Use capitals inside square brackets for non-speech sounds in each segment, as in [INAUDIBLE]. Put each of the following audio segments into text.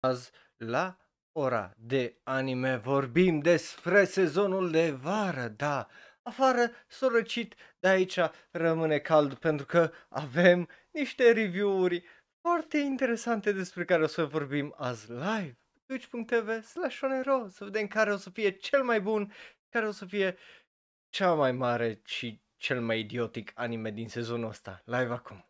Azi la ora de anime vorbim despre sezonul de vară, da, afară s-a răcit, de aici rămâne cald pentru că avem niște review-uri foarte interesante despre care o să vorbim azi live twitch.tv slash onero să vedem care o să fie cel mai bun, care o să fie cea mai mare și cel mai idiotic anime din sezonul ăsta. Live acum!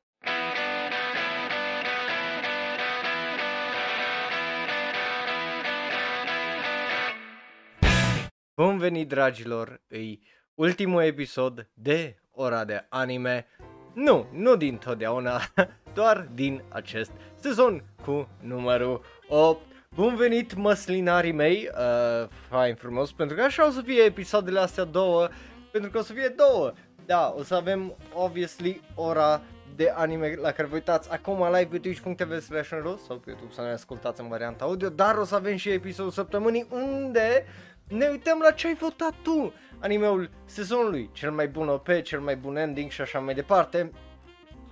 Bun venit, dragilor! Îi ultimul episod de ora de anime. Nu, nu din totdeauna, [LAUGHS] doar din acest sezon cu numărul 8. Bun venit, măslinarii mei, uh, fain frumos, pentru că așa o să fie episoadele astea două, pentru că o să fie două. Da, o să avem, obviously, ora de anime la care vă uitați acum live pe twitch.tv slash sau pe YouTube să ne ascultați în varianta audio, dar o să avem și episodul săptămânii unde ne uităm la ce ai votat tu, animeul sezonului, cel mai bun OP, cel mai bun ending și așa mai departe.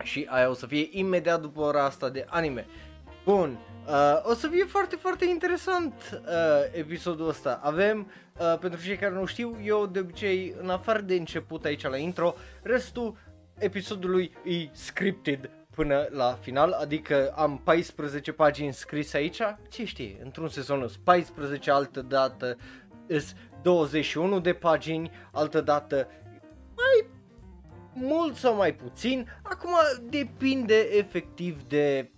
Și aia o să fie imediat după ora asta de anime. Bun, uh, o să fie foarte, foarte interesant uh, episodul ăsta. Avem, uh, pentru cei care nu știu, eu de obicei, în afară de început aici la intro, restul episodului e scripted până la final, adică am 14 pagini scrise aici, ce știe, într-un sezon sunt 14, altă dată îs 21 de pagini, altă dată mai mult sau mai puțin, acum depinde efectiv de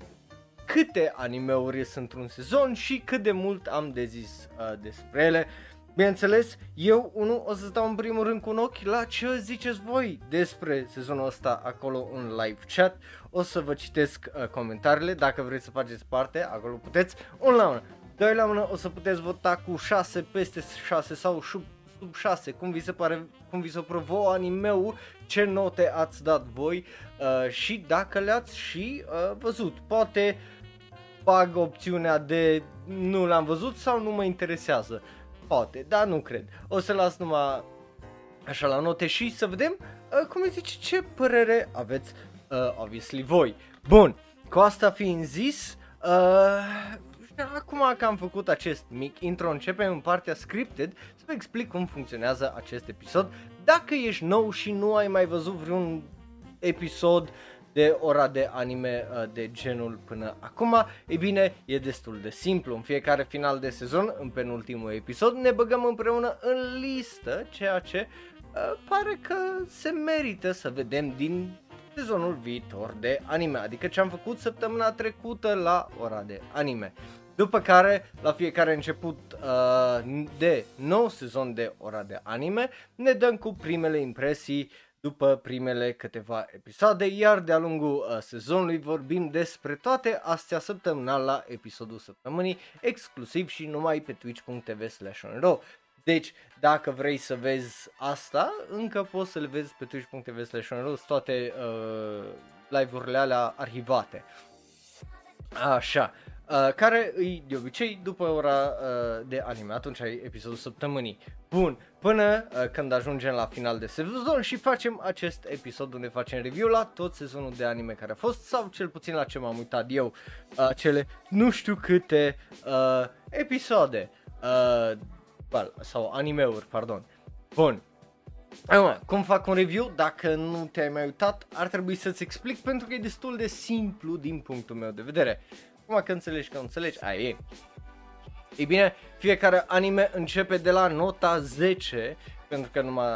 câte animeuri sunt într-un sezon și cât de mult am de zis uh, despre ele. Bineînțeles, eu unul o să stau în primul rând cu un ochi la ce ziceți voi despre sezonul ăsta acolo în live chat. O să vă citesc uh, comentariile, dacă vreți să faceți parte, acolo puteți, un la una. Doi la mână o să puteți vota cu 6 peste 6 sau sub, sub 6, cum vi se pare, cum vi se provo animeu, ce note ați dat voi uh, și dacă le-ați și uh, văzut. Poate bag opțiunea de nu l-am văzut sau nu mă interesează. Poate, dar nu cred. O să las numai așa la note și să vedem uh, cum zice ce părere aveți uh, obviously voi. Bun, cu asta fiind zis, uh, acum că am făcut acest mic intro, începem în partea scripted să vă explic cum funcționează acest episod. Dacă ești nou și nu ai mai văzut vreun episod de ora de anime uh, de genul până acum, e bine, e destul de simplu. În fiecare final de sezon, în penultimul episod, ne băgăm împreună în listă, ceea ce uh, pare că se merită să vedem din sezonul viitor de anime, adică ce am făcut săptămâna trecută la ora de anime. După care, la fiecare început uh, de nou sezon de ora de anime, ne dăm cu primele impresii după primele câteva episoade, iar de-a lungul uh, sezonului vorbim despre toate astea săptămânal la episodul săptămânii, exclusiv și numai pe twitch.tv slash deci, dacă vrei să vezi asta, încă poți să le vezi pe twitch.tv slash toate uh, live-urile alea arhivate. Așa, uh, care îi de obicei după ora uh, de anime, atunci ai episodul săptămânii. Bun, până uh, când ajungem la final de sezon și facem acest episod unde facem review la tot sezonul de anime care a fost sau cel puțin la ce m-am uitat eu, uh, cele nu știu câte uh, episoade uh, sau animeuri, pardon. Bun, Acum, cum fac un review? Dacă nu te-ai mai uitat, ar trebui să-ți explic pentru că e destul de simplu din punctul meu de vedere. Acum că înțelegi că înțelegi, aia e. Ei bine, fiecare anime începe de la nota 10, pentru că numai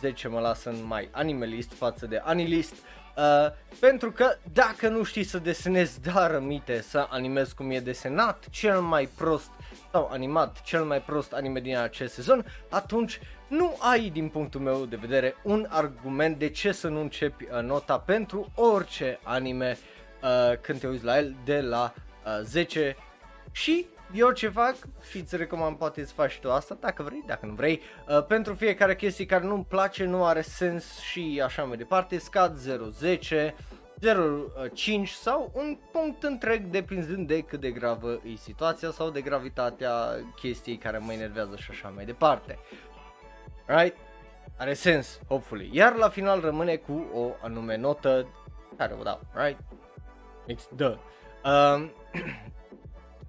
10 mă lasă în mai animalist față de anilist. Uh, pentru că dacă nu știi să desenezi, dar rămite să animezi cum e desenat, cel mai prost sau animat, cel mai prost anime din acest sezon, atunci nu ai, din punctul meu de vedere, un argument de ce să nu începi uh, nota pentru orice anime uh, când te uiți la el de la uh, 10 și eu ce fac și îți recomand poate să faci tu asta dacă vrei, dacă nu vrei, uh, pentru fiecare chestie care nu-mi place, nu are sens și așa mai departe, scad 0-10, 0,5 sau un punct întreg depinzând de cât de gravă e situația sau de gravitatea chestiei care mă enervează și așa mai departe. Right? Are sens, hopefully. Iar la final rămâne cu o anume notă care o dau, right? It's the. Um,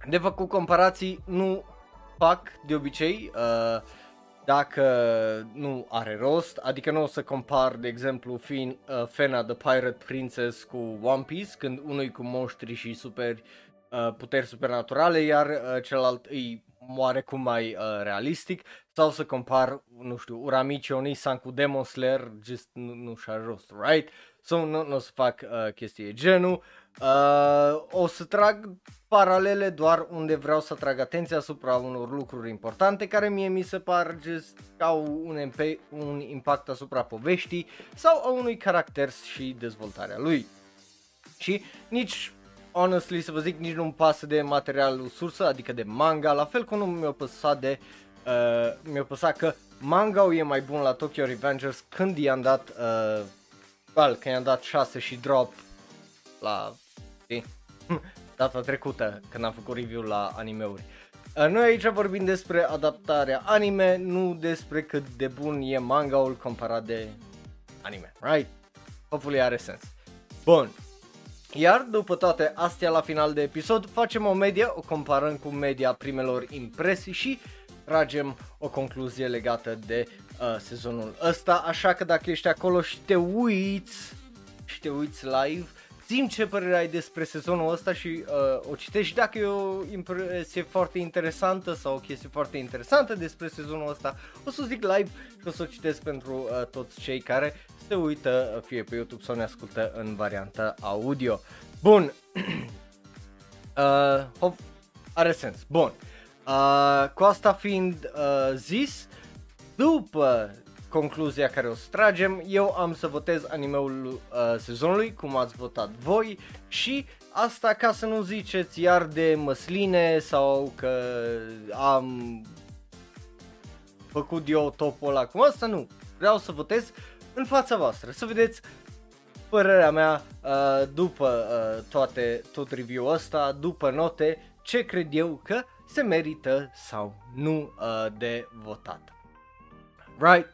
de făcut comparații nu fac de obicei uh, dacă nu are rost, adică nu o să compar, de exemplu, fin, uh, Fena the Pirate Princess cu One Piece, când unul cu monștri și super uh, puteri supernaturale, iar uh, celălalt îi oarecum mai uh, realistic, sau să compar, nu știu, Uramichi Onisan cu Demon Slayer, just nu, nu și-a rost, right? So, nu, nu o să fac uh, chestii genul. Uh, o să trag paralele doar unde vreau să atrag atenția asupra unor lucruri importante care mie mi se par just au un, MP, un impact asupra poveștii sau a unui caracter și dezvoltarea lui. Și nici honestly să vă zic, nici nu-mi pasă de materialul sursă, adică de manga, la fel cum nu mi-a păsat de, uh, mi-a păsat că manga e mai bun la Tokyo Revengers când i-am dat, uh, well, când i-am dat 6 și drop la, știi, [LAUGHS] data trecută când am făcut review la animeuri. Uh, noi aici vorbim despre adaptarea anime, nu despre cât de bun e manga-ul comparat de anime, right? Hopefully are sens. Bun, iar după toate astea la final de episod facem o media, o comparăm cu media primelor impresii și tragem o concluzie legată de uh, sezonul ăsta, așa că dacă ești acolo și te uiți și te uiți live, zim ce părere ai despre sezonul ăsta și uh, o citești dacă e o impresie foarte interesantă sau o chestie foarte interesantă despre sezonul ăsta, o să zic live și o să o citesc pentru uh, toți cei care se uită fie pe YouTube sau ne ascultă în varianta audio. Bun. [CLEARS THROAT] uh, hop, are sens. Bun. Uh, cu asta fiind uh, zis, după concluzia care o să tragem, eu am să votez animeul uh, sezonului, cum ați votat voi și asta ca să nu ziceți iar de măsline sau că am făcut eu topul ăla cum asta, nu. Vreau să votez în fața voastră, să vedeți părerea mea uh, după uh, toate, tot review-ul ăsta, după note, ce cred eu că se merită sau nu uh, de votat. Right?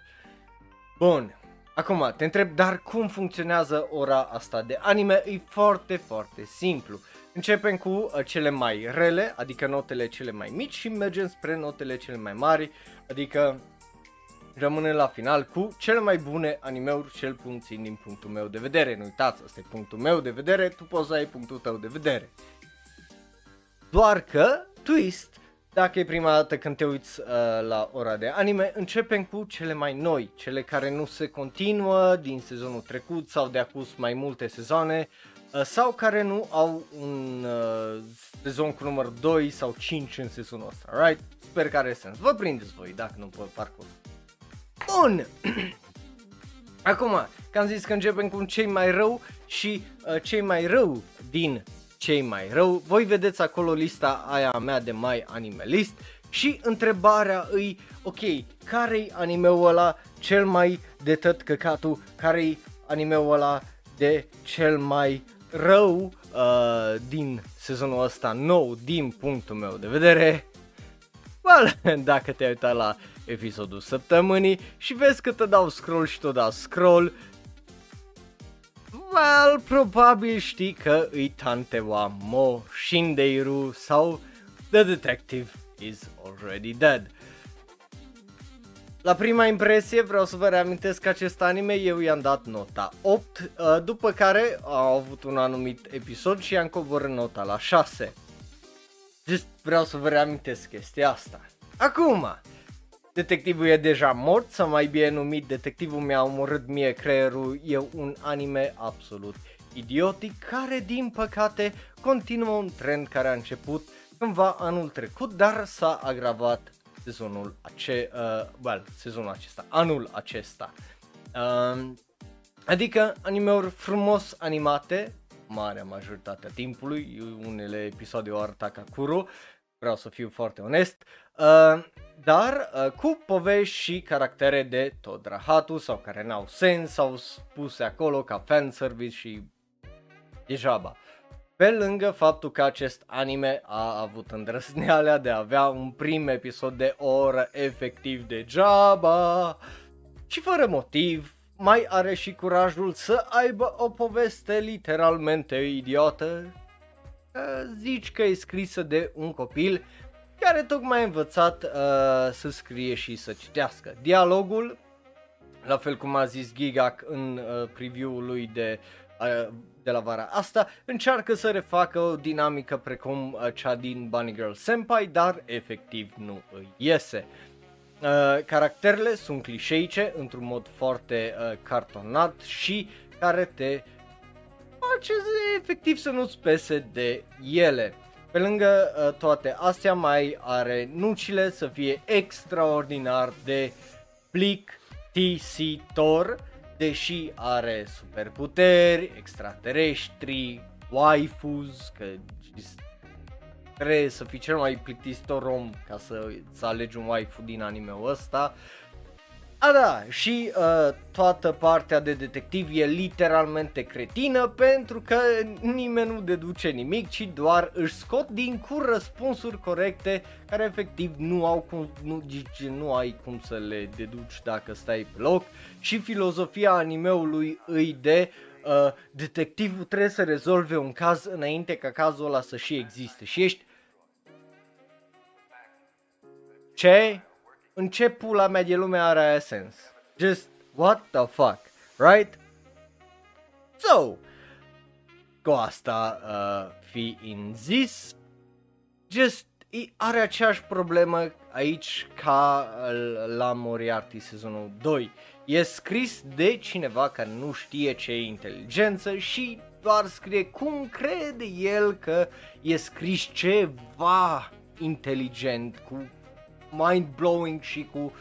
Bun. Acum, te întreb, dar cum funcționează ora asta de anime? E foarte, foarte simplu. Începem cu uh, cele mai rele, adică notele cele mai mici și mergem spre notele cele mai mari, adică rămâne la final cu cele mai bune animeuri, cel puțin din punctul meu de vedere. Nu uitați, asta e punctul meu de vedere, tu poți să ai punctul tău de vedere. Doar că, twist, dacă e prima dată când te uiți uh, la ora de anime, începem cu cele mai noi, cele care nu se continuă din sezonul trecut sau de acus mai multe sezoane, uh, sau care nu au un uh, sezon cu număr 2 sau 5 în sezonul ăsta, right? Sper că are sens. Vă prindeți voi dacă nu vă parcurs. Bun! [CLEARS THROAT] Acum, că am zis că începem cu cei mai rău și uh, cei mai rău din cei mai rău, voi vedeți acolo lista aia mea de mai anime list și întrebarea îi, ok, care-i animeul ăla cel mai de tot căcatul, care-i animeul ăla de cel mai rău uh, din sezonul ăsta nou, din punctul meu de vedere? Well, [LAUGHS] dacă te-ai uitat la episodul săptămânii și vezi că te dau scroll și tot dau scroll, well, probabil știi că îi Tantewa Mo Shindeiru sau The Detective is already dead. La prima impresie vreau să vă reamintesc că acest anime eu i-am dat nota 8, uh, după care au avut un anumit episod și am coborât nota la 6. Just vreau să vă reamintesc chestia asta. Acum, Detectivul e deja mort, sau mai bine numit Detectivul mi-a omorât mie creierul, e un anime absolut idiotic care din păcate continuă un trend care a început cândva anul trecut, dar s-a agravat sezonul, ace- uh, well, sezonul acesta, anul acesta. Uh, adică animeuri frumos animate, marea majoritatea timpului, unele episoade o arăta ca Kuro, vreau să fiu foarte onest, uh, dar uh, cu povești și caractere de tot rahatul sau care n-au sens sau spuse acolo ca fanservice și degeaba. Pe lângă faptul că acest anime a avut îndrăznealea de a avea un prim episod de o oră efectiv degeaba și fără motiv, mai are și curajul să aibă o poveste literalmente idiotă că zici că e scrisă de un copil care tocmai a învățat uh, să scrie și să citească. Dialogul, la fel cum a zis Gigak în uh, preview-ul lui de, uh, de la vara asta, încearcă să refacă o dinamică precum uh, cea din Bunny Girl Senpai, dar efectiv nu îi iese. Uh, caracterele sunt clișeice într-un mod foarte uh, cartonat și care te face efectiv să nu-ți pese de ele. Pe lângă uh, toate astea mai are nucile să fie extraordinar de plictisitor, deși are superputeri, extraterestri, waifus, că trebuie să fii cel mai plictisitor om ca să, să alegi un waifu din anime-ul ăsta. A, da, și uh, toată partea de detectiv e literalmente cretină pentru că nimeni nu deduce nimic, ci doar își scot din cur răspunsuri corecte care efectiv nu au cum, nu, nu ai cum să le deduci dacă stai pe loc și filozofia animeului îi de uh, detectivul trebuie să rezolve un caz înainte ca cazul ăla să și existe și ești ce? În ce pula mea de lume are aia sens? Just, what the fuck, right? So, cu asta uh, fiind zis, just are aceeași problemă aici ca la Moriarty sezonul 2. E scris de cineva care nu știe ce e inteligență și doar scrie cum crede el că e scris ceva inteligent cu mind-blowing și cu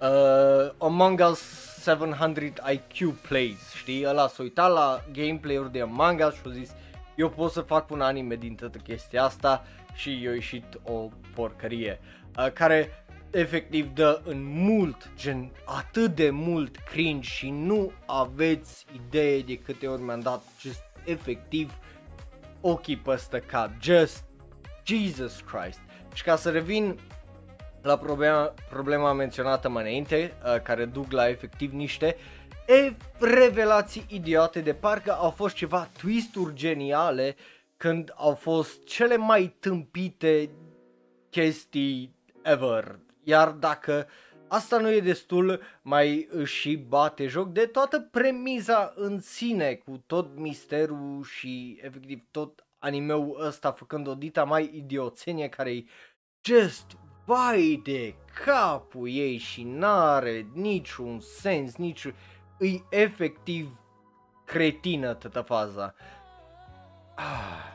uh, Among Us 700 IQ plays, știi? Ăla s-a uitat la gameplay-uri de Among Us și a zis eu pot să fac un anime din toată chestia asta și i-a ieșit o porcărie uh, care efectiv dă în mult, gen atât de mult cringe și nu aveți idee de câte ori mi-am dat just efectiv ochii peste cap, just Jesus Christ. Și ca să revin la problema, problema menționată mai înainte, uh, care duc la efectiv niște e, revelații idiote de parcă au fost ceva twisturi geniale când au fost cele mai tâmpite chestii ever. Iar dacă asta nu e destul, mai și bate joc de toată premiza în sine, cu tot misterul și efectiv tot animeul ăsta făcând o dita mai idioțenie care e just vai de capul ei și n-are niciun sens, nici îi efectiv cretină toată faza. Ah.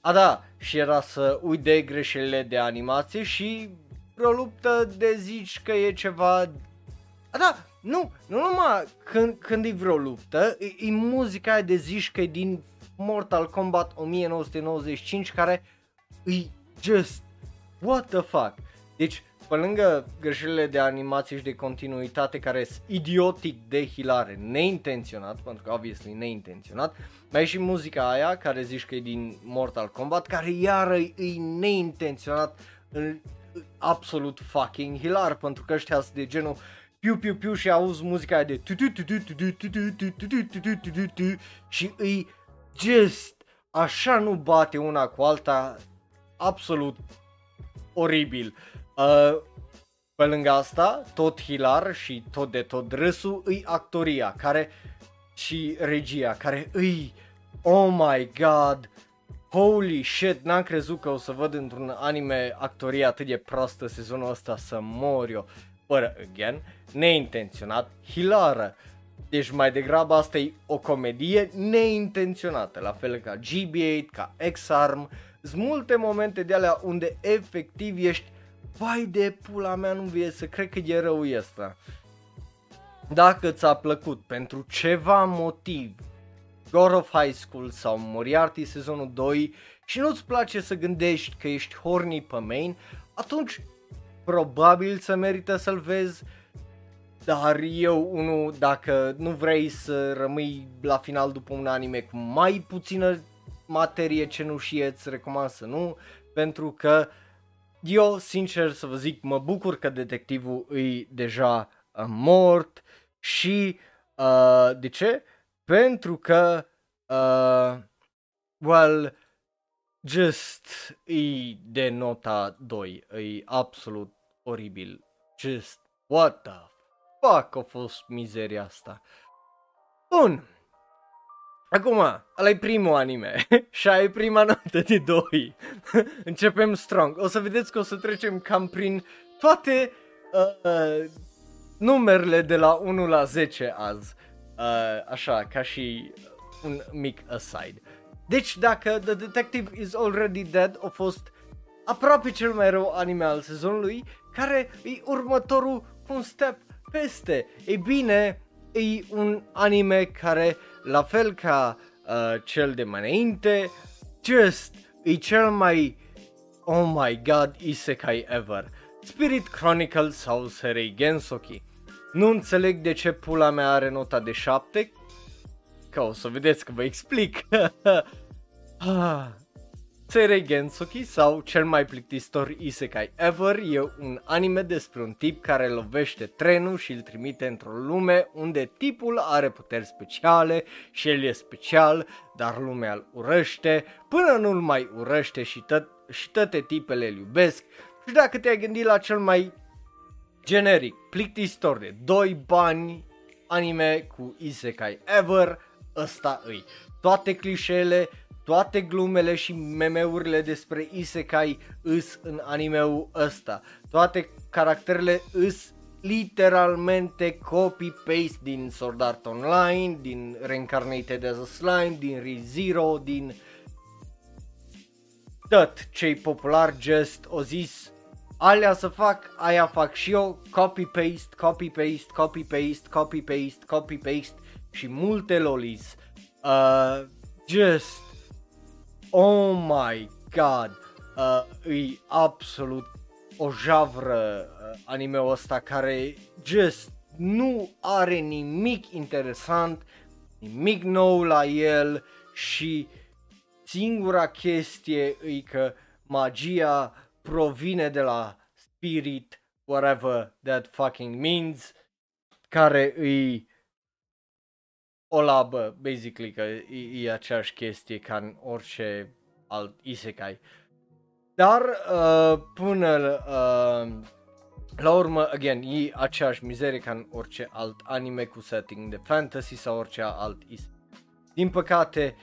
A da, și era să uit de greșelile de animație și o luptă de zici că e ceva... A da, nu, nu numai când, când e vreo luptă, e, e muzica aia de zici că e din Mortal Kombat 1995 care e just what the fuck. Deci, pe lângă greșelile de animație și de continuitate care sunt idiotic de hilare, neintenționat, pentru că obviously neintenționat, mai e și muzica aia care zici că e din Mortal Kombat, care iară e neintenționat absolut fucking hilar, pentru că ăștia sunt de genul piu piu piu și auzi muzica aia de și îi just așa nu bate una cu alta absolut oribil. Uh, pe lângă asta, tot hilar și tot de tot râsul îi actoria care și regia care îi oh my god holy shit n-am crezut că o să văd într-un anime actoria atât de proastă sezonul ăsta să mor eu. Fără again neintenționat hilară. Deci mai degrabă asta e o comedie neintenționată la fel ca GB8 ca X-Arm. Sunt multe momente de alea unde efectiv ești vai de pula mea nu vie să cred că e rău ăsta. Dacă ți-a plăcut pentru ceva motiv God of High School sau Moriarty sezonul 2 și nu-ți place să gândești că ești horny pe main, atunci probabil să merită să-l vezi, dar eu, unul, dacă nu vrei să rămâi la final după un anime cu mai puțină materie cenușie, îți recomand să nu, pentru că eu, sincer să vă zic, mă bucur că detectivul e deja uh, mort și uh, de ce? Pentru că, uh, well, just e de nota 2, e absolut oribil. Just, what the fuck a fost mizeria asta. Bun. Acum, ăla e primul anime [LAUGHS] și ai prima notă de 2. [LAUGHS] Începem strong. O să vedeți că o să trecem cam prin toate uh, uh, numerele de la 1 la 10 azi. Uh, așa, ca și un mic aside. Deci dacă The Detective is Already Dead a fost aproape cel mai rău anime al sezonului, care e următorul un step peste. Ei bine, e un anime care, la fel ca uh, cel de mai înainte, just e cel mai, oh my god, isekai ever. Spirit Chronicles sau Serei Gensoki. Nu înțeleg de ce pula mea are nota de 7, că o să vedeți că vă explic. [LAUGHS] ah. Serei Gensoki sau cel mai plictisitor isekai ever e un anime despre un tip care lovește trenul și îl trimite într-o lume unde tipul are puteri speciale și el e special, dar lumea îl urăște până nu-l mai urăște și, tot, și toate tipele îl iubesc. Și dacă te-ai gândit la cel mai generic, plictisitor de 2 bani anime cu isekai ever, ăsta îi. Toate clișeele, toate glumele și memeurile despre isekai îs în animeul ăsta. Toate caracterele îs literalmente copy-paste din Sword Art Online, din Reincarnated as a Slime, din ReZero, din tot ce-i popular, just o zis alea să fac, aia fac și eu, copy-paste, copy-paste, copy-paste, copy-paste, copy-paste și multe lolis. Uh, just, oh my god, uh, e absolut o javră uh, anime-ul ăsta care just nu are nimic interesant, nimic nou la el și singura chestie e că magia provine de la spirit, whatever that fucking means, care îi o labă, basically, că e, e aceeași chestie ca în orice alt isekai. Dar uh, până uh, la urmă, again, e aceeași mizerie ca în orice alt anime cu setting de fantasy sau orice alt isekai. Din păcate,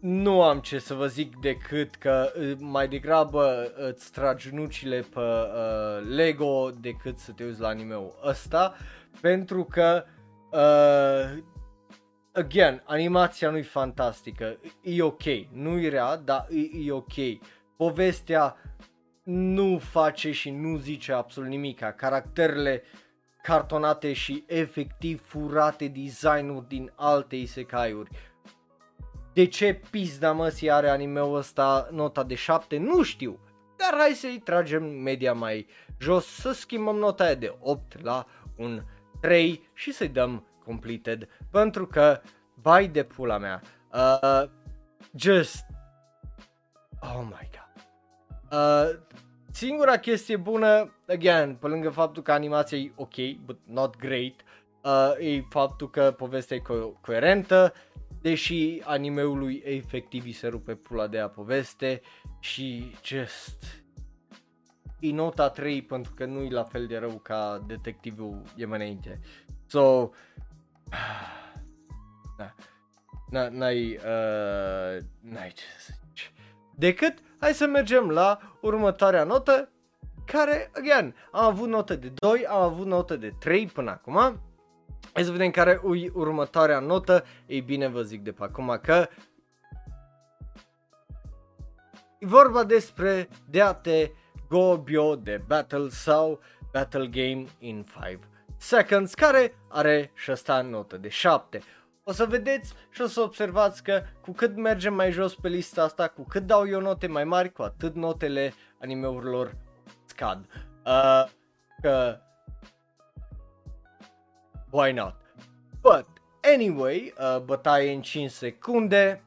nu am ce să vă zic decât că uh, mai degrabă îți tragi nucile pe uh, Lego decât să te uiți la anime-ul ăsta, pentru că uh, again, animația nu-i fantastică, e ok, nu-i rea, dar e, e ok. Povestea nu face și nu zice absolut nimic. Caracterele cartonate și efectiv furate designuri din alte isekai-uri. De ce pizda măsii are anime-ul ăsta nota de 7? Nu știu. Dar hai să-i tragem media mai jos, să schimbăm nota aia de 8 la un 3 și să-i dăm completed pentru că bai de pula mea. Uh, just Oh my god. Uh, singura chestie bună, again, pe lângă faptul că animația e ok, but not great, uh, e faptul că povestea e co- coerentă, deși animeul lui efectiv îi se rupe pula de a poveste și just e nota 3 pentru că nu e la fel de rău ca detectivul e mai înainte. So, [SIGHS] da. N-ai, uh, n-ai ce să zici. Decât, hai să mergem la următoarea notă, care, again, am avut notă de 2, am avut notă de 3 până acum. Hai să vedem care e următoarea notă. Ei bine, vă zic de pe acum că e vorba despre Deate Gobio de Battle sau Battle Game in 5 Seconds, care are și asta notă de 7 o să vedeți și o să observați că cu cât mergem mai jos pe lista asta, cu cât dau eu note mai mari, cu atât notele animeurilor scad. Uh, că... Why not? But, anyway, uh, bătaie în 5 secunde.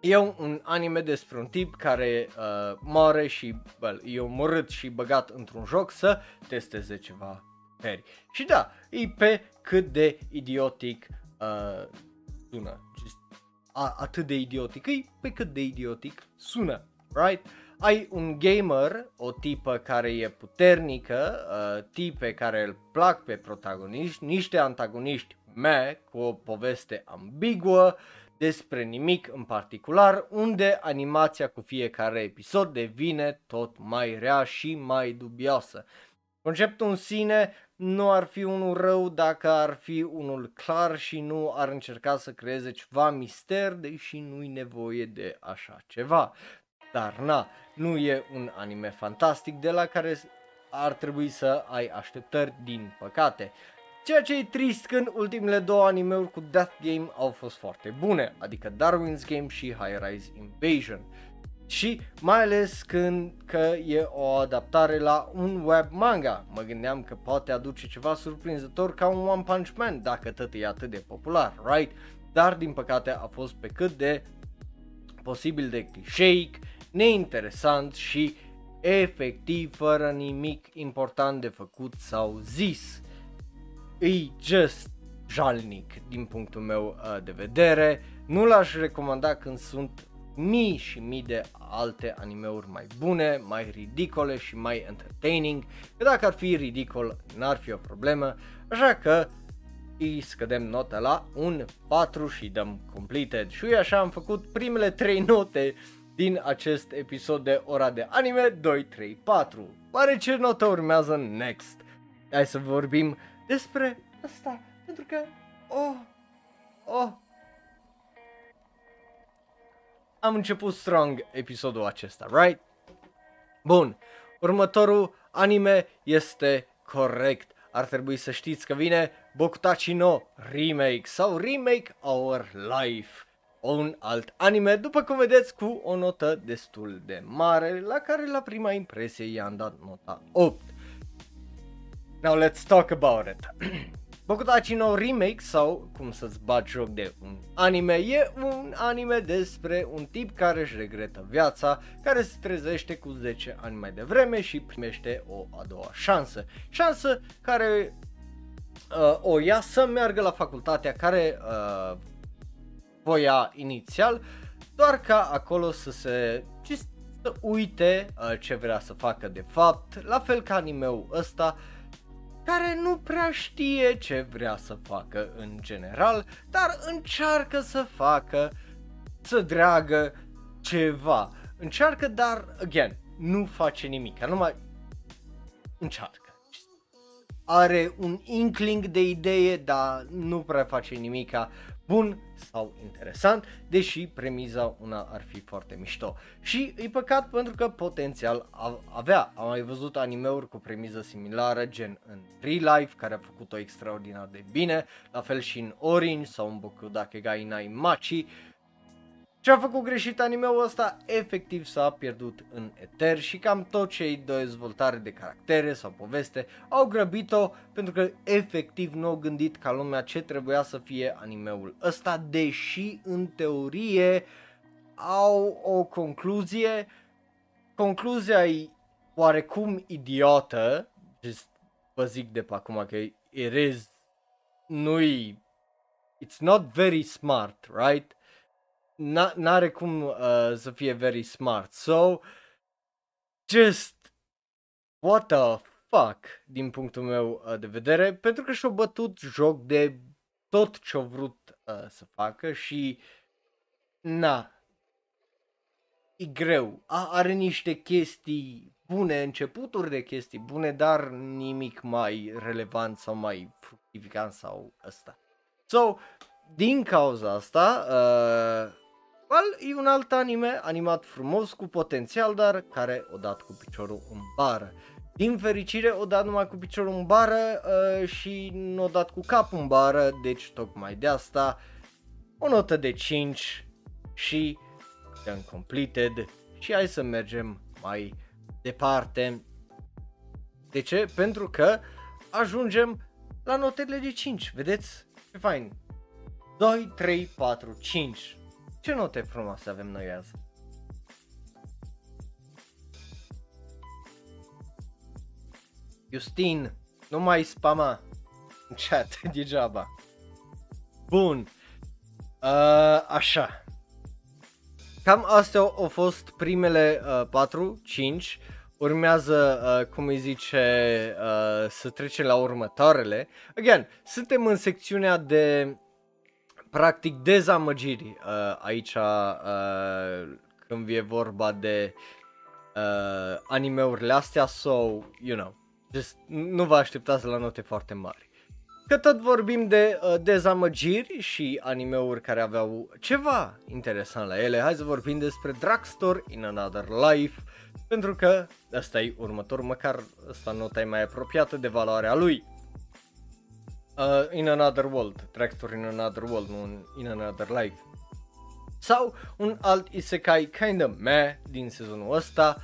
E un anime despre un tip care uh, moare și well, e omorât și băgat într-un joc să testeze ceva peri. Și da, e pe cât de idiotic uh, sună. Just, a, atât de idiotic. E pe cât de idiotic sună. right? Ai un gamer, o tipă care e puternică, uh, tipe care îl plac pe protagoniști, niște antagoniști me cu o poveste ambiguă despre nimic în particular, unde animația cu fiecare episod devine tot mai rea și mai dubioasă. Conceptul în sine nu ar fi unul rău dacă ar fi unul clar și nu ar încerca să creeze ceva mister, deși nu-i nevoie de așa ceva. Dar na, nu e un anime fantastic de la care ar trebui să ai așteptări din păcate. Ceea ce e trist când ultimele două animeuri cu Death Game au fost foarte bune, adică Darwin's Game și High Rise Invasion. Și mai ales când că e o adaptare la un web manga. Mă gândeam că poate aduce ceva surprinzător ca un One Punch Man dacă tot e atât de popular, right? Dar din păcate a fost pe cât de posibil de clișeic, neinteresant și efectiv fără nimic important de făcut sau zis. E just jalnic din punctul meu uh, de vedere. Nu l-aș recomanda când sunt mii și mii de alte animeuri mai bune, mai ridicole și mai entertaining, că dacă ar fi ridicol n-ar fi o problemă, așa că îi scădem nota la un 4 și dăm completed. Și așa am făcut primele 3 note din acest episod de ora de anime 2, 3, 4. Pare ce notă urmează next? Hai să vorbim despre asta, pentru că, oh, oh, am început strong episodul acesta, right? Bun, următorul anime este corect. Ar trebui să știți că vine Bokutachi no Remake sau Remake Our Life. Un alt anime, după cum vedeți, cu o notă destul de mare, la care la prima impresie i-am dat nota 8. Now let's talk about it. [CLEARS THROAT] Bokutachi no Remake sau cum să-ți bagi joc de un anime e un anime despre un tip care își regretă viața, care se trezește cu 10 ani mai devreme și primește o a doua șansă. Șansă care uh, o ia să meargă la facultatea care uh, voia inițial, doar ca acolo să se să uite uh, ce vrea să facă de fapt, la fel ca animeul ăsta, uh, care nu prea știe ce vrea să facă în general, dar încearcă să facă, să dreagă ceva. Încearcă, dar, again, nu face nimic, numai încearcă. Are un inkling de idee, dar nu prea face nimica bun sau interesant, deși premiza una ar fi foarte mișto. Și e păcat pentru că potențial avea. Am mai văzut animeuri cu premiză similară, gen în Real Life, care a făcut-o extraordinar de bine, la fel și în Orange sau în Boku Dakegai Nai Machi, ce a făcut greșit animeul ăsta, efectiv s-a pierdut în eter și cam tot cei de dezvoltare de caractere sau poveste au grăbit-o pentru că efectiv nu au gândit ca lumea ce trebuia să fie animeul ăsta, deși în teorie au o concluzie, concluzia e oarecum idiotă, just vă zic de pe acum că it is, nu-i, it's not very smart, right? N-are cum uh, să fie very smart. So, just, what the fuck, din punctul meu uh, de vedere, pentru că și-au bătut joc de tot ce-au vrut uh, să facă și, na, e greu. A, are niște chestii bune, începuturi de chestii bune, dar nimic mai relevant sau mai fructificant sau ăsta. So, din cauza asta, uh, Well, e un alt anime animat frumos, cu potențial, dar care o dat cu piciorul în bară. Din fericire o dat numai cu piciorul în bară uh, și nu o dat cu capul în bară, deci tocmai de asta o notă de 5 și done completed și hai să mergem mai departe. De ce? Pentru că ajungem la notele de 5, vedeți? Ce fain! 2, 3, 4, 5 ce note frumoase avem noi azi? Justin, nu mai spama în chat [LAUGHS] degeaba. Bun. Uh, așa. cam astea au, au fost primele uh, 4, 5. Urmează, uh, cum îi zice, uh, să trecem la următoarele. Again, suntem în secțiunea de practic dezamăgiri uh, aici uh, când e vorba de uh, animeurile astea, so, you know, just, nu vă așteptați la note foarte mari. Că tot vorbim de uh, dezamăgiri și animeuri care aveau ceva interesant la ele, hai să vorbim despre Drugstore in Another Life, pentru că ăsta e următor, măcar ăsta nota e mai apropiată de valoarea lui. Uh, in Another World, Drugstore in Another World, nu in Another Life. Sau un alt isekai kinda meh din sezonul ăsta.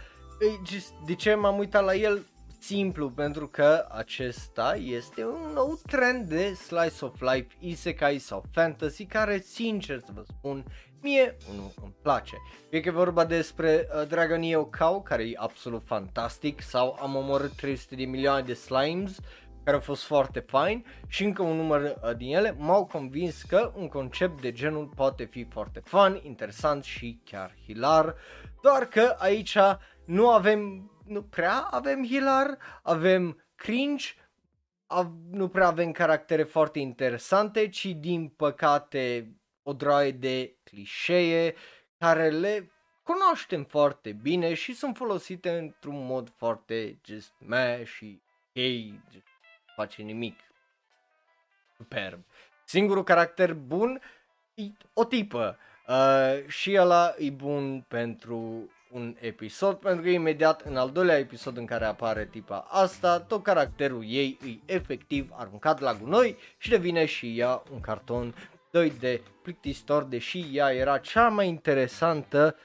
De ce m-am uitat la el? simplu pentru că acesta este un nou trend de slice of life, isekai sau fantasy care sincer să vă spun mie unul îmi place. Fie că e vorba despre uh, Dragon Eo Cow care e absolut fantastic sau am omorât 300 de milioane de slimes care au fost foarte fain și încă un număr uh, din ele m-au convins că un concept de genul poate fi foarte fun, interesant și chiar hilar, doar că aici nu avem nu prea avem hilar, avem cringe, av- nu prea avem caractere foarte interesante, ci din păcate o droaie de clișee care le cunoaștem foarte bine și sunt folosite într-un mod foarte just meh și ei face nimic superb. Singurul caracter bun e o tipă uh, și ăla e bun pentru un episod, pentru că imediat în al doilea episod în care apare tipa asta, tot caracterul ei îi efectiv aruncat la gunoi și devine și ea un carton 2 de plictisitor, deși ea era cea mai interesantă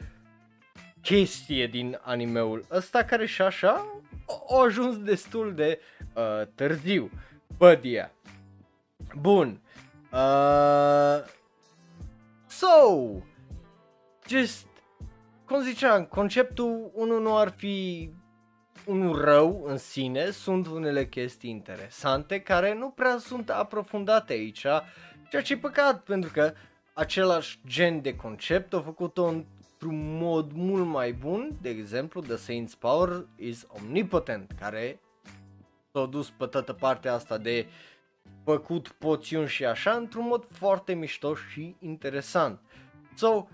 chestie din animeul ăsta care și așa a ajuns destul de uh, târziu. But yeah. Bun. Uh, so, just cum ziceam, conceptul unul nu ar fi unul rău în sine, sunt unele chestii interesante care nu prea sunt aprofundate aici, ceea ce e păcat pentru că același gen de concept a făcut-o într-un mod mult mai bun, de exemplu The Saints Power is Omnipotent, care s-a dus pe toată partea asta de făcut poțiuni și așa într-un mod foarte mișto și interesant. So,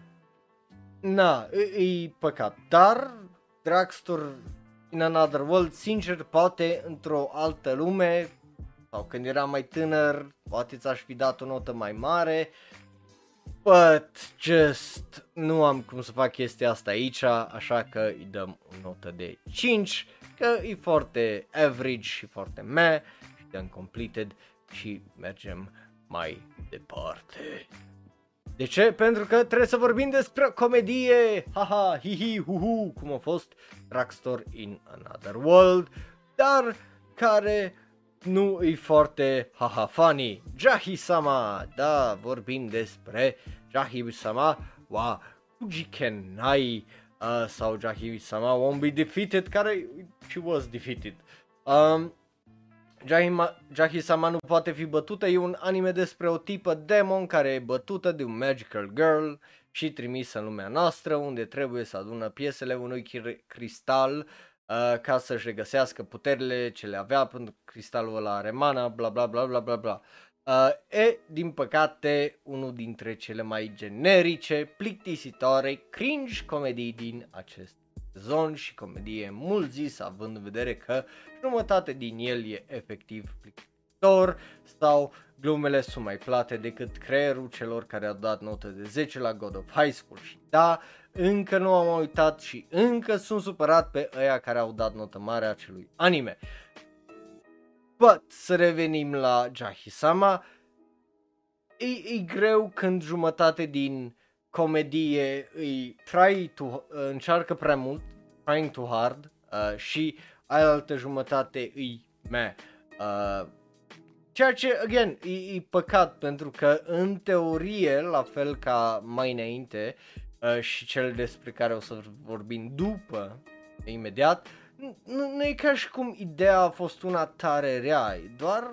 Na, e, e păcat. Dar Dragstore in Another World, sincer, poate într-o altă lume sau când eram mai tânăr, poate ți-aș fi dat o notă mai mare. But just nu am cum să fac chestia asta aici, așa că îi dăm o notă de 5, că e foarte average și foarte meh și dăm completed și mergem mai departe. De ce? Pentru că trebuie să vorbim despre comedie, haha, hihi, huhu, cum a fost Rockstar in Another World, dar care nu e foarte haha funny. Jahi-sama, da, vorbim despre Jahi-sama wa Ujikenai uh, sau Jahi-sama won't be defeated, care she was defeated. Um, Jahi-sama nu poate fi bătută, e un anime despre o tipă demon care e bătută de un magical girl și trimisă în lumea noastră unde trebuie să adună piesele unui cristal uh, ca să-și regăsească puterile ce le avea pentru cristalul ăla are mana, bla bla bla bla bla bla. Uh, e, din păcate, unul dintre cele mai generice, plictisitoare, cringe comedii din acest sezon și comedie mult zis, având în vedere că jumătate din el e efectiv plictisitor sau glumele sunt mai plate decât creierul celor care au dat notă de 10 la God of High School și da, încă nu am uitat și încă sunt supărat pe ăia care au dat notă mare acelui anime. But, să revenim la Jahisama, e, e greu când jumătate din comedie îi try to, încearcă prea mult, trying too hard uh, și altă jumătate îi meh. Uh, ceea ce, again, e, e păcat pentru că în teorie, la fel ca mai înainte uh, și cel despre care o să vorbim după, imediat, nu, nu e ca și cum ideea a fost una tare rea, e doar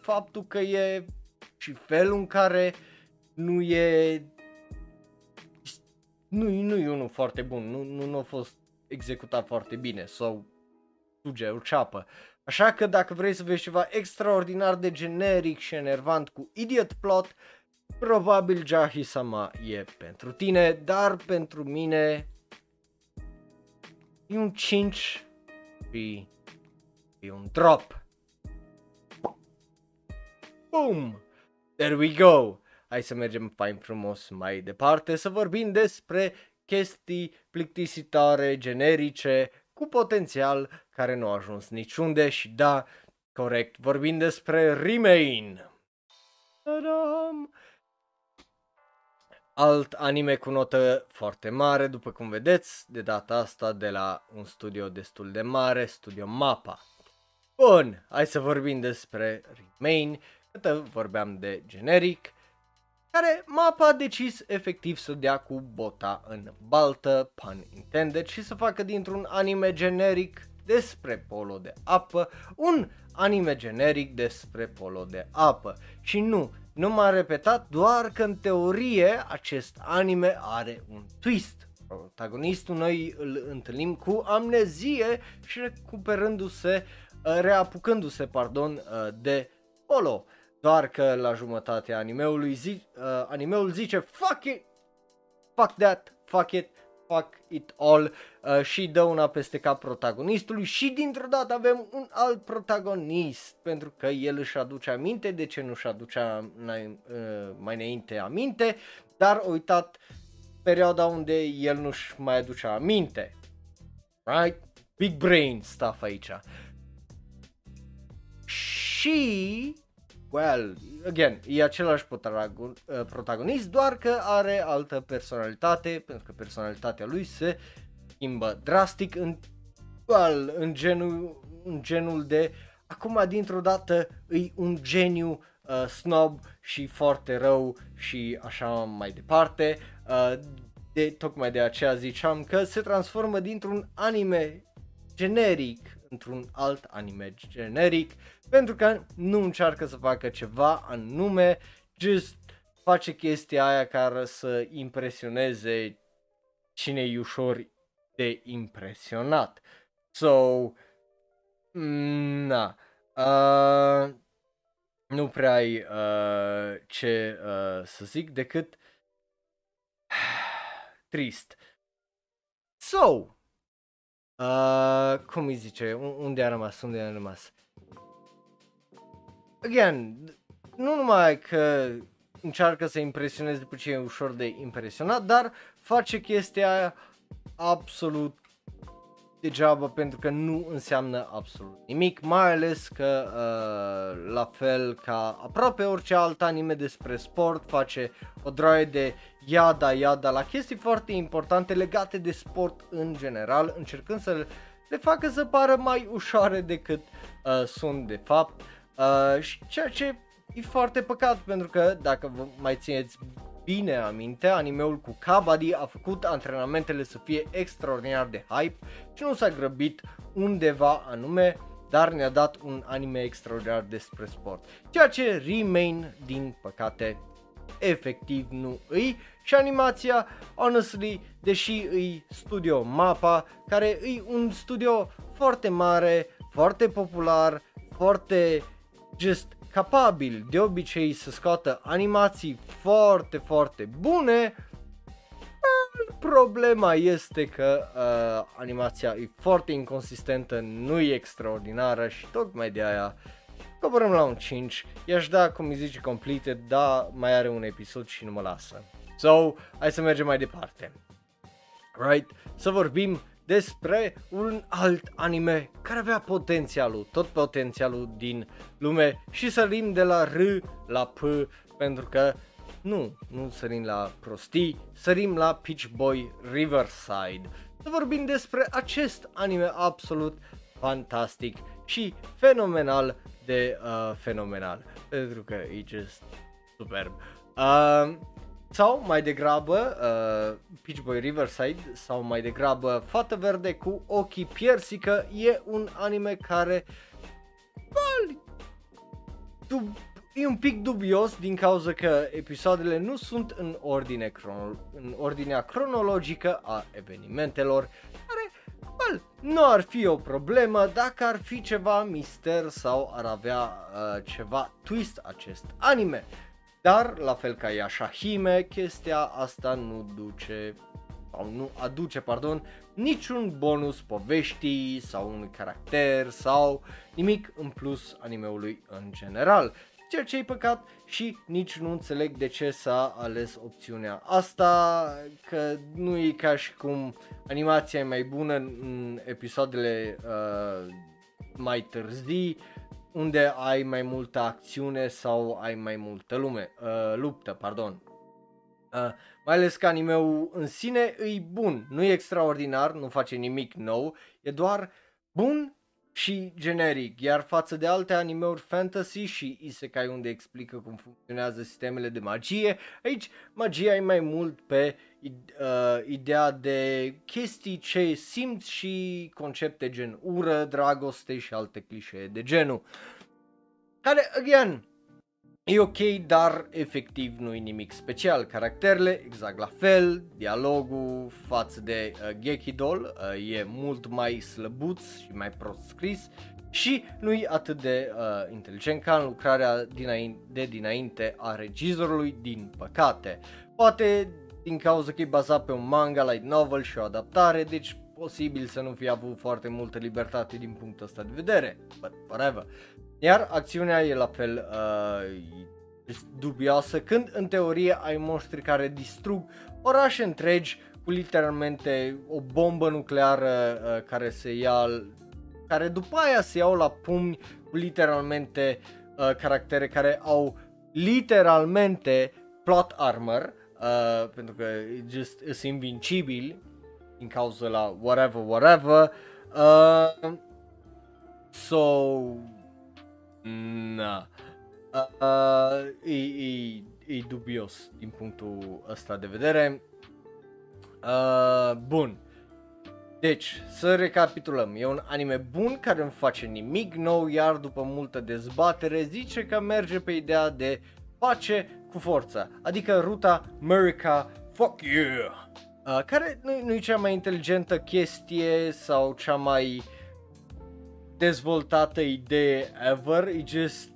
faptul că e și felul în care nu e nu, nu e unul foarte bun, nu, nu, nu a fost executat foarte bine sau suge o ceapă. Așa că dacă vrei să vezi ceva extraordinar de generic și enervant cu idiot plot, probabil Jahi Sama e pentru tine, dar pentru mine e un 5 și e un drop. Boom! There we go! Hai să mergem fain frumos mai departe să vorbim despre chestii plictisitoare, generice, cu potențial care nu a ajuns niciunde și da, corect, vorbim despre Remain. Ta-dam! Alt anime cu notă foarte mare, după cum vedeți, de data asta de la un studio destul de mare, Studio Mapa. Bun, hai să vorbim despre Remain, că vorbeam de generic, care mapa a decis efectiv să dea cu bota în baltă, pun intended, și să facă dintr-un anime generic despre polo de apă, un anime generic despre polo de apă. Și nu, nu m-a repetat doar că în teorie acest anime are un twist. Protagonistul noi îl întâlnim cu amnezie și recuperându-se, uh, reapucându-se, pardon, uh, de polo. Doar că la jumătatea animeului zi, uh, animeul zice fuck it, fuck that, fuck it, fuck it all uh, și dă una peste cap protagonistului și dintr-o dată avem un alt protagonist pentru că el își aduce aminte de ce nu își aducea mai, uh, mai înainte aminte, dar a uitat perioada unde el nu-și mai aduce aminte. Right? Big brain stuff aici. Și well, again, e același uh, protagonist, doar că are altă personalitate, pentru că personalitatea lui se schimbă drastic în, well, în, genul, în genul de acum dintr-o dată îi un geniu uh, snob și foarte rău și așa mai departe. Uh, de, tocmai de aceea ziceam că se transformă dintr-un anime generic într-un alt anime generic pentru că nu încearcă să facă ceva anume, just face chestia aia care să impresioneze cine e ușor de impresionat. So, na, uh, nu prea ai uh, ce uh, să zic decât [SIGHS] trist. So, uh, cum îi zice, unde a rămas, unde a rămas? again, nu numai că încearcă să impresioneze pe ce e ușor de impresionat, dar face chestia aia absolut degeaba pentru că nu înseamnă absolut nimic, mai ales că uh, la fel ca aproape orice alt anime despre sport face o droaie de iada iada la chestii foarte importante legate de sport în general, încercând să le facă să pară mai ușoare decât uh, sunt de fapt. Uh, și ceea ce e foarte păcat pentru că dacă vă mai țineți bine aminte, animeul cu Kabaddi a făcut antrenamentele să fie extraordinar de hype și nu s-a grăbit undeva anume, dar ne-a dat un anime extraordinar despre sport. Ceea ce Remain, din păcate, efectiv nu îi și animația, honestly, deși îi studio MAPA, care e un studio foarte mare, foarte popular, foarte just capabil de obicei să scoată animații foarte, foarte bune, problema este că uh, animația e foarte inconsistentă, nu e extraordinară și tocmai de aia coborăm la un 5, i-aș da, cum îi zice, complete, da, mai are un episod și nu mă lasă. So, hai să mergem mai departe. Right? Să vorbim despre un alt anime care avea potențialul, tot potențialul din lume și sărim de la R la P pentru că nu, nu sărim la prostii, sărim la Peach Boy Riverside. Să vorbim despre acest anime absolut fantastic și fenomenal de uh, fenomenal, pentru că e just superb. Uh, sau mai degrabă uh, Peach Boy Riverside sau mai degrabă Fată Verde cu ochii piersică e un anime care well, tu e un pic dubios din cauza că episoadele nu sunt în, ordine crono- în ordinea cronologică a evenimentelor, care well, nu ar fi o problemă dacă ar fi ceva mister sau ar avea uh, ceva twist acest anime. Dar, la fel ca Yashahime, chestia asta nu duce sau nu aduce, pardon, niciun bonus poveștii sau un caracter sau nimic în plus animeului în general. Ceea ce e păcat și nici nu înțeleg de ce s-a ales opțiunea asta, că nu e ca și cum animația e mai bună în episoadele uh, mai târzii, unde ai mai multă acțiune sau ai mai multă lume, uh, luptă, pardon. Uh, mai ales că animeul în sine e bun, nu e extraordinar, nu face nimic nou, e doar bun și generic, iar față de alte animeuri fantasy și isekai unde explică cum funcționează sistemele de magie, aici magia e mai mult pe uh, ideea de chestii ce simți și concepte gen ură, dragoste și alte clișee de genul. Care, again, E ok, dar efectiv nu e nimic special. Caracterele exact la fel, dialogul față de uh, Gekidol uh, e mult mai slăbuț și mai prost scris și nu e atât de uh, inteligent ca în lucrarea dinainte, de dinainte a regizorului, din păcate. Poate din cauza că e bazat pe un manga, light novel și o adaptare, deci posibil să nu fie avut foarte multă libertate din punctul ăsta de vedere, but whatever. Iar acțiunea e la fel uh, dubioasă când în teorie ai monștri care distrug orașe întregi cu literalmente o bombă nucleară uh, care se ia care după aia se iau la pumni cu literalmente uh, caractere care au literalmente plot armor uh, pentru că just sunt invincibili din cauza la whatever whatever uh, so Na. Uh, uh, e, e, e dubios din punctul ăsta de vedere. Uh, bun. Deci, să recapitulăm, e un anime bun care nu face nimic nou, iar după multă dezbatere zice că merge pe ideea de pace cu forța, adică ruta America Fuck Yeah, uh, care nu, nu e cea mai inteligentă chestie sau cea mai uh, dezvoltată idee ever, e just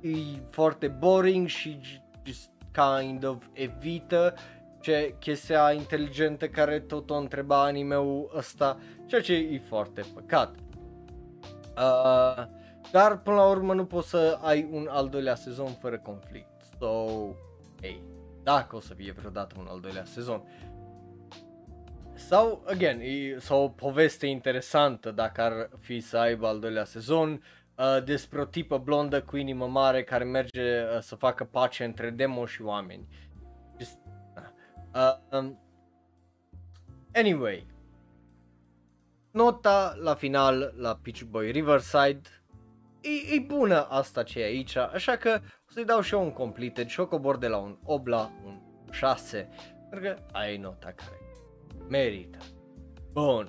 e foarte boring și just kind of evită ce chestia inteligentă care tot o întreba animeul ăsta, ceea ce e foarte păcat. Uh, dar până la urmă nu poți să ai un al doilea sezon fără conflict. So, hey, dacă o să fie vreodată un al doilea sezon. Sau, again, e, sau o poveste interesantă dacă ar fi să aibă al doilea sezon uh, despre o tipă blondă cu inimă mare care merge uh, să facă pace între demo și oameni. Just, uh, um, anyway, nota la final la Peach Boy Riverside e, e bună asta ce e aici, așa că o să-i dau și eu un completed și o cobor de la un 8 la un 6, pentru că ai nota care merită. Bun,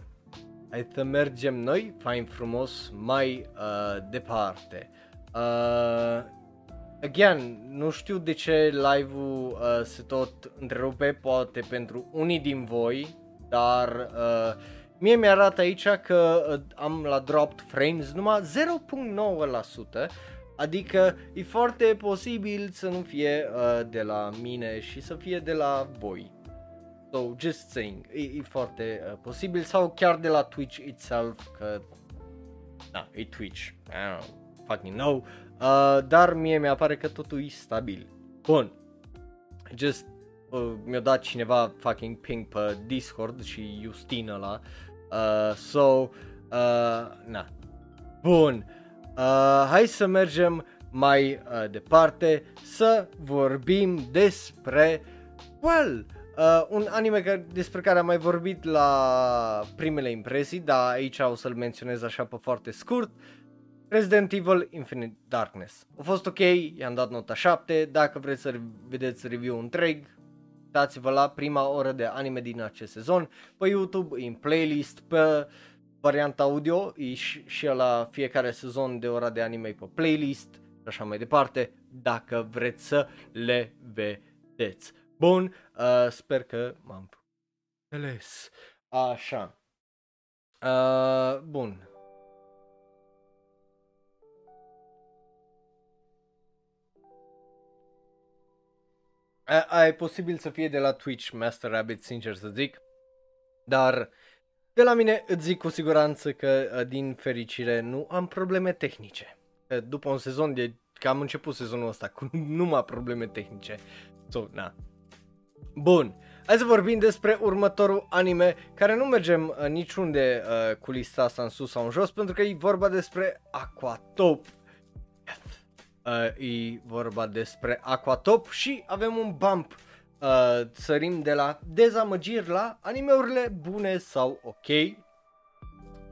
hai să mergem noi, fain frumos, mai uh, departe. Uh, again, nu știu de ce live-ul uh, se tot întrerupe, poate pentru unii din voi, dar uh, mie mi-arată aici că uh, am la dropped frames numai 0.9%, adică e foarte posibil să nu fie uh, de la mine și să fie de la voi. So, just saying, e, e foarte uh, posibil. Sau chiar de la Twitch itself, că da, e Twitch, I don't know, fucking know, uh, dar mie mi-apare că totul e stabil. Bun, just uh, mi-a dat cineva fucking ping pe Discord și Justin ăla, uh, so, uh, na, bun, uh, hai să mergem mai uh, departe să vorbim despre, well, Uh, un anime care, despre care am mai vorbit la primele impresii, dar aici o să-l menționez așa pe foarte scurt. Resident Evil Infinite Darkness. A fost ok, i-am dat nota 7, dacă vreți să vedeți review întreg, dați-vă la prima oră de anime din acest sezon pe YouTube, în playlist, pe varianta audio, e și, și la fiecare sezon de ora de anime pe playlist, așa mai departe, dacă vreți să le vedeți. Bun, uh, sper că m-am înțeles. Așa. Uh, bun. A, e posibil să fie de la Twitch Master Rabbit, sincer să zic. Dar de la mine îți zic cu siguranță că din fericire nu am probleme tehnice. După un sezon de că am început sezonul ăsta cu [LAUGHS] numai probleme tehnice. So, na. Bun. Hai să vorbim despre următorul anime care nu mergem uh, niciunde uh, cu lista asta în sus sau în jos pentru că e vorba despre Aquatop. Uh, e vorba despre Aquatop și avem un bump. Uh, sărim de la dezamăgiri la animeurile bune sau ok.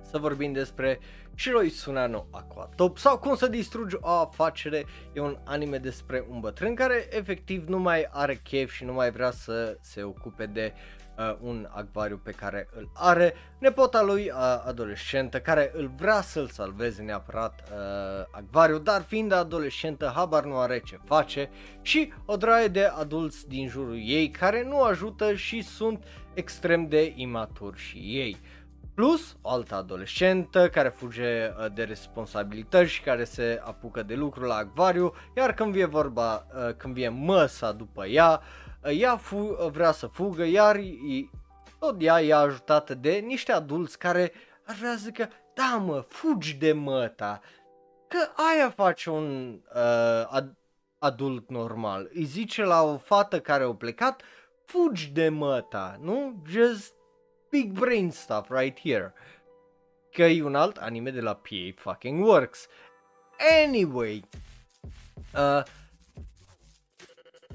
Să vorbim despre Shiroi Tsunano Aquatop. Sau cum să distrugi o afacere e un anime despre un bătrân care efectiv nu mai are chef și nu mai vrea să se ocupe de uh, un acvariu pe care îl are, nepota lui uh, adolescentă care îl vrea să-l salveze neapărat uh, acvariu, dar fiind adolescentă habar nu are ce face. Și o draie de adulți din jurul ei care nu ajută și sunt extrem de imaturi și ei. Plus o altă adolescentă care fuge uh, de responsabilități și care se apucă de lucru la acvariu, iar când vine vorba, uh, când vine măsa după ea, uh, ea fu- vrea să fugă, iar tot ea e ajutată de niște adulți care ar vrea să zică, da mă, fugi de măta, că aia face un uh, ad- adult normal. Îi zice la o fată care a plecat, fugi de măta, nu? Just big brain stuff right here. Că e un alt anime de la PA fucking Works. Anyway, uh,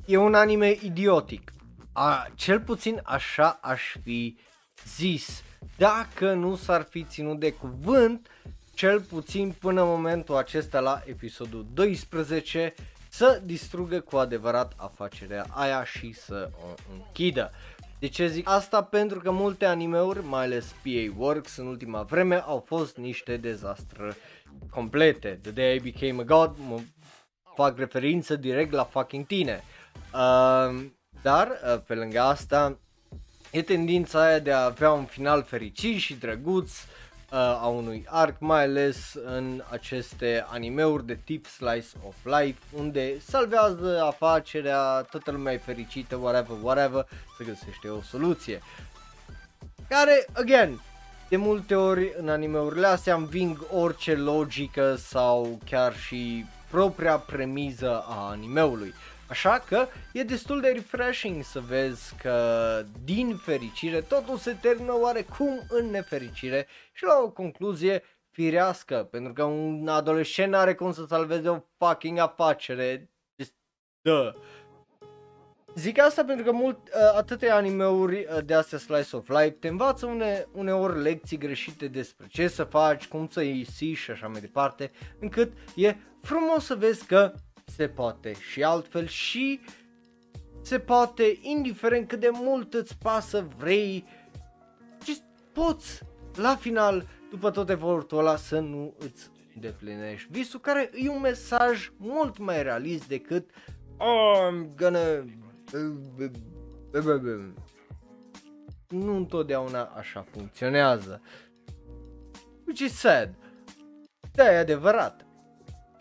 e un anime idiotic. A, cel puțin așa aș fi zis. Dacă nu s-ar fi ținut de cuvânt, cel puțin până în momentul acesta la episodul 12, să distrugă cu adevărat afacerea aia și să o închidă. De ce zic asta? Pentru că multe animeuri, mai ales PA Works în ultima vreme, au fost niște dezastre complete. The Day I Became a God, mă fac referință direct la fucking tine. Uh, dar, uh, pe lângă asta, e tendința aia de a avea un final fericit și drăguț, uh, uh, a unui arc, mai ales în aceste animeuri de tip slice of life, unde salvează afacerea, toată lumea e fericită, whatever, whatever, să găsește o soluție. Care, again, de multe ori în animeurile astea înving orice logică sau chiar și propria premiză a animeului. Așa că e destul de refreshing să vezi că din fericire totul se termină oarecum în nefericire și la o concluzie firească, pentru că un adolescent are cum să salveze o fucking afacere. Just, duh. Zic asta pentru că mult, uh, atâtea animeuri uh, de astea Slice of Life te învață une, uneori lecții greșite despre ce să faci, cum să ieși și așa mai departe, încât e frumos să vezi că se poate și altfel și se poate, indiferent cât de mult îți pasă, vrei, just poți la final, după tot efortul ăla, să nu îți îndeplinești visul, care e un mesaj mult mai realist decât oh, I'm gonna... Nu întotdeauna așa funcționează. Which is sad. Da, e adevărat.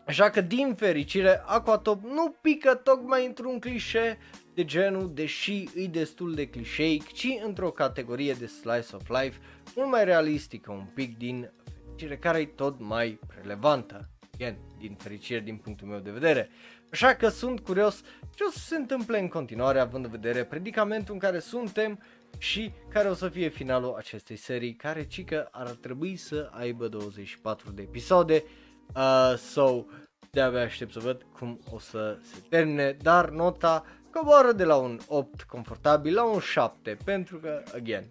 Așa că, din fericire, Aquatop nu pică tocmai într-un clișe de genul, deși e destul de clișeic, ci într-o categorie de slice of life mult mai realistică, un pic din fericire care e tot mai relevantă. Again, din fericire din punctul meu de vedere. Așa că sunt curios ce o să se întâmple în continuare, având în vedere predicamentul în care suntem și care o să fie finalul acestei serii, care cică ar trebui să aibă 24 de episoade Uh, so, de-abia aștept să văd cum o să se termine, dar nota coboară de la un 8 confortabil la un 7, pentru că, again,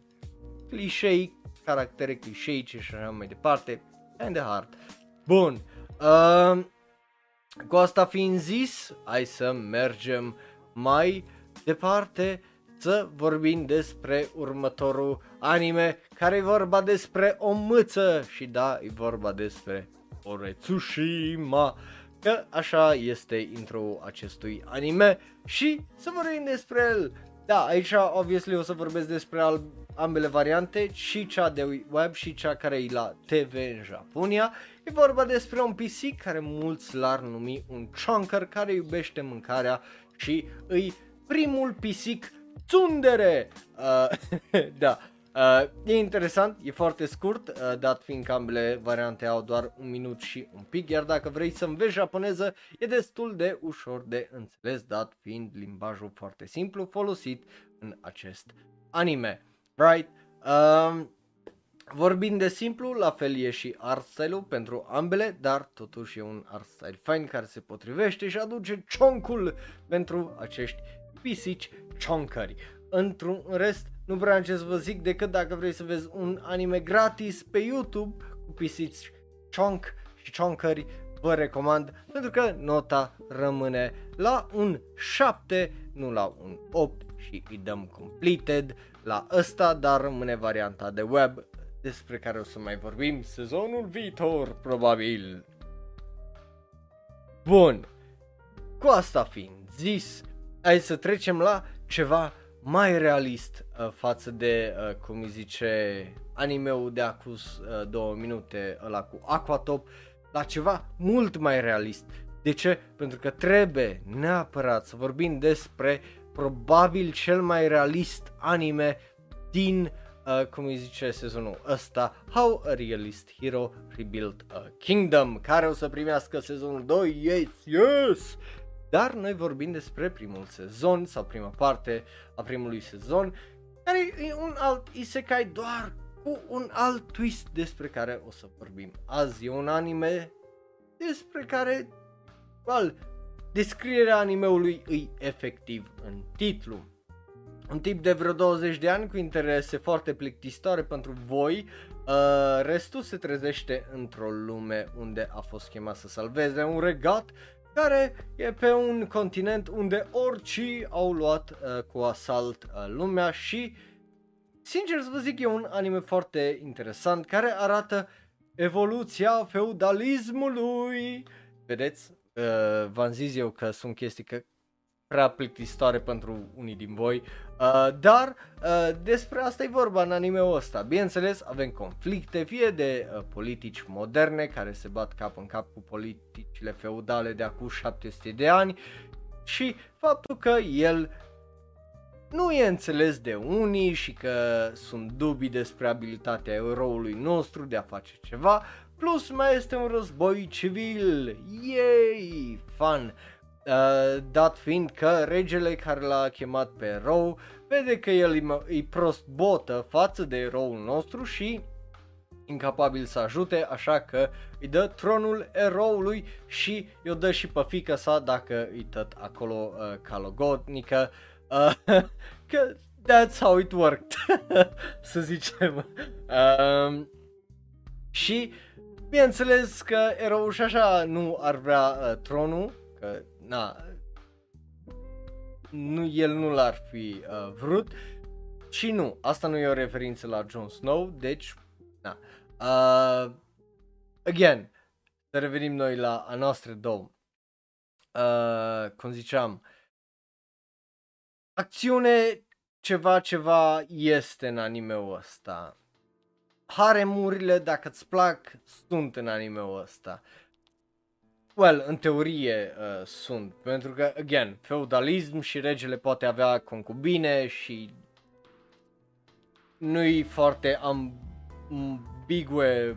clișei, caractere clișeice și așa mai departe, and the hard. Bun, uh, cu asta fiind zis, hai să mergem mai departe să vorbim despre următorul anime care e vorba despre o mâță și da, e vorba despre Oretsushima, că așa este intro acestui anime și să vorbim despre el. Da, aici obviously o să vorbesc despre al, ambele variante, și cea de web și cea care e la TV în Japonia. E vorba despre un PC care mulți l-ar numi un chunker care iubește mâncarea și îi primul pisic tsundere. Uh, [LAUGHS] da, Uh, e interesant, e foarte scurt, uh, dat fiindcă ambele variante au doar un minut și un pic, iar dacă vrei să înveți japoneză, e destul de ușor de înțeles, dat fiind limbajul foarte simplu folosit în acest anime. Right? Uh, vorbind de simplu, la fel e și art style-ul pentru ambele, dar totuși e un art style fain care se potrivește și aduce chonkul pentru acești pisici chonkări. Într-un rest, nu prea am ce să vă zic decât dacă vrei să vezi un anime gratis pe YouTube cu pisici chonk și chonkări, vă recomand pentru că nota rămâne la un 7, nu la un 8 și îi dăm completed la ăsta, dar rămâne varianta de web despre care o să mai vorbim sezonul viitor, probabil. Bun, cu asta fiind zis, hai să trecem la ceva mai realist uh, față de, uh, cum îi zice, animeul de acus uh, două minute, ăla cu Aquatop, la ceva mult mai realist. De ce? Pentru că trebuie neapărat să vorbim despre probabil cel mai realist anime din, uh, cum îi zice, sezonul ăsta, How a Realist Hero Rebuilt a Kingdom, care o să primească sezonul 2, yes, yes! Dar noi vorbim despre primul sezon sau prima parte a primului sezon, care e un alt isekai doar cu un alt twist despre care o să vorbim azi. E un anime despre care, well, descrierea animeului îi efectiv în titlu. Un tip de vreo 20 de ani cu interese foarte plictisitoare pentru voi, uh, restul se trezește într-o lume unde a fost chemat să salveze un regat care e pe un continent unde oricii au luat uh, cu asalt uh, lumea și sincer să vă zic e un anime foarte interesant care arată evoluția feudalismului. Vedeți, uh, v-am zis eu că sunt chestii că prea plictisitoare pentru unii din voi, uh, dar uh, despre asta e vorba în anime-ul ăsta. Bineînțeles, avem conflicte, fie de uh, politici moderne care se bat cap în cap cu politicile feudale de acum 700 de ani și faptul că el nu e înțeles de unii și că sunt dubii despre abilitatea eroului nostru de a face ceva, plus mai este un război civil, yay, fun! Uh, dat fiind că regele care l-a chemat pe erou vede că el e prost botă față de eroul nostru și incapabil să ajute, așa că îi dă tronul eroului și i-o dă și pe fică sa dacă îi tot acolo uh, calogotnică. Uh, [LAUGHS] că that's how it worked, [LAUGHS] să zicem. Uh, și bineînțeles că eroul și așa nu ar vrea uh, tronul, că na, nu, el nu l-ar fi uh, vrut și nu, asta nu e o referință la Jon Snow, deci, na. Uh, again, să revenim noi la a noastră două. Uh, cum ziceam, acțiune ceva, ceva este în anime-ul ăsta. Haremurile, dacă îți plac, sunt în anime-ul ăsta. Well, în teorie uh, sunt, pentru că, again, feudalism și regele poate avea concubine și nu-i foarte ambigue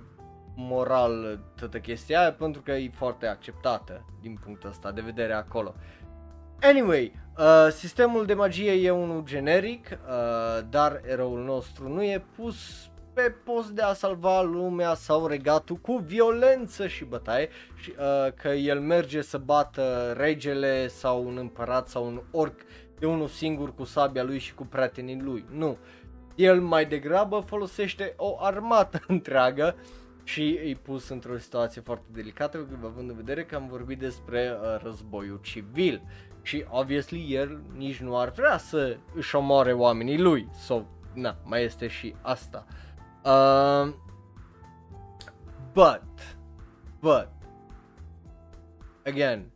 moral toată chestia aia, pentru că e foarte acceptată din punctul ăsta de vedere acolo. Anyway, uh, sistemul de magie e unul generic, uh, dar eroul nostru nu e pus pe post de a salva lumea sau regatul cu violență și bătaie și, uh, că el merge să bată regele sau un împărat sau un orc de unul singur cu sabia lui și cu prietenii lui. Nu. El mai degrabă folosește o armată [LAUGHS] întreagă și e pus într-o situație foarte delicată, având în vedere că am vorbit despre uh, războiul civil. Și, obviously, el nici nu ar vrea să își omoare oamenii lui. So, na, mai este și asta. Uh, Um, but, but, again,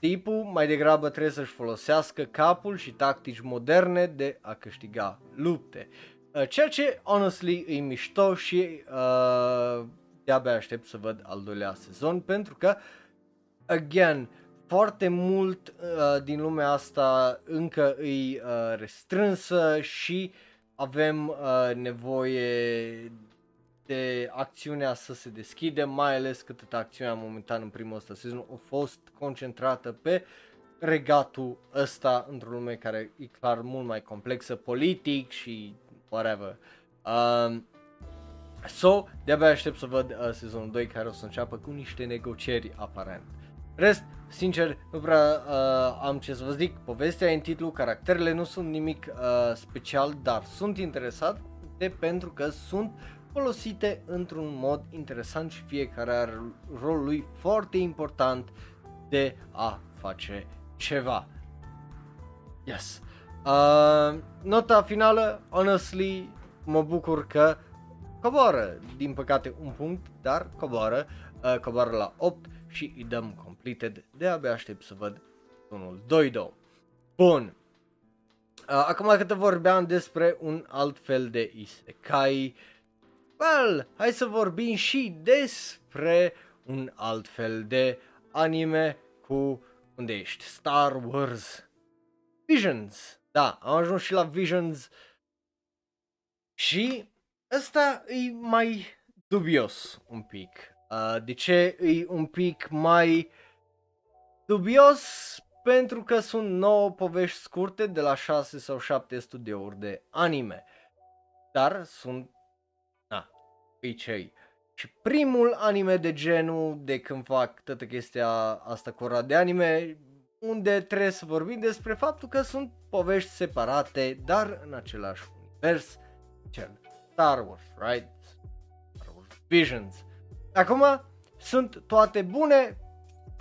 tipul mai degrabă trebuie să-și folosească capul și tactici moderne de a câștiga lupte. Uh, ceea ce, honestly, e mișto și uh, de-abia aștept să văd al doilea sezon pentru că, again, foarte mult uh, din lumea asta încă e uh, restrânsă și avem uh, nevoie de acțiunea să se deschide, mai ales că atât acțiunea momentan în primul ăsta sezon a fost concentrată pe regatul ăsta într-o lume care e clar mult mai complexă politic și whatever. Um, so, de-abia aștept să văd uh, sezonul 2 care o să înceapă cu niște negocieri aparent. Rest, sincer, nu prea uh, am ce să vă zic, povestea e în titlu, caracterele nu sunt nimic uh, special, dar sunt interesat de pentru că sunt folosite într-un mod interesant și fiecare are rolul lui foarte important de a face ceva. Yes. Uh, nota finală, honestly, mă bucur că coboară, din păcate un punct, dar coboară, uh, coboară la 8 și îi dăm completed, de abia aștept să văd unul 2-2. Bun. Uh, acum că te vorbeam despre un alt fel de isekai, well, hai să vorbim și despre un alt fel de anime cu, unde ești, Star Wars Visions. Da, am ajuns și la Visions și ăsta e mai dubios un pic. Uh, de ce e un pic mai dubios? Pentru că sunt 9 povești scurte de la 6 sau 7 studiouri de anime. Dar sunt, na, e cei. Și primul anime de genul de când fac toată chestia asta cu ora de anime, unde trebuie să vorbim despre faptul că sunt povești separate, dar în același univers, cel Star Wars, right? Star Wars Visions. Acum, sunt toate bune?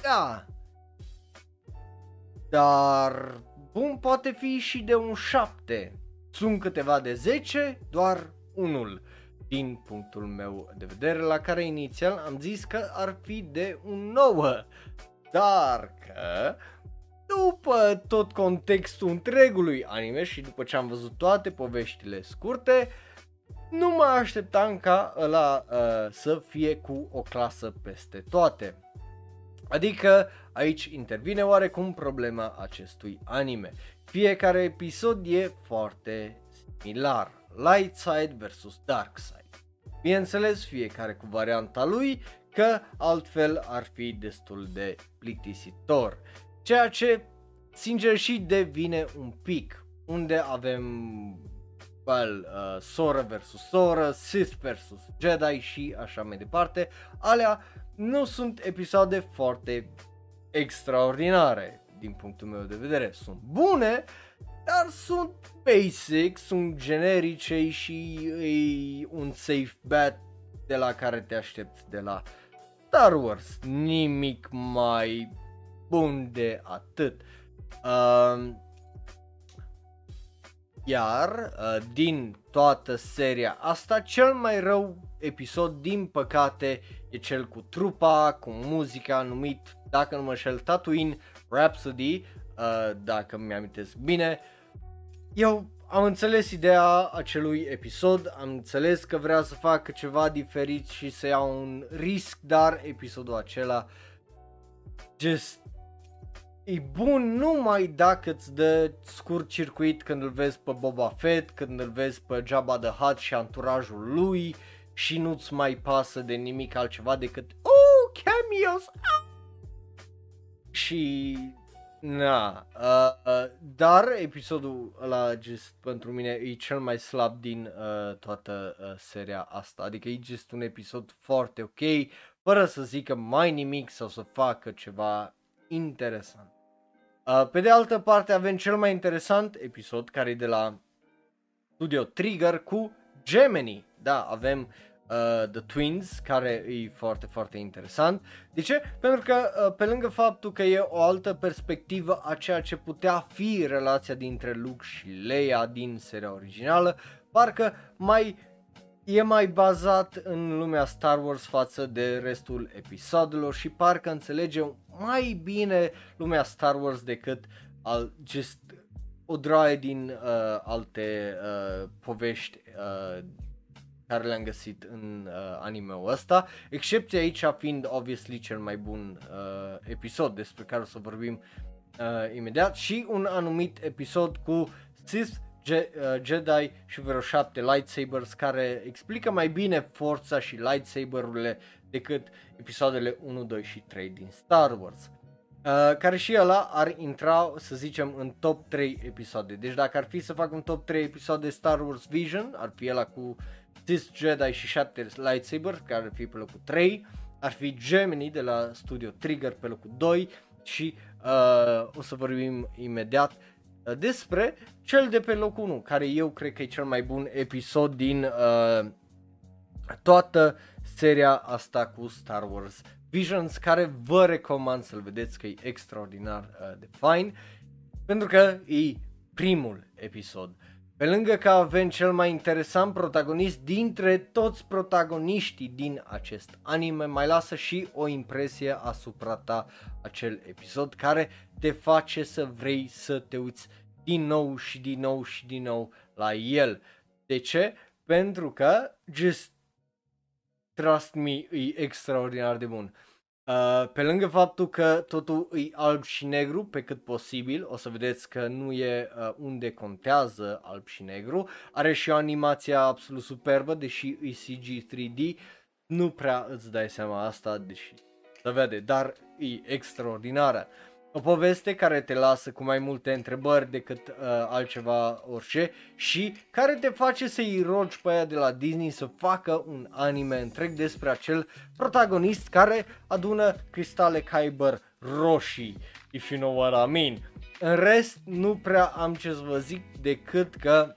Da. Dar bun poate fi și de un 7. Sunt câteva de 10, doar unul din punctul meu de vedere, la care inițial am zis că ar fi de un 9. Dar că după tot contextul întregului anime și după ce am văzut toate poveștile scurte, nu mă așteptam ca ăla uh, să fie cu o clasă peste toate. Adică aici intervine oarecum problema acestui anime. Fiecare episod e foarte similar. Light side versus dark side. Bineînțeles, fiecare cu varianta lui, că altfel ar fi destul de plictisitor. Ceea ce, sincer, și devine un pic, unde avem well, uh, soră versus soră, Sith versus Jedi și așa mai departe. Alea nu sunt episoade foarte extraordinare din punctul meu de vedere. Sunt bune, dar sunt basic, sunt generice și e un safe bet de la care te aștepți de la Star Wars. Nimic mai bun de atât. Uh, iar uh, din toată seria asta, cel mai rău episod, din păcate, e cel cu trupa, cu muzica, numit, dacă nu mă șel, Tatooine Rhapsody, uh, dacă mi-amintesc bine. Eu am înțeles ideea acelui episod, am înțeles că vrea să facă ceva diferit și să ia un risc, dar episodul acela just e bun numai dacă îți dă scurt circuit când îl vezi pe Boba Fett, când îl vezi pe Jabba the Hutt și anturajul lui și nu-ți mai pasă de nimic altceva decât Oh, cameos! Ah! Și Na, uh, uh, dar episodul ăla just pentru mine e cel mai slab din uh, toată uh, seria asta, adică e just un episod foarte ok, fără să zică mai nimic sau să facă ceva interesant. Uh, pe de altă parte avem cel mai interesant episod care e de la Studio Trigger cu Gemini. Da, avem uh, The Twins, care e foarte, foarte interesant. De ce? Pentru că uh, pe lângă faptul că e o altă perspectivă a ceea ce putea fi relația dintre Luke și Leia din seria originală, parcă mai e mai bazat în lumea Star Wars față de restul episodelor și parcă înțelegem mai bine lumea Star Wars decât al just o draie din uh, alte uh, povești uh, care le-am găsit în uh, anime-ul ăsta, excepția aici fiind obviously cel mai bun uh, episod despre care o să vorbim uh, imediat și un anumit episod cu Sith Je- uh, Jedi și vreo șapte lightsabers care explică mai bine forța și lightsaberurile decât episoadele 1, 2 și 3 din Star Wars. Uh, care și ăla ar intra, să zicem, în top 3 episoade. Deci dacă ar fi să fac un top 3 episoade Star Wars Vision, ar fi ăla cu Sith Jedi și 7 lightsabers, care ar fi pe locul 3, ar fi Gemini de la Studio Trigger pe locul 2 și uh, o să vorbim imediat uh, despre cel de pe locul 1, care eu cred că e cel mai bun episod din uh, toată seria asta cu Star Wars Visions, care vă recomand să-l vedeți că e extraordinar uh, de fain, pentru că e primul episod. Pe lângă că avem cel mai interesant protagonist dintre toți protagoniștii din acest anime, mai lasă și o impresie asupra ta acel episod care te face să vrei să te uiți din nou și din nou și din nou la el. De ce? Pentru că just trust me, e extraordinar de bun. Uh, pe lângă faptul că totul e alb și negru pe cât posibil, o să vedeți că nu e uh, unde contează alb și negru, are și o animație absolut superbă, deși e CG 3D, nu prea îți dai seama asta, deși se vede, dar e extraordinară. O poveste care te lasă cu mai multe întrebări decât uh, altceva orice și care te face să-i rogi pe aia de la Disney să facă un anime întreg despre acel protagonist care adună cristale Kyber roșii, if you know what I mean. În rest, nu prea am ce să vă zic decât că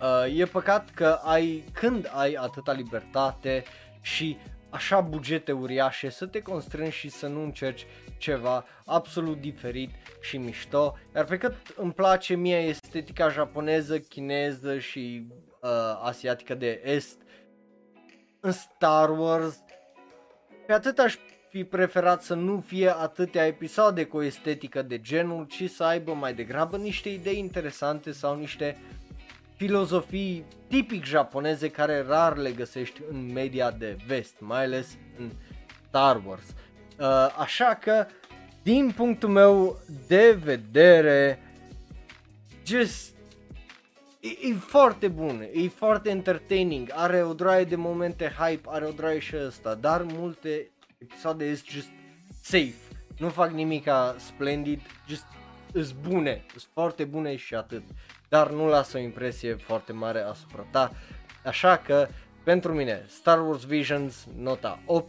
uh, e păcat că ai, când ai atâta libertate și așa bugete uriașe, să te constrângi și să nu încerci ceva absolut diferit și mișto. Iar pe cât îmi place mie estetica japoneză, chineză și uh, asiatică de est în Star Wars, pe atât aș fi preferat să nu fie atâtea episoade cu o estetică de genul, ci să aibă mai degrabă niște idei interesante sau niște filozofii tipic japoneze care rar le găsești în media de vest, mai ales în Star Wars. Uh, așa că, din punctul meu de vedere, just e, e foarte bun, e foarte entertaining, are o droaie de momente hype, are o droaie și ăsta, dar multe episoade sunt just safe, nu fac nimica splendid, just sunt bune, sunt foarte bune și atât, dar nu lasă o impresie foarte mare asupra ta, așa că pentru mine Star Wars Visions nota 8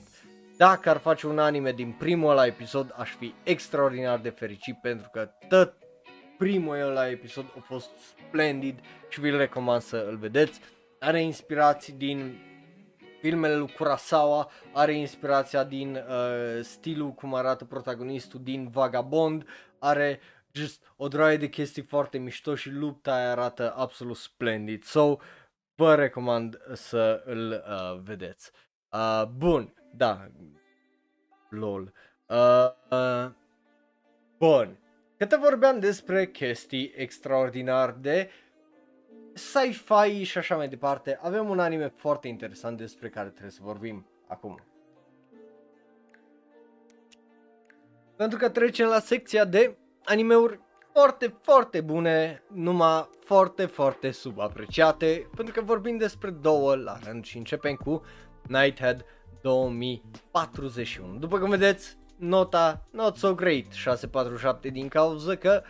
dacă ar face un anime din primul ăla episod, aș fi extraordinar de fericit pentru că tot primul ăla episod a fost splendid și vi-l recomand să îl vedeți. Are inspirații din filmele lui Kurosawa, are inspirația din uh, stilul cum arată protagonistul din Vagabond, are just o droaie de chestii foarte mișto și lupta aia arată absolut splendid. So, vă recomand să îl uh, vedeți. Uh, bun, da, lol. Uh, uh, bun, câte vorbeam despre chestii extraordinar de sci-fi și așa mai departe, avem un anime foarte interesant despre care trebuie să vorbim acum. Pentru că trecem la secția de animeuri foarte, foarte bune, numai foarte, foarte subapreciate, pentru că vorbim despre două la rând și începem cu Nighthead 2041. După cum vedeți, nota not so great, 647 din cauza că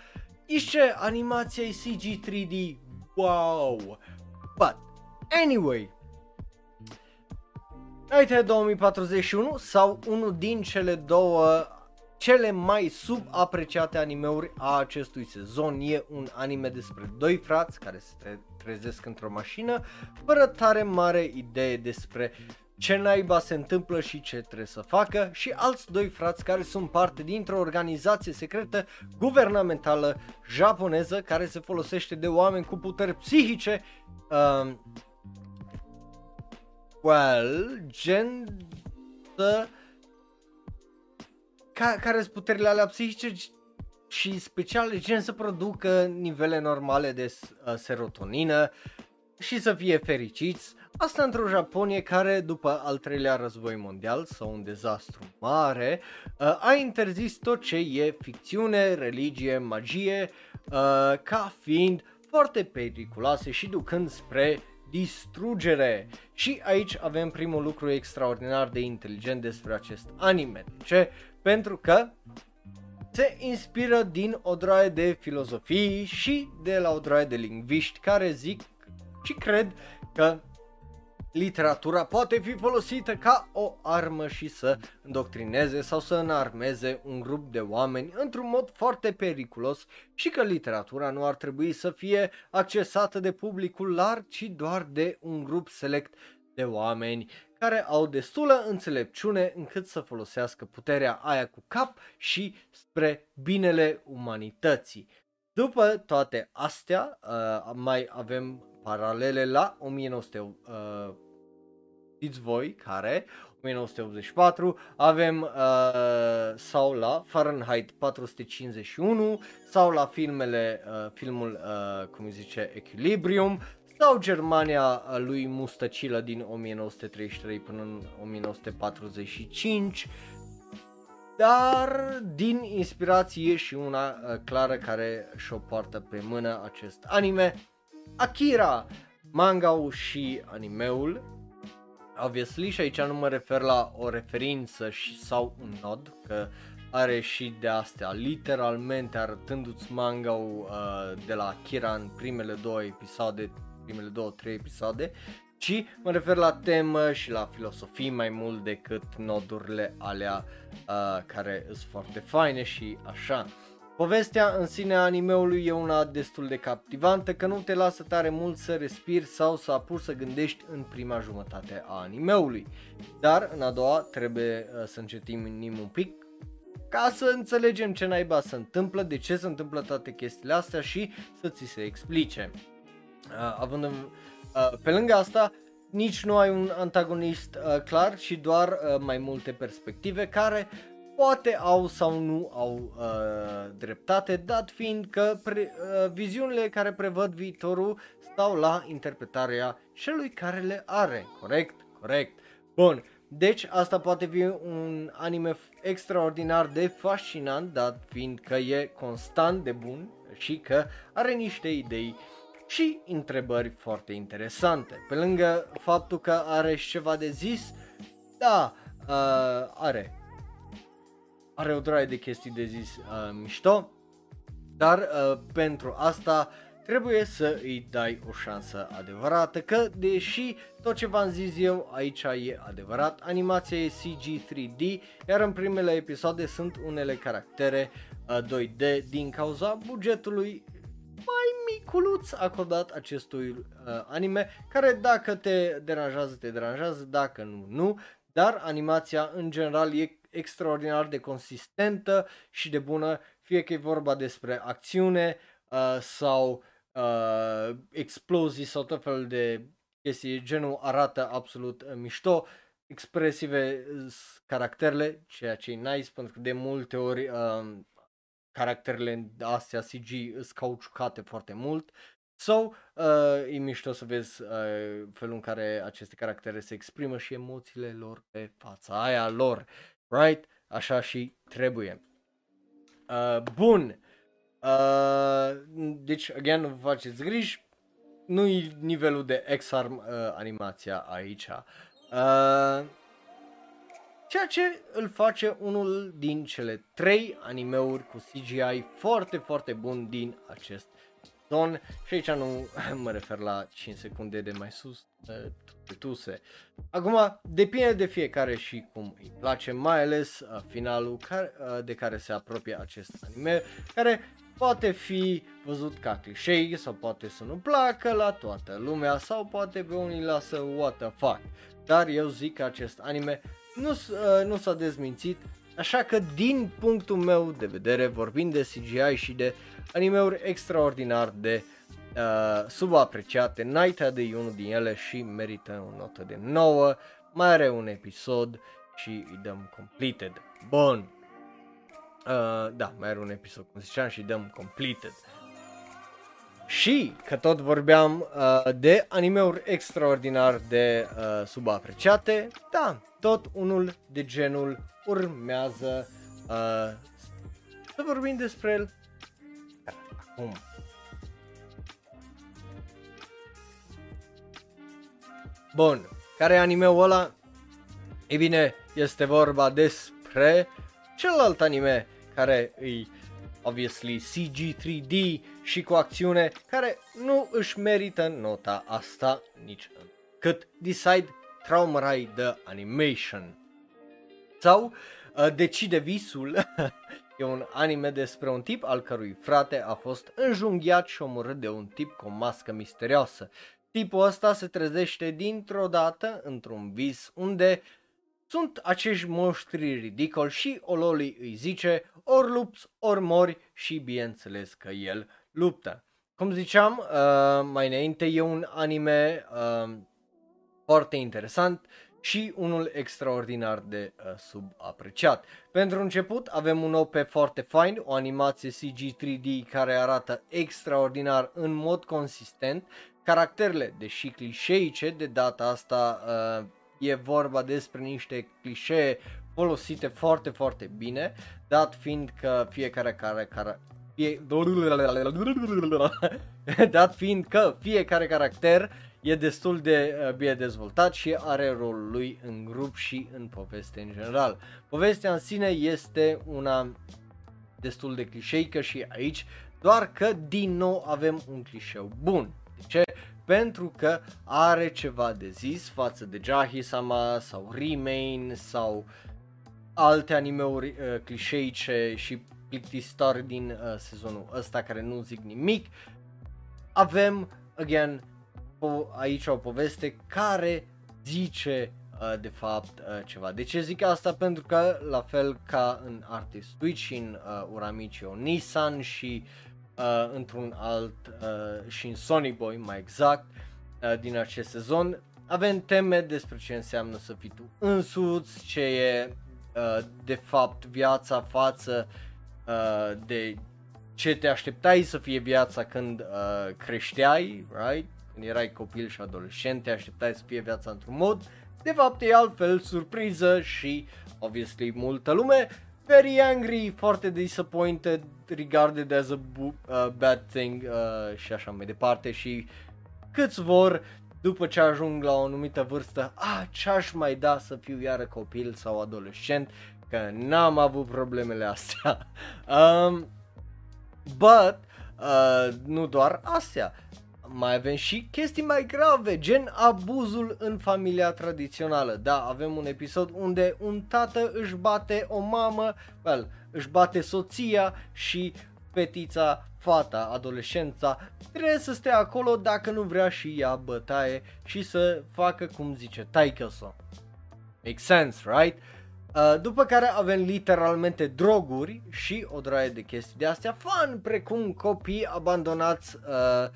ce animația e CG 3D, wow! But, anyway, Nighthead 2041 sau unul din cele două cele mai subapreciate animeuri a acestui sezon. E un anime despre doi frați care se tre- trezesc într-o mașină fără tare mare idee despre ce naiba se întâmplă și ce trebuie să facă și alți doi frați care sunt parte dintr-o organizație secretă guvernamentală japoneză care se folosește de oameni cu puteri psihice uh, well, gen să ca, care sunt puterile alea psihice și speciale, gen să producă nivele normale de uh, serotonină și să fie fericiți. Asta într-o Japonie care, după al treilea război mondial sau un dezastru mare, uh, a interzis tot ce e ficțiune, religie, magie, uh, ca fiind foarte periculoase și ducând spre distrugere. Și aici avem primul lucru extraordinar de inteligent despre acest anime. De ce? Pentru că se inspiră din o droaie de filozofii și de la o droaie de lingviști care zic și cred că literatura poate fi folosită ca o armă și să îndoctrineze sau să înarmeze un grup de oameni într-un mod foarte periculos și că literatura nu ar trebui să fie accesată de publicul larg, ci doar de un grup select de oameni care au destulă înțelepciune încât să folosească puterea aia cu cap și spre binele umanității. După toate astea, uh, mai avem paralele la 1900, uh, știți voi care, 1984, avem uh, sau la Fahrenheit 451 sau la filmele, uh, filmul, uh, cum zice, Equilibrium sau Germania uh, lui Mustacilă din 1933 până în 1945 dar din inspirație și una uh, clară care și-o poartă pe mână acest anime, Akira, manga și animeul, obviously, și aici nu mă refer la o referință și, sau un nod, că are și de astea, literalmente arătându-ți manga uh, de la Akira în primele două episoade, primele două, trei episoade, ci mă refer la temă și la filosofii mai mult decât nodurile alea uh, care sunt foarte faine și așa. Povestea în sine a animeului e una destul de captivantă că nu te lasă tare mult să respiri sau să apuci să gândești în prima jumătate a animeului. Dar în a doua trebuie uh, să încetim un pic ca să înțelegem ce naiba se întâmplă, de ce se întâmplă toate chestiile astea și să ți se explice. Uh, având în, uh, pe lângă asta, nici nu ai un antagonist uh, clar și doar uh, mai multe perspective care poate au sau nu au uh, dreptate, dat fiind că pre, uh, viziunile care prevăd viitorul stau la interpretarea celui care le are. Corect? Corect. Bun. Deci asta poate fi un anime extraordinar de fascinant, dat fiind că e constant de bun și că are niște idei și întrebări foarte interesante. Pe lângă faptul că are și ceva de zis, da, uh, are are o draie de chestii de zis uh, mișto, dar uh, pentru asta trebuie să îi dai o șansă adevărată, că deși tot ce v-am zis eu aici e adevărat, animația e CG 3D, iar în primele episoade sunt unele caractere uh, 2D din cauza bugetului mai miculuț acordat acestui uh, anime, care dacă te deranjează, te deranjează, dacă nu, nu, dar animația în general e extraordinar de consistentă și de bună, fie că e vorba despre acțiune uh, sau uh, explozii sau tot felul de chestii, genul arată absolut uh, mișto, expresive caracterele, ceea ce e nice pentru că de multe ori uh, caracterele astea CG sunt cauciucate foarte mult sau so, uh, e mișto să vezi uh, felul în care aceste caractere se exprimă și emoțiile lor pe fața aia lor right? Așa și trebuie. Uh, bun. Uh, deci, again, nu vă faceți griji. Nu e nivelul de X-Arm uh, animația aici. Uh, ceea ce îl face unul din cele trei animeuri cu CGI foarte, foarte bun din acest ton și aici nu mă refer la 5 secunde de mai sus, de tuse. Acum, depinde de fiecare și cum îi place, mai ales uh, finalul care, uh, de care se apropie acest anime, care poate fi văzut ca clișei sau poate să nu placă la toată lumea sau poate pe unii lasă what the fuck. Dar eu zic că acest anime nu, uh, nu s-a dezmințit, așa că din punctul meu de vedere, vorbind de CGI și de animeuri extraordinar de uh, subapreciate. Night e unul din ele și merită o notă de 9. Mai are un episod și îi dăm completed. Bun. Uh, da, mai are un episod, cum ziceam, și dăm completed. Și că tot vorbeam uh, de animeuri extraordinar de uh, subapreciate, da, tot unul de genul urmează uh, să vorbim despre el acum. Bun, care e animeul ăla? Ei bine, este vorba despre celălalt anime care îi obviously CG 3D și cu acțiune care nu își merită nota asta nici cât Decide Traumarai The Animation. Sau uh, Decide Visul [LAUGHS] e un anime despre un tip al cărui frate a fost înjunghiat și omorât de un tip cu o mască misterioasă. Tipul ăsta se trezește dintr-o dată într-un vis unde sunt acești monștri ridicoli și Ololi îi zice ori lupți, ori mori și bineînțeles că el luptă. Cum ziceam uh, mai înainte, e un anime uh, foarte interesant și unul extraordinar de uh, subapreciat. Pentru început avem un OP foarte fain, o animație CG 3D care arată extraordinar în mod consistent, caracterele deși clișeice, de data asta uh, e vorba despre niște clișee folosite foarte, foarte bine, dat fiind că fiecare care, care fie, [LAUGHS] dat fiind că fiecare caracter e destul de uh, bine dezvoltat și are rolul lui în grup și în poveste în general. Povestea în sine este una destul de clișeică și aici, doar că din nou avem un clișeu bun. De ce? Pentru că are ceva de zis față de Jahi-sama sau Remain sau alte animeuri uh, clișeice și plictisitoare din uh, sezonul ăsta care nu zic nimic. Avem, again, po- aici o poveste care zice uh, de fapt uh, ceva. De ce zic asta? Pentru că la fel ca în Artist Switch și în uh, Uramichio Nissan și uh, uh, într-un alt uh, și în Sonic Boy mai exact uh, din acest sezon. Avem teme despre ce înseamnă să fii tu însuți, ce e uh, de fapt viața față uh, de ce te așteptai să fie viața când uh, creșteai, right? Când erai copil și adolescent, te așteptai să fie viața într-un mod. De fapt e altfel, surpriză și obviously multă lume very angry, foarte disappointed, regarded as a bu- uh, bad thing uh, și așa mai departe și câți vor după ce ajung la o anumită vârstă, a, ce-aș mai da să fiu iară copil sau adolescent, că n-am avut problemele astea. [LAUGHS] um, but, uh, nu doar astea, mai avem și chestii mai grave, gen abuzul în familia tradițională. Da, avem un episod unde un tată își bate o mamă, well, își bate soția și fetița, fata, adolescența, trebuie să stea acolo dacă nu vrea și ea bătaie și să facă cum zice taică Make sense, right? Uh, după care avem literalmente droguri și o draie de chestii de astea fun, precum copii abandonați uh,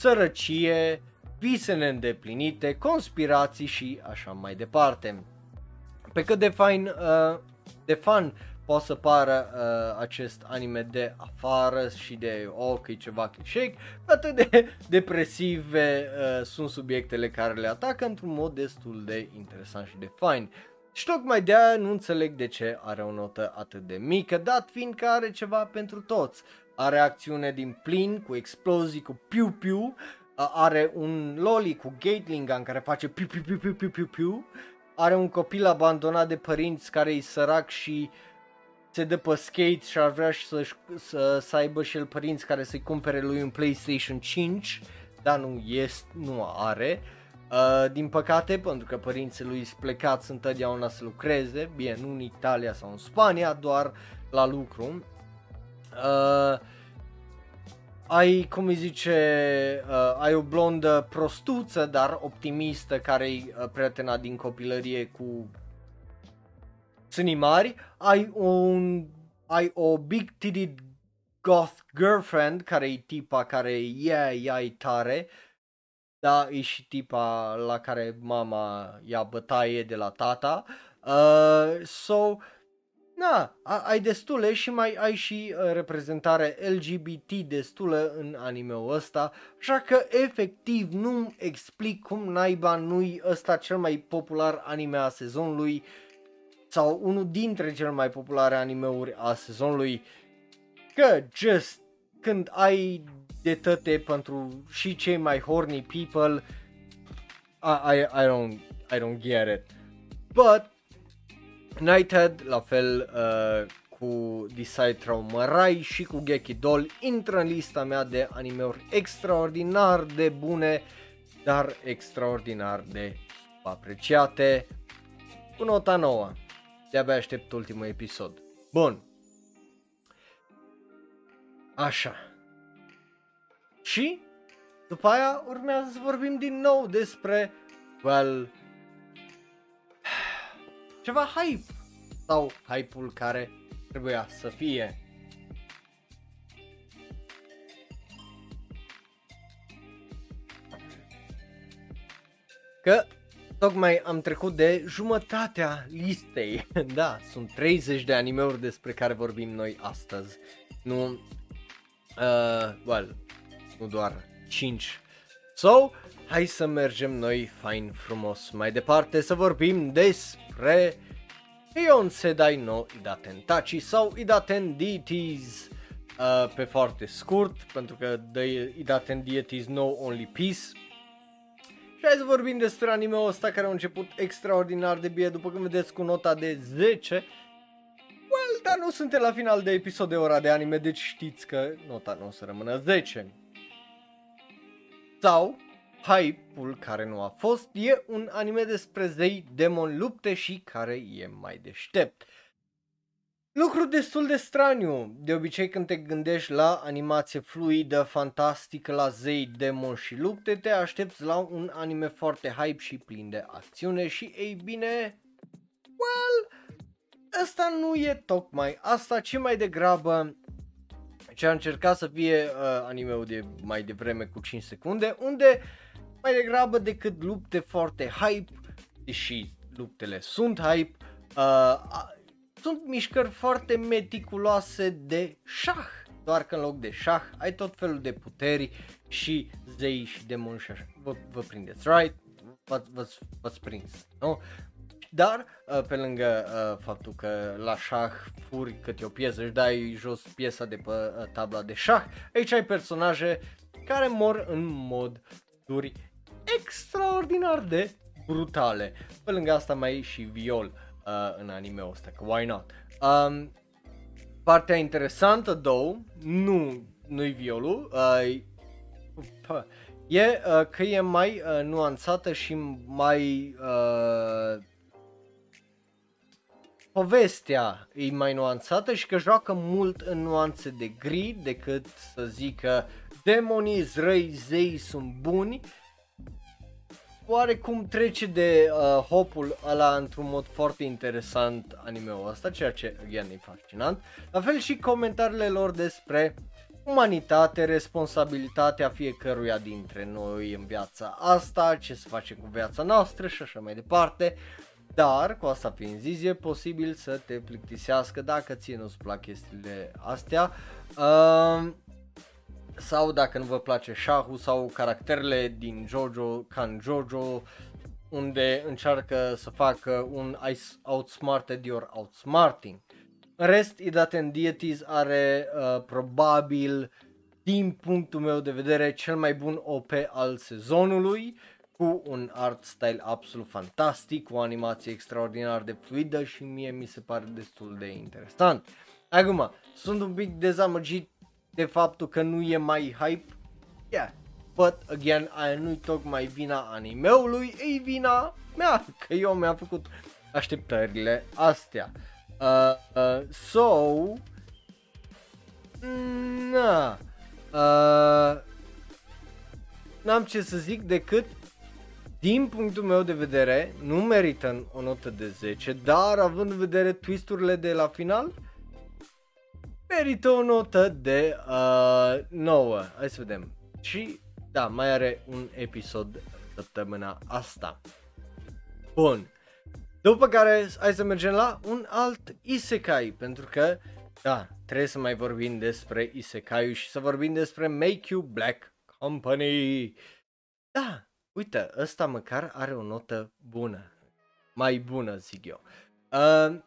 sărăcie, vise neîndeplinite, conspirații și așa mai departe. Pe cât de fain, uh, de fan poate să pară uh, acest anime de afară și de oh, că e ceva clișeic, atât de depresive uh, sunt subiectele care le atacă într-un mod destul de interesant și de fain. Și tocmai de aia nu înțeleg de ce are o notă atât de mică, dat fiind că are ceva pentru toți are acțiune din plin, cu explozii, cu piu-piu, are un loli cu Gatling care face piu-piu-piu-piu-piu-piu, are un copil abandonat de părinți care e sărac și se dă pe skate și ar vrea și să, să, să aibă și el părinți care să-i cumpere lui un PlayStation 5, dar nu, este, nu are. Uh, din păcate, pentru că părinții lui sunt plecați întotdeauna să lucreze, bine, nu în Italia sau în Spania, doar la lucru. Uh, ai, cum îi zice, uh, ai o blondă prostuță, dar optimistă, care e uh, prietena din copilărie cu sânii mari, ai un ai o big titted goth girlfriend, care e tipa care e, ea e tare, da, e și tipa la care mama ia bătaie de la tata. Uh, so, na, ai destule și mai ai și uh, reprezentare LGBT destulă în anime-ul ăsta, așa că efectiv nu explic cum naiba nu-i ăsta cel mai popular anime a sezonului sau unul dintre cele mai populare animeuri a sezonului, că just când ai de tăte pentru și cei mai horny people, I, I, I, don't, I don't get it. But Nighthead, la fel uh, cu Decide Traumarai și cu Geki Doll, intră în lista mea de animeuri extraordinar de bune, dar extraordinar de apreciate. Cu nota nouă. De-abia aștept ultimul episod. Bun. Așa. Și după aia urmează să vorbim din nou despre, well, ceva hype sau hype-ul care trebuia să fie. Că tocmai am trecut de jumătatea listei. [LAUGHS] da, sunt 30 de animeuri despre care vorbim noi astăzi. Nu, uh, well, nu doar 5. So, hai să mergem noi fain frumos mai departe să vorbim despre Ion Sedai no Idaten Tachi sau Idaten Deities uh, pe foarte scurt pentru că the Idaten Deities no only peace. Și hai să vorbim despre anime-ul ăsta care a început extraordinar de bine după cum vedeți cu nota de 10 Well, dar nu suntem la final de episod de ora de anime, deci știți că nota nu o să rămână 10 sau hype-ul care nu a fost e un anime despre zei, demon, lupte și care e mai deștept. Lucru destul de straniu. De obicei când te gândești la animație fluidă, fantastică, la zei, demon și lupte, te aștepți la un anime foarte hype și plin de acțiune și ei bine, well, ăsta nu e tocmai asta, ci mai degrabă ce a încercat să fie uh, anime-ul de mai devreme cu 5 secunde, unde mai degrabă decât lupte foarte hype, deși luptele sunt hype, uh, sunt mișcări foarte meticuloase de șah, doar că în loc de șah ai tot felul de puteri și zei și demoni și așa. Vă, vă prindeți, right? V-ați, v-ați prins, nu? Dar, uh, pe lângă uh, faptul că la șah furi câte o piesă și dai jos piesa de pe uh, tabla de șah, aici ai personaje care mor în mod duri extraordinar de brutale. Pe lângă asta mai e și viol uh, în anime-ul ăsta, că why not? Um, partea interesantă, două, nu, nu-i violul, uh, e uh, că e mai uh, nuanțată și mai uh, povestea e mai nuanțată și că joacă mult în nuanțe de gri decât să zică demonii, răi, zei sunt buni oarecum trece de uh, hopul ăla într-un mod foarte interesant anime-ul ăsta, ceea ce, again, e fascinant. La fel și comentariile lor despre umanitate, responsabilitatea fiecăruia dintre noi în viața asta, ce să facem cu viața noastră și așa mai departe. Dar, cu asta fiind zis, e posibil să te plictisească dacă ție nu-ți plac chestiile astea. Uh, sau dacă nu vă place șahul sau caracterele din Jojo, ca în Jojo, unde încearcă să facă un outsmarted your outsmarting. În rest, Idaten Deities are uh, probabil, din punctul meu de vedere, cel mai bun OP al sezonului, cu un art style absolut fantastic, cu o animație extraordinar de fluidă și mie mi se pare destul de interesant. Acum, sunt un pic dezamăgit de faptul că nu e mai hype, yeah, but again, aia nu-i tocmai vina animeului, e vina mea, [LAUGHS] că eu mi-am făcut așteptările astea. Uh, uh, so, na, uh, n-am ce să zic decât din punctul meu de vedere, nu merită o notă de 10, dar având în vedere twisturile de la final, merită o notă de uh, 9. Hai să vedem. Și da, mai are un episod săptămâna asta. Bun. După care hai să mergem la un alt isekai, pentru că da, trebuie să mai vorbim despre isekai și să vorbim despre Make You Black Company. Da, uite, ăsta măcar are o notă bună. Mai bună, zic eu. Uh,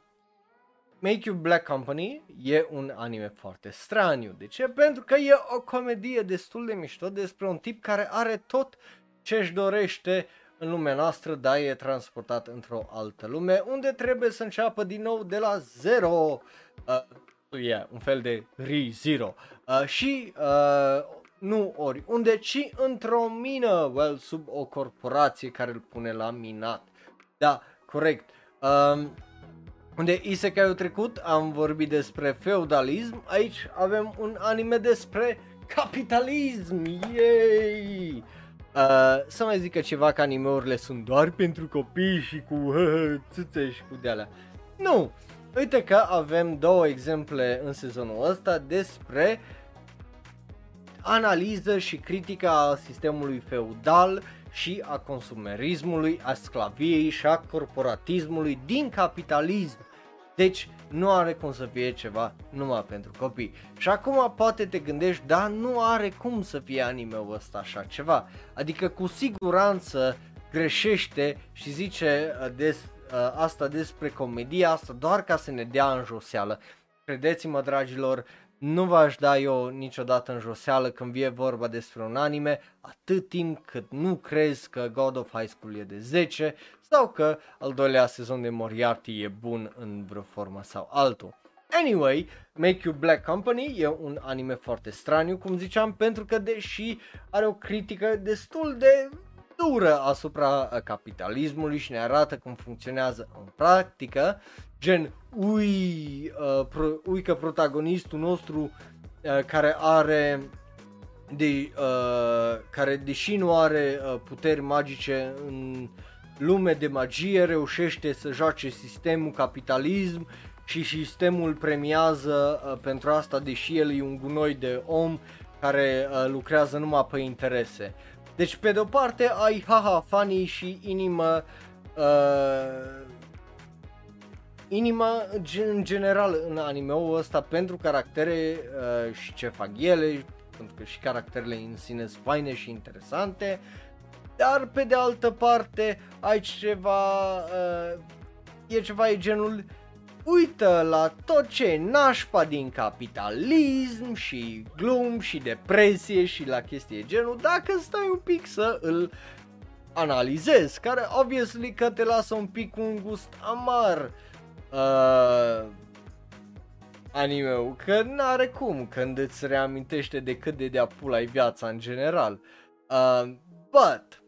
Make You Black Company e un anime foarte straniu. De ce? Pentru că e o comedie destul de mișto despre un tip care are tot ce își dorește în lumea noastră, dar e transportat într-o altă lume, unde trebuie să înceapă din nou de la zero. Uh, yeah, un fel de re-zero. Uh, și uh, nu oriunde, ci într-o mină, well, sub o corporație care îl pune la minat. Da, corect. Uh, unde Isekai-ul trecut am vorbit despre feudalism, aici avem un anime despre capitalism, yay! Uh, să mai zică ceva că animeurile sunt doar pentru copii și cu uh, [LAUGHS] țâțe și cu de-alea. Nu! Uite că avem două exemple în sezonul ăsta despre analiză și critica a sistemului feudal și a consumerismului, a sclaviei și a corporatismului din capitalism. Deci nu are cum să fie ceva numai pentru copii. Și acum poate te gândești, dar nu are cum să fie anime-ul ăsta așa ceva. Adică cu siguranță greșește și zice uh, des, uh, asta despre comedia asta doar ca să ne dea în joseală. Credeți-mă, dragilor, nu v-aș da eu niciodată în joseală când vie vorba despre un anime, atât timp cât nu crezi că God of High School e de 10 sau că al doilea sezon de Moriarty e bun în vreo formă sau altul. Anyway, Make You Black Company e un anime foarte straniu, cum ziceam, pentru că deși are o critică destul de dură asupra capitalismului și ne arată cum funcționează în practică, gen, ui, uh, pro, ui că protagonistul nostru uh, care are de, uh, care deși nu are uh, puteri magice în lume de magie reușește să joace sistemul capitalism și sistemul premiază uh, pentru asta deși el e un gunoi de om care uh, lucrează numai pe interese. Deci pe de o parte ai haha funny și inimă uh, inima în general în animeul ăsta pentru caractere uh, și ce fac ele, pentru că și caracterele în sine sunt faine și interesante, dar pe de altă parte ai ceva, uh, e ceva e genul uită la tot ce nașpa din capitalism și glum și depresie și la chestie genul dacă stai un pic să îl analizezi, care obviously că te lasă un pic un gust amar uh, anime că n-are cum când îți reamintește de cât de de-a pula viața în general. Uh, but,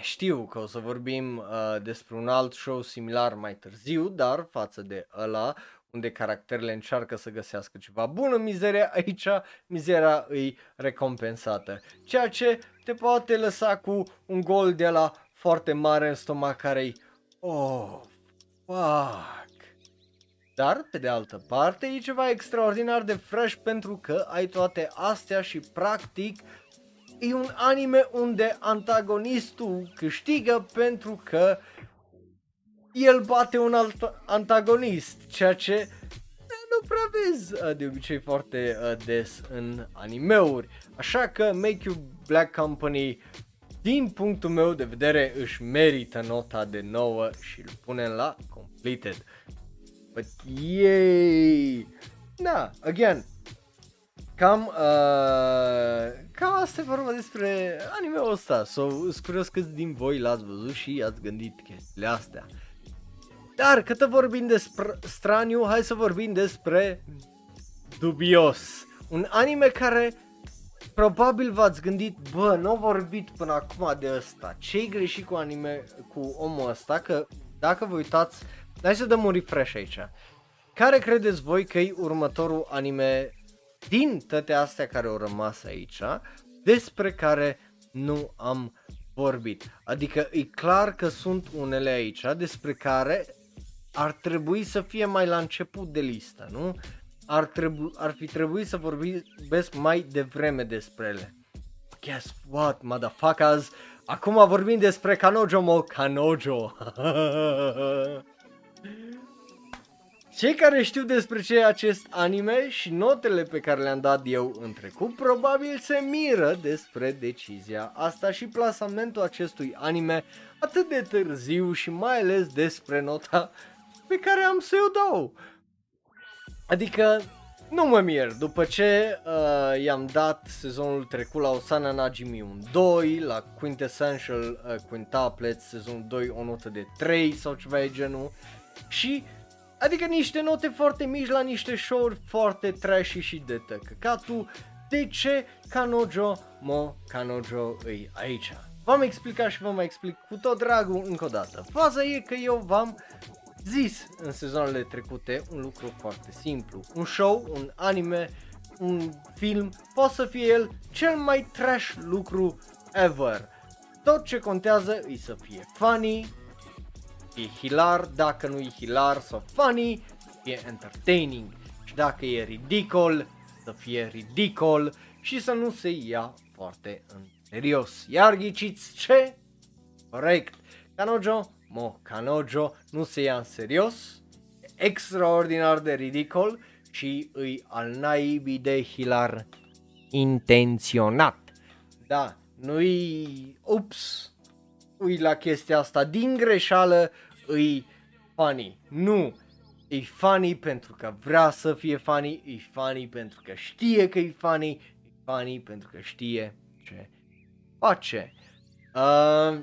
știu că o să vorbim uh, despre un alt show similar mai târziu, dar față de ăla, unde caracterele încearcă să găsească ceva bun în mizeria, [LAUGHS] aici mizeria îi recompensată. Ceea ce te poate lăsa cu un gol de la foarte mare în stomac care Oh, fuck. Dar, pe de altă parte, e ceva extraordinar de fresh pentru că ai toate astea și practic e un anime unde antagonistul câștigă pentru că el bate un alt antagonist, ceea ce nu prea vezi uh, de obicei foarte uh, des în animeuri. Așa că Make You Black Company din punctul meu de vedere își merită nota de 9 și îl punem la completed. But yay! Da, again, cam, uh, cam asta e vorba despre anime-ul ăsta. So, sunt curios câți din voi l-ați văzut și ați gândit chestiile astea. Dar, cât vorbim despre straniu, hai să vorbim despre Dubios. Un anime care probabil v-ați gândit, bă, nu au vorbit până acum de ăsta. Ce-i greșit cu anime, cu omul ăsta? Că dacă vă uitați, hai să dăm un refresh aici. Care credeți voi că e următorul anime din toate astea care au rămas aici, despre care nu am vorbit. Adică e clar că sunt unele aici despre care ar trebui să fie mai la început de listă, nu? ar, trebu- ar fi trebuit să vorbesc mai devreme despre ele. Guess what, motherfuckers? Acum vorbim despre Kanojo Mo [LAUGHS] Kanojo. Cei care știu despre ce e acest anime și notele pe care le-am dat eu în trecut probabil se miră despre decizia asta și plasamentul acestui anime atât de târziu și mai ales despre nota pe care am să o dau. Adică nu mă mir, după ce uh, i-am dat sezonul trecut la Osana Najimi un 2, la Quintessential uh, Quintuplets sezonul 2 o notă de 3 sau ceva de genul și adică niște note foarte mici la niște show-uri foarte trashy și de tăcăcatul, de ce Kanojo Mo Kanojo îi aici? V-am explicat și vă mai explic cu tot dragul încă o dată. Faza e că eu v-am zis în sezoanele trecute un lucru foarte simplu. Un show, un anime, un film, poate să fie el cel mai trash lucru ever. Tot ce contează e să fie funny, e hilar, dacă nu e hilar sau funny, fie entertaining. Și dacă e ridicol, să fie ridicol și să nu se ia foarte în serios. Iar ghiciți ce? Corect. Kanojo Mo Kanojo nu se ia în serios, extraordinar de ridicol și îi al naibii de hilar intenționat. Da, nu-i, ups, ui la chestia asta din greșeală, îi funny. Nu, e funny pentru că vrea să fie funny, e funny pentru că știe că e funny, e funny pentru că știe ce face. Uh,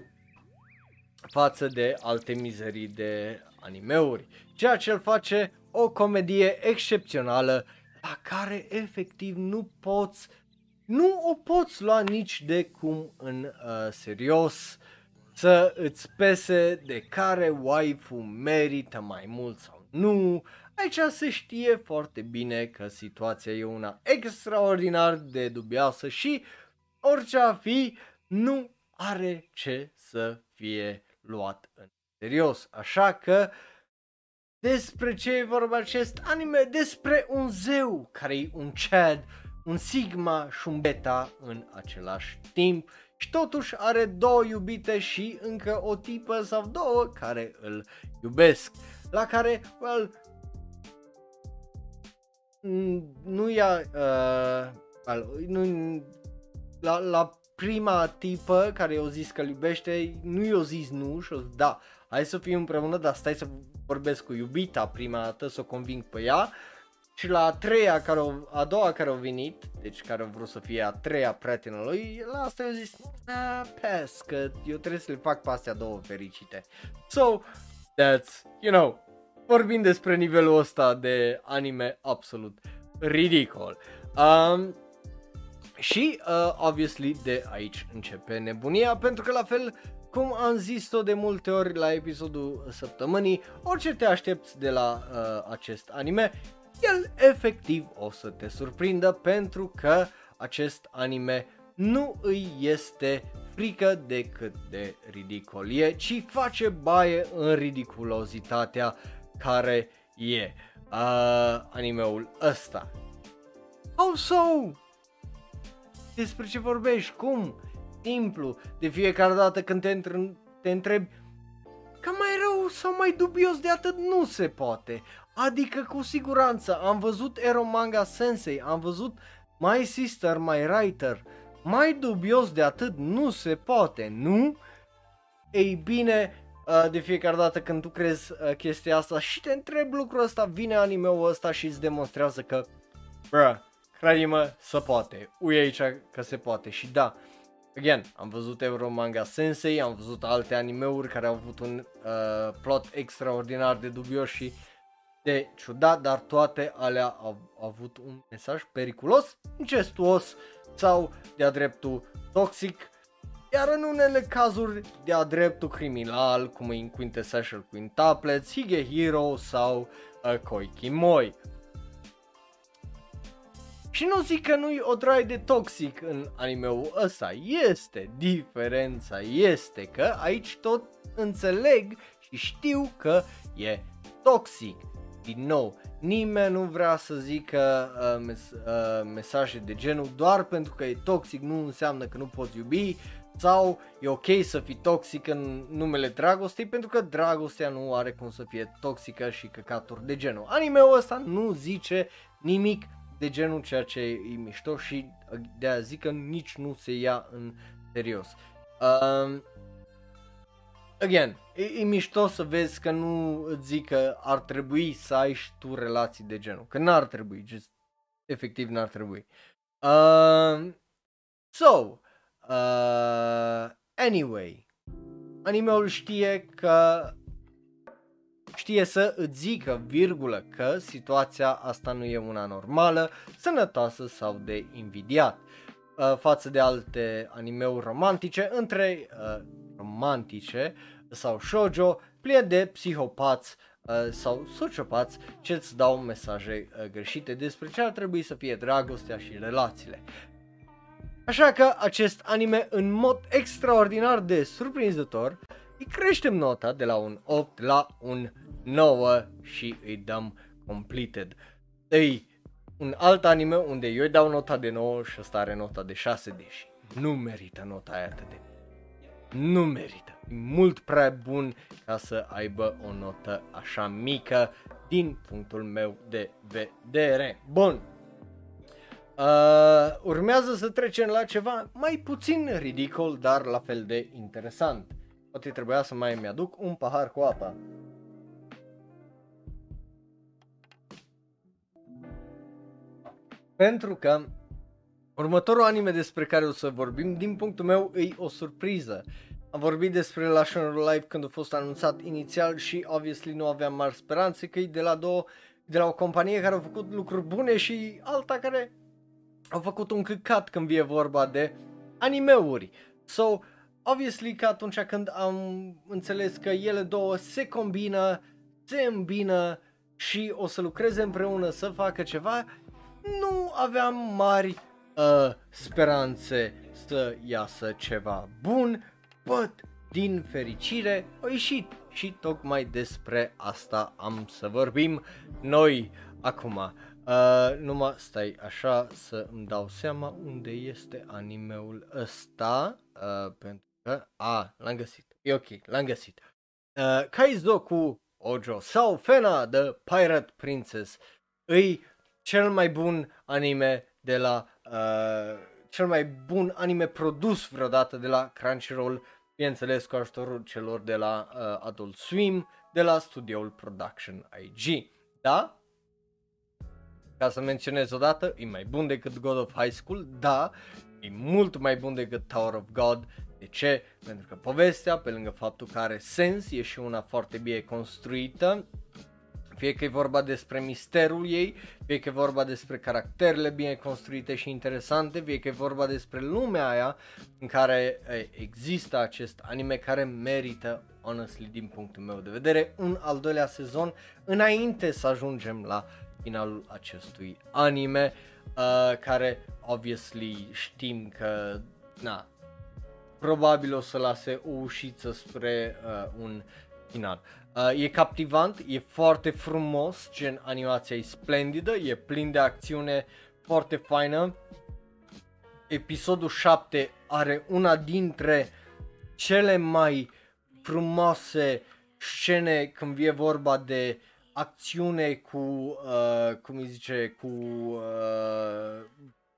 față de alte mizerii de animeuri, ceea ce îl face o comedie excepțională la care efectiv nu poți, nu o poți lua nici de cum în uh, serios să îți pese de care waifu merită mai mult sau nu. Aici se știe foarte bine că situația e una extraordinar de dubioasă și orice a fi nu are ce să fie luat în serios. Așa că despre ce e vorba acest anime? Despre un zeu care e un Chad, un Sigma și un Beta în același timp și totuși are două iubite și încă o tipă sau două care îl iubesc, la care, well, nu ia, uh, well, nu, la, la prima tipă care i-a zis că iubește, nu i-a zis nu și zis, da, hai să fim împreună, dar stai să vorbesc cu iubita prima dată, să o conving pe ea. Și la a treia, care o, a doua care a venit, deci care a vrut să fie a treia prietenă lui, la asta i-a zis, nah, pass, că eu trebuie să le fac pe astea două fericite. So, that's, you know, vorbim despre nivelul ăsta de anime absolut ridicol. Um, și, uh, obviously, de aici începe nebunia, pentru că la fel cum am zis-o de multe ori la episodul săptămânii, orice te aștepți de la uh, acest anime, el efectiv o să te surprindă pentru că acest anime nu îi este frică de cât de ridicol e, ci face baie în ridiculozitatea care e uh, animeul ăsta. Also, despre ce vorbești, cum, simplu, de fiecare dată când te, într- te întrebi că mai rău sau mai dubios de atât nu se poate. Adică cu siguranță am văzut Ero Manga Sensei, am văzut My Sister, My Writer. Mai dubios de atât nu se poate, nu? Ei bine, de fiecare dată când tu crezi chestia asta și te întrebi lucrul ăsta, vine anime-ul ăsta și îți demonstrează că, bruh, crede-mă, se poate. Ui aici că se poate și da, again, am văzut Euro Manga Sensei, am văzut alte animeuri care au avut un uh, plot extraordinar de dubios și de ciudat, dar toate alea au, au avut un mesaj periculos, incestuos sau de-a dreptul toxic, iar în unele cazuri de-a dreptul criminal, cum e în Quintessential Quintuplets, Hige Hero sau uh, Koikimoi. Și nu zic că nu-i o droaie de toxic în animeul ăsta, este, diferența este că aici tot înțeleg și știu că e toxic. Din nou, nimeni nu vrea să zică uh, mes- uh, mesaje de genul doar pentru că e toxic nu înseamnă că nu poți iubi sau e ok să fii toxic în numele dragostei pentru că dragostea nu are cum să fie toxică și căcaturi de genul. Anime-ul ăsta nu zice nimic de genul ceea ce e mișto și de a zic că nici nu se ia în serios. Um, again, e, e mișto să vezi că nu îți zic că ar trebui să ai și tu relații de genul, că n-ar trebui, just, efectiv n-ar trebui. Uh, so, uh, anyway, animeul știe că știe să îți zică, virgulă, că situația asta nu e una normală, sănătoasă sau de invidiat uh, față de alte animeuri romantice, între uh, romantice sau shoujo, pline de psihopați uh, sau sociopați ce îți dau mesaje uh, greșite despre ce ar trebui să fie dragostea și relațiile. Așa că acest anime în mod extraordinar de surprinzător îi creștem nota de la un 8 la un 9 și îi dăm completed. Îi un alt anime unde eu îi dau nota de 9 și ăsta are nota de 6 deși nu merită nota aia atât de nu merită. E mult prea bun ca să aibă o notă așa mică din punctul meu de vedere. Bun. Uh, urmează să trecem la ceva mai puțin ridicol, dar la fel de interesant. Poate trebuia să mai mi-aduc un pahar cu apă. Pentru că următorul anime despre care o să vorbim, din punctul meu, e o surpriză. Am vorbit despre Relational Live când a fost anunțat inițial și obviously nu aveam mari speranțe că e de la două, de la o companie care a făcut lucruri bune și alta care a făcut un căcat când vine vorba de animeuri. So, obviously că atunci când am înțeles că ele două se combină, se îmbină și o să lucreze împreună să facă ceva, nu aveam mari uh, speranțe să iasă ceva bun, but din fericire a ieșit și tocmai despre asta am să vorbim noi acum. Uh, numai stai așa să îmi dau seama unde este animeul ăsta, uh, pentru că, a, l-am găsit, e ok, l-am găsit. Uh, Kaizoku Ojo sau Fena The Pirate Princess îi cel mai bun anime de la uh, cel mai bun anime produs vreodată de la Crunchyroll, bineînțeles cu ajutorul celor de la uh, Adult Swim, de la studioul Production IG. Da? Ca să menționez o dată, e mai bun decât God of High School, da, e mult mai bun decât Tower of God. De ce? Pentru că povestea, pe lângă faptul că are sens, e și una foarte bine construită, fie că e vorba despre misterul ei, fie că e vorba despre caracterele bine construite și interesante, fie că e vorba despre lumea aia în care există acest anime care merită, honestly, din punctul meu de vedere, un al doilea sezon înainte să ajungem la finalul acestui anime, uh, care obviously știm că, na, probabil o să lase o ușiță spre uh, un final. Uh, e captivant, e foarte frumos, gen animația e splendidă, e plin de acțiune foarte faină. Episodul 7 are una dintre cele mai frumoase scene când vine vorba de acțiune cu, uh, cum îi zice, cu uh,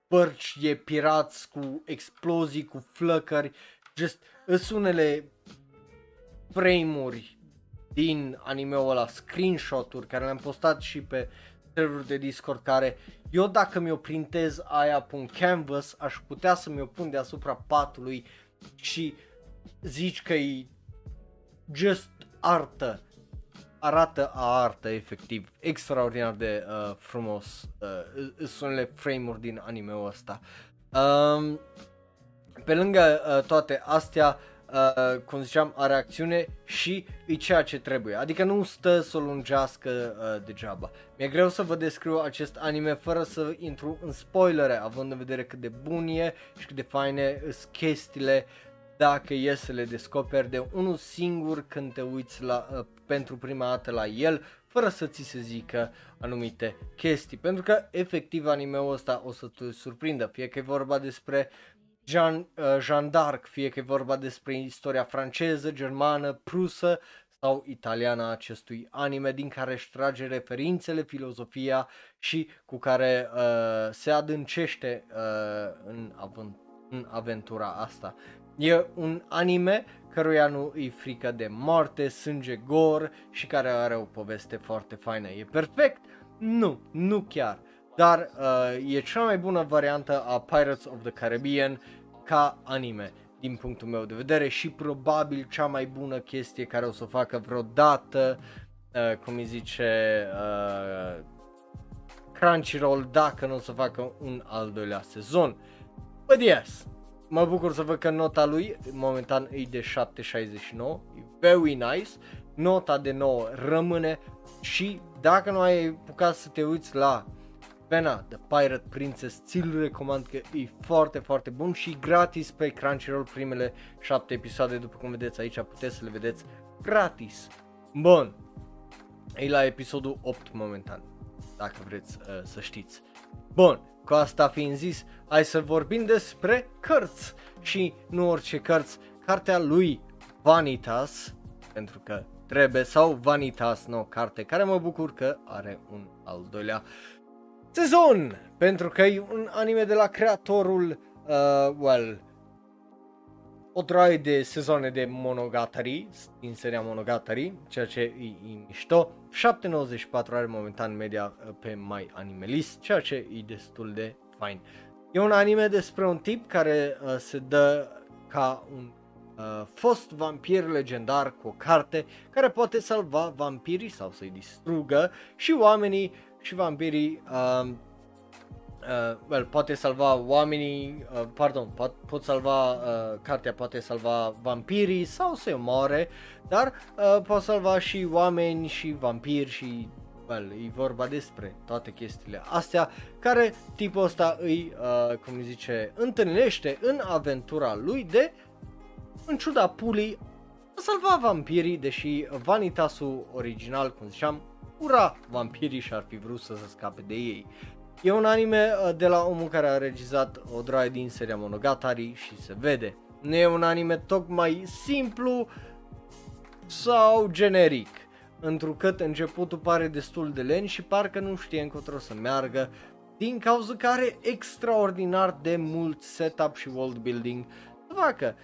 bărci de pirați, cu explozii, cu flăcări, just sunt unele frame-uri din anime-ul ăla, screenshot-uri care le-am postat și pe serverul de Discord care eu dacă mi-o printez aia pe un canvas aș putea să mi-o pun deasupra patului și zici că e just artă arată a artă efectiv extraordinar de uh, frumos uh, sunt unele frame-uri din anime-ul ăsta. Um, pe lângă uh, toate astea uh, cum ziceam, are acțiune și e ceea ce trebuie. Adică nu stă să o lungească uh, degeaba. Mi-e greu să vă descriu acest anime fără să intru în spoilere, având în vedere cât de bun e și cât de faine sunt chestiile dacă e să le descoperi de unul singur când te uiți la, uh, pentru prima dată la el, fără să ți se zică anumite chestii, pentru că efectiv anime-ul ăsta o să te surprindă, fie că e vorba despre Jean, uh, Jean d'Arc, fie că e vorba despre istoria franceză, germană, prusă sau italiană a acestui anime din care își trage referințele, filozofia și cu care uh, se adâncește uh, în, avent- în aventura asta. E un anime căruia nu îi frică de moarte, sânge, gor și care are o poveste foarte faină. E perfect? Nu, nu chiar. Dar uh, e cea mai bună variantă a Pirates of the Caribbean ca anime din punctul meu de vedere și probabil cea mai bună chestie care o să o facă vreodată, uh, cum îi zice uh, Crunchyroll, dacă nu o să facă un al doilea sezon. But yes, mă bucur să văd că nota lui momentan e de 7.69, e very nice, nota de 9 rămâne și dacă nu ai apucat să te uiți la Vena, The Pirate Princess, ți-l recomand că e foarte, foarte bun și gratis pe Crunchyroll primele 7 episoade, după cum vedeți aici, puteți să le vedeți gratis. Bun, e la episodul 8 momentan, dacă vreți uh, să știți. Bun, cu asta fiind zis, hai să vorbim despre cărți și nu orice cărți, cartea lui Vanitas, pentru că trebuie, sau Vanitas, nu, carte care mă bucur că are un al doilea sezon, pentru că e un anime de la creatorul, uh, well, o droaie de sezoane de Monogatari, din seria Monogatari, ceea ce e, e mișto. 7.94 are momentan media uh, pe My Animalist, ceea ce e destul de fain. E un anime despre un tip care uh, se dă ca un uh, fost vampir legendar cu o carte care poate salva vampirii sau să-i distrugă și oamenii și vampirii uh, uh, well, poate salva oamenii, uh, pardon, pot, pot salva, uh, cartea poate salva vampirii sau să omoare, dar uh, pot salva și oameni și vampiri și well, e vorba despre toate chestiile astea care tipul ăsta îi, uh, cum îi zice, întâlnește în aventura lui de, în ciuda pulii, a salva vampirii, deși vanitasul original, cum ziceam, ura vampirii și ar fi vrut să se scape de ei. E un anime uh, de la omul care a regizat o droaie din seria Monogatari și se vede. Nu e un anime tocmai simplu sau generic, întrucât începutul pare destul de lent și parcă nu știe încotro să meargă, din cauza care are extraordinar de mult setup și world building să facă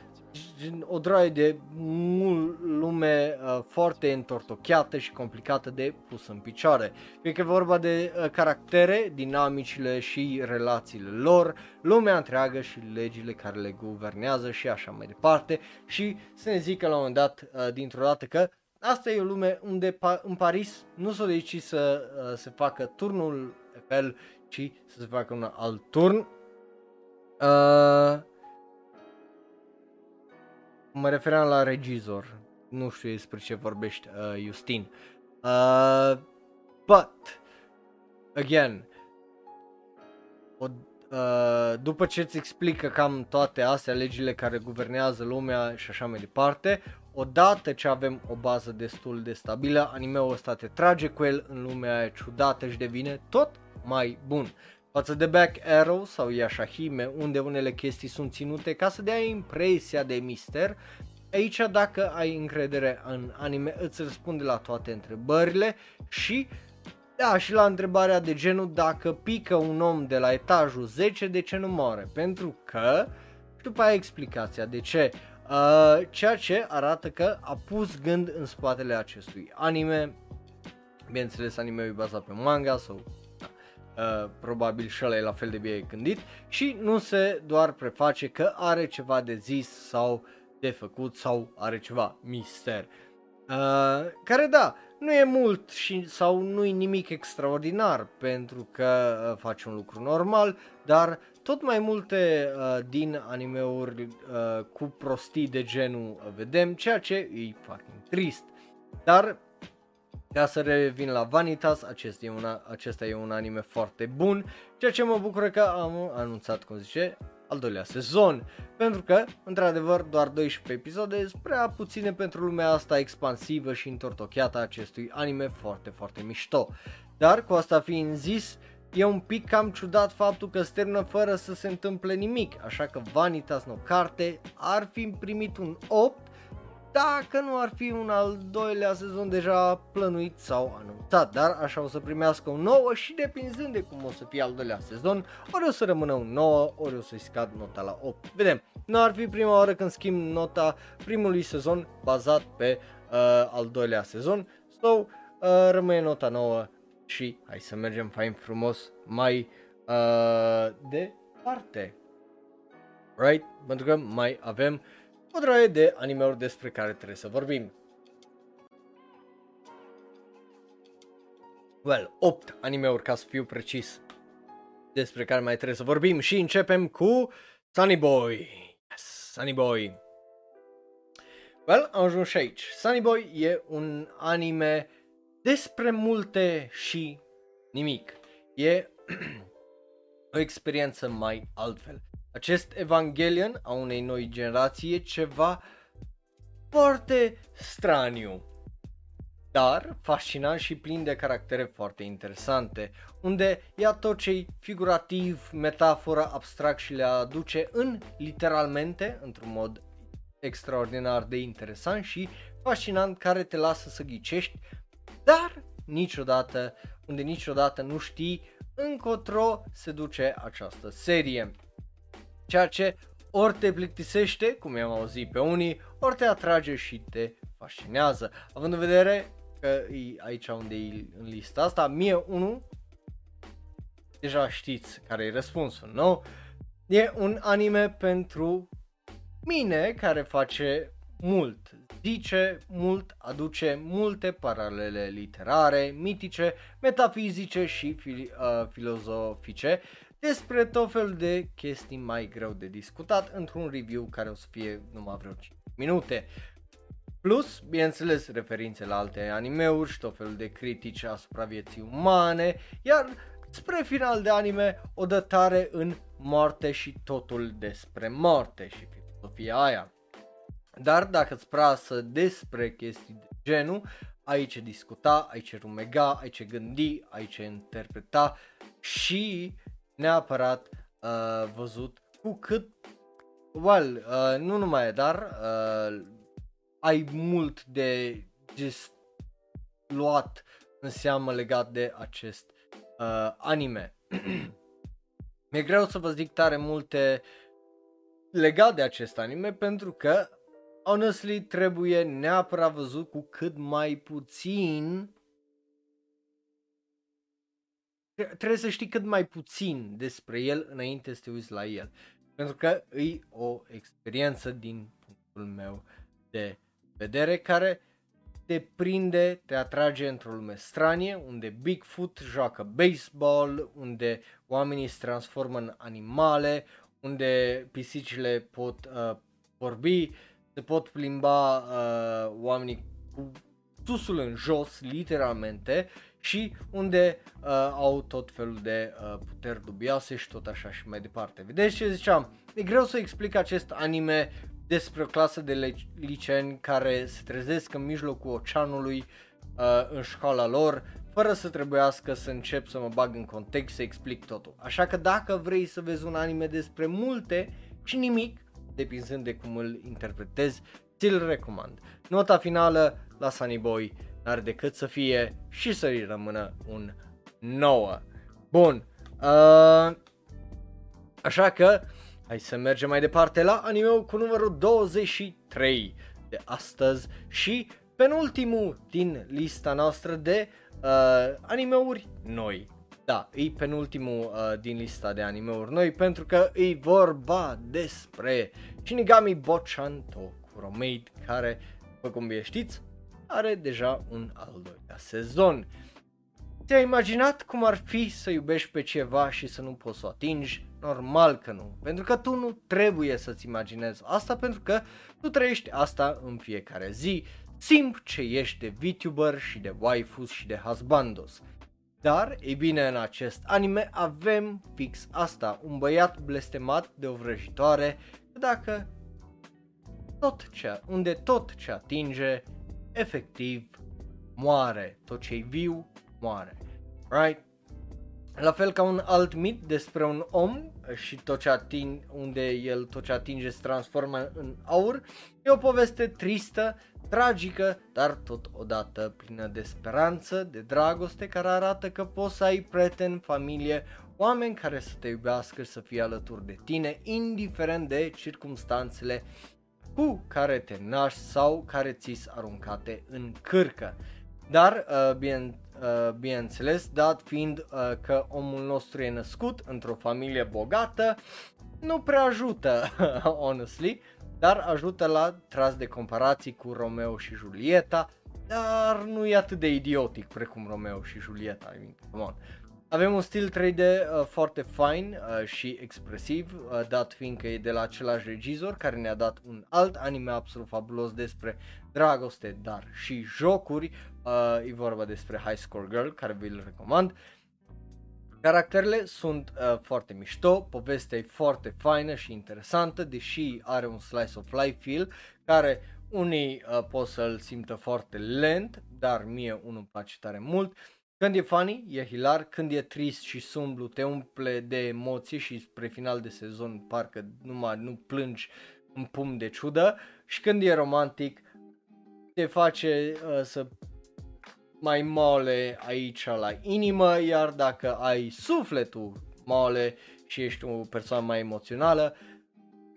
o droaie de mult lume uh, foarte întortocheată și complicată de pus în picioare. Fie că e vorba de uh, caractere, dinamicile și relațiile lor, lumea întreagă și legile care le guvernează și așa mai departe și să ne zică la un moment dat, uh, dintr-o dată că asta e o lume unde pa- în Paris nu s-a decis să uh, se facă turnul Eiffel, ci să se facă un alt turn. Uh, Mă referam la regizor. Nu știu despre ce vorbești, uh, Justin. Uh, but, again, o, uh, după ce îți explică cam toate astea, legile care guvernează lumea și așa mai departe, odată ce avem o bază destul de stabilă, animeul ăsta te trage cu el în lumea aia ciudată și devine tot mai bun. Față de Back Arrow sau Yashahime, unde unele chestii sunt ținute ca să dea impresia de mister, aici dacă ai încredere în anime îți răspunde la toate întrebările și da, și la întrebarea de genul dacă pică un om de la etajul 10, de ce nu moare? Pentru că, și după aia explicația de ce, uh, ceea ce arată că a pus gând în spatele acestui anime, bineînțeles anime-ul e bazat pe manga sau Uh, probabil și ăla e la fel de bine gândit și nu se doar preface că are ceva de zis sau de făcut sau are ceva mister. Uh, care da, nu e mult și, sau nu e nimic extraordinar pentru că uh, face un lucru normal, dar tot mai multe uh, din animeuri uh, cu prostii de genul vedem, ceea ce e fucking trist. Dar ca să revin la Vanitas, acest e una, acesta e un anime foarte bun, ceea ce mă bucură că am anunțat, cum zice, al doilea sezon, pentru că, într-adevăr, doar 12 episoade sunt prea puține pentru lumea asta expansivă și întortocheată a acestui anime foarte, foarte mișto. Dar, cu asta fiind zis, e un pic cam ciudat faptul că se termină fără să se întâmple nimic, așa că Vanitas No Carte ar fi primit un 8 dacă nu ar fi un al doilea sezon deja plănuit sau anunțat, dar așa o să primească un 9 și depinzând de cum o să fie al doilea sezon, ori o să rămână un 9, ori o să-i scad nota la 8. Vedem, nu ar fi prima oară când schimb nota primului sezon bazat pe uh, al doilea sezon, so uh, rămâne nota 9 și hai să mergem fain frumos mai uh, departe. Right? Pentru că mai avem o droaie de animeuri despre care trebuie să vorbim. Well, 8 animeuri ca să fiu precis despre care mai trebuie să vorbim și începem cu Sunny Boy. Yes, Sunny Boy. Well, am ajuns și aici. Sunny Boy e un anime despre multe și nimic. E [CLEARS THROAT] o experiență mai altfel. Acest Evangelion a unei noi generații e ceva foarte straniu, dar fascinant și plin de caractere foarte interesante, unde ia tot ce figurativ, metaforă, abstract și le aduce în literalmente, într-un mod extraordinar de interesant și fascinant care te lasă să ghicești, dar niciodată, unde niciodată nu știi încotro se duce această serie ceea ce ori te plictisește, cum i-am auzit pe unii, ori te atrage și te fascinează. Având în vedere că e aici unde e în lista asta, mie unul, deja știți care e răspunsul, nu? E un anime pentru mine care face mult, zice mult, aduce multe paralele literare, mitice, metafizice și fil- uh, filozofice despre tot fel de chestii mai greu de discutat într-un review care o să fie numai vreo 5 minute. Plus, bineînțeles, referințe la alte animeuri și tot felul de critici asupra vieții umane, iar spre final de anime o dătare în moarte și totul despre moarte și filosofia aia. Dar dacă îți prasă despre chestii de genul, aici discuta, aici rumega, aici gândi, aici interpreta și neapărat uh, văzut cu cât well, uh, nu numai dar uh, ai mult de just luat în seamă legat de acest uh, anime. [CLEARS THROAT] Mi-e greu să vă zic tare multe legat de acest anime pentru că honestly trebuie neapărat văzut cu cât mai puțin trebuie să știi cât mai puțin despre el înainte să te uiți la el. Pentru că e o experiență din punctul meu de vedere care te prinde, te atrage într-o lume stranie, unde Bigfoot joacă baseball, unde oamenii se transformă în animale, unde pisicile pot uh, vorbi, se pot plimba uh, oamenii cu susul în jos, literalmente, și unde uh, au tot felul de uh, puteri dubioase și tot așa și mai departe. Vedeți ce ziceam? E greu să explic acest anime despre o clasă de liceeni care se trezesc în mijlocul oceanului uh, în școala lor, fără să trebuiască să încep să mă bag în context să explic totul. Așa că dacă vrei să vezi un anime despre multe și nimic, depinzând de cum îl interpretezi, ți-l recomand. Nota finală la Sunny Boy n-are decât să fie și să-i rămână un 9. Bun, uh, așa că hai să mergem mai departe la animeul cu numărul 23 de astăzi și penultimul din lista noastră de uh, animeuri noi. Da, e penultimul uh, din lista de animeuri noi pentru că e vorba despre Shinigami Bochan Tokuromaid care, după cum bine știți, are deja un al doilea sezon. Ți-ai imaginat cum ar fi să iubești pe ceva și să nu poți să o atingi? Normal că nu, pentru că tu nu trebuie să-ți imaginezi asta pentru că tu trăiești asta în fiecare zi, simp ce ești de VTuber și de waifus și de husbandos. Dar, e bine, în acest anime avem fix asta, un băiat blestemat de o vrăjitoare, dacă tot ce, unde tot ce atinge, efectiv, moare. Tot ce e viu, moare. Right? La fel ca un alt mit despre un om și tot ce ating, unde el tot ce atinge se transformă în aur, e o poveste tristă, tragică, dar totodată plină de speranță, de dragoste, care arată că poți să ai prieteni, familie, oameni care să te iubească și să fie alături de tine, indiferent de circumstanțele cu care te naști sau care ți-s aruncate în cârcă. Dar, uh, bine, uh, bineînțeles, dat fiind uh, că omul nostru e născut într-o familie bogată, nu prea ajută, [LAUGHS] honestly, dar ajută la tras de comparații cu Romeo și Julieta, dar nu e atât de idiotic precum Romeo și Julieta, I mean, come on. Avem un stil 3D uh, foarte fain uh, și expresiv, uh, dat fiindcă e de la același regizor care ne-a dat un alt anime absolut fabulos despre dragoste, dar și jocuri. Uh, e vorba despre High Score Girl, care vi-l recomand. Caracterele sunt uh, foarte mișto, povestea e foarte faină și interesantă, deși are un slice of life feel care unii uh, pot să-l simtă foarte lent, dar mie unul îmi place tare mult. Când e funny, e hilar, când e trist și sumblu, te umple de emoții și spre final de sezon parcă numai nu plângi un pum de ciudă și când e romantic te face uh, să mai mole aici la inimă, iar dacă ai sufletul mole și ești o persoană mai emoțională,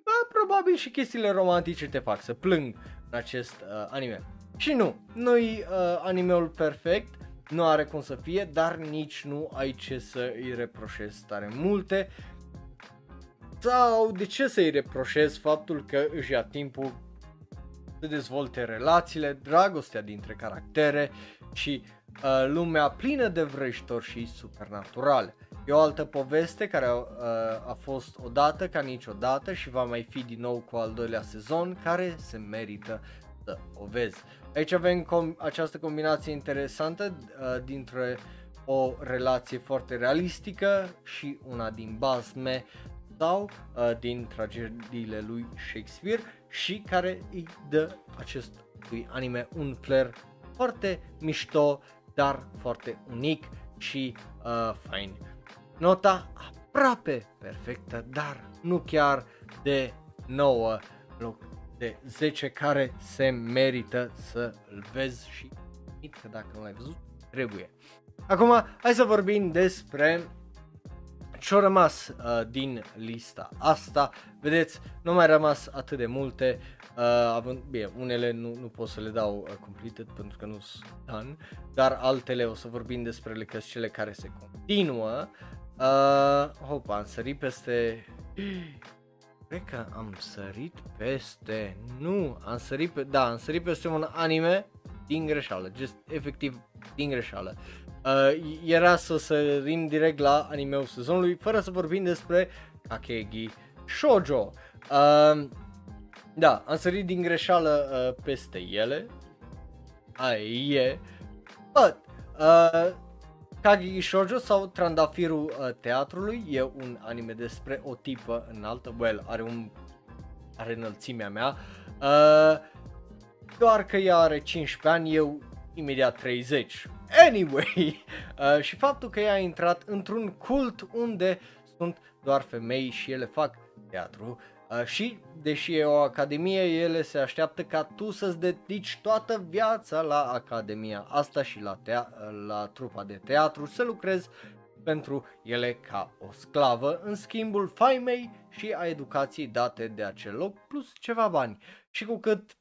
bă, probabil și chestiile romantice te fac să plâng în acest uh, anime. Și nu, nu-i uh, animeul perfect, nu are cum să fie, dar nici nu ai ce să îi reproșezi tare multe. Sau de ce să îi reproșezi faptul că își ia timpul să dezvolte relațiile, dragostea dintre caractere și uh, lumea plină de vrăjitori și supernaturale. E o altă poveste care uh, a fost odată ca niciodată și va mai fi din nou cu al doilea sezon care se merită să o vezi. Aici avem com- această combinație interesantă uh, dintre o relație foarte realistică și una din basme sau uh, din tragediile lui Shakespeare și care îi dă acestui anime un flair foarte mișto, dar foarte unic și uh, fain. Nota aproape perfectă, dar nu chiar de 9 loc de 10 care se merită să îl vezi și că dacă nu l-ai văzut, trebuie. Acum, hai să vorbim despre ce-a rămas uh, din lista asta. Vedeți, nu mai rămas atât de multe, uh, având, bine, unele nu, nu pot să le dau uh, completed pentru că nu sunt done, dar altele o să vorbim despre ele că cele care se continuă. Uh, hopa, am sărit peste... Cred că am sărit peste... Nu, am sărit pe... Da, am sărit peste un anime din greșeală, just efectiv din greșeală. Uh, era să sărim direct la animeul sezonului, fără să vorbim despre Kakegi Shoujo. Uh, da, am sărit din greșeală uh, peste ele. Aia e. But, uh, Kageki Shoujo sau Trandafirul uh, teatrului e un anime despre o tipă înaltă, well, are un are înălțimea mea. Uh, doar că ea are 15 ani, eu imediat 30. Anyway, [LAUGHS] uh, și faptul că ea a intrat într-un cult unde sunt doar femei și ele fac teatru uh, și, deși e o academie, ele se așteaptă ca tu să-ți dedici toată viața la academia asta și la, tea- la trupa de teatru, să lucrezi pentru ele ca o sclavă, în schimbul faimei și a educației date de acel loc, plus ceva bani. Și cu cât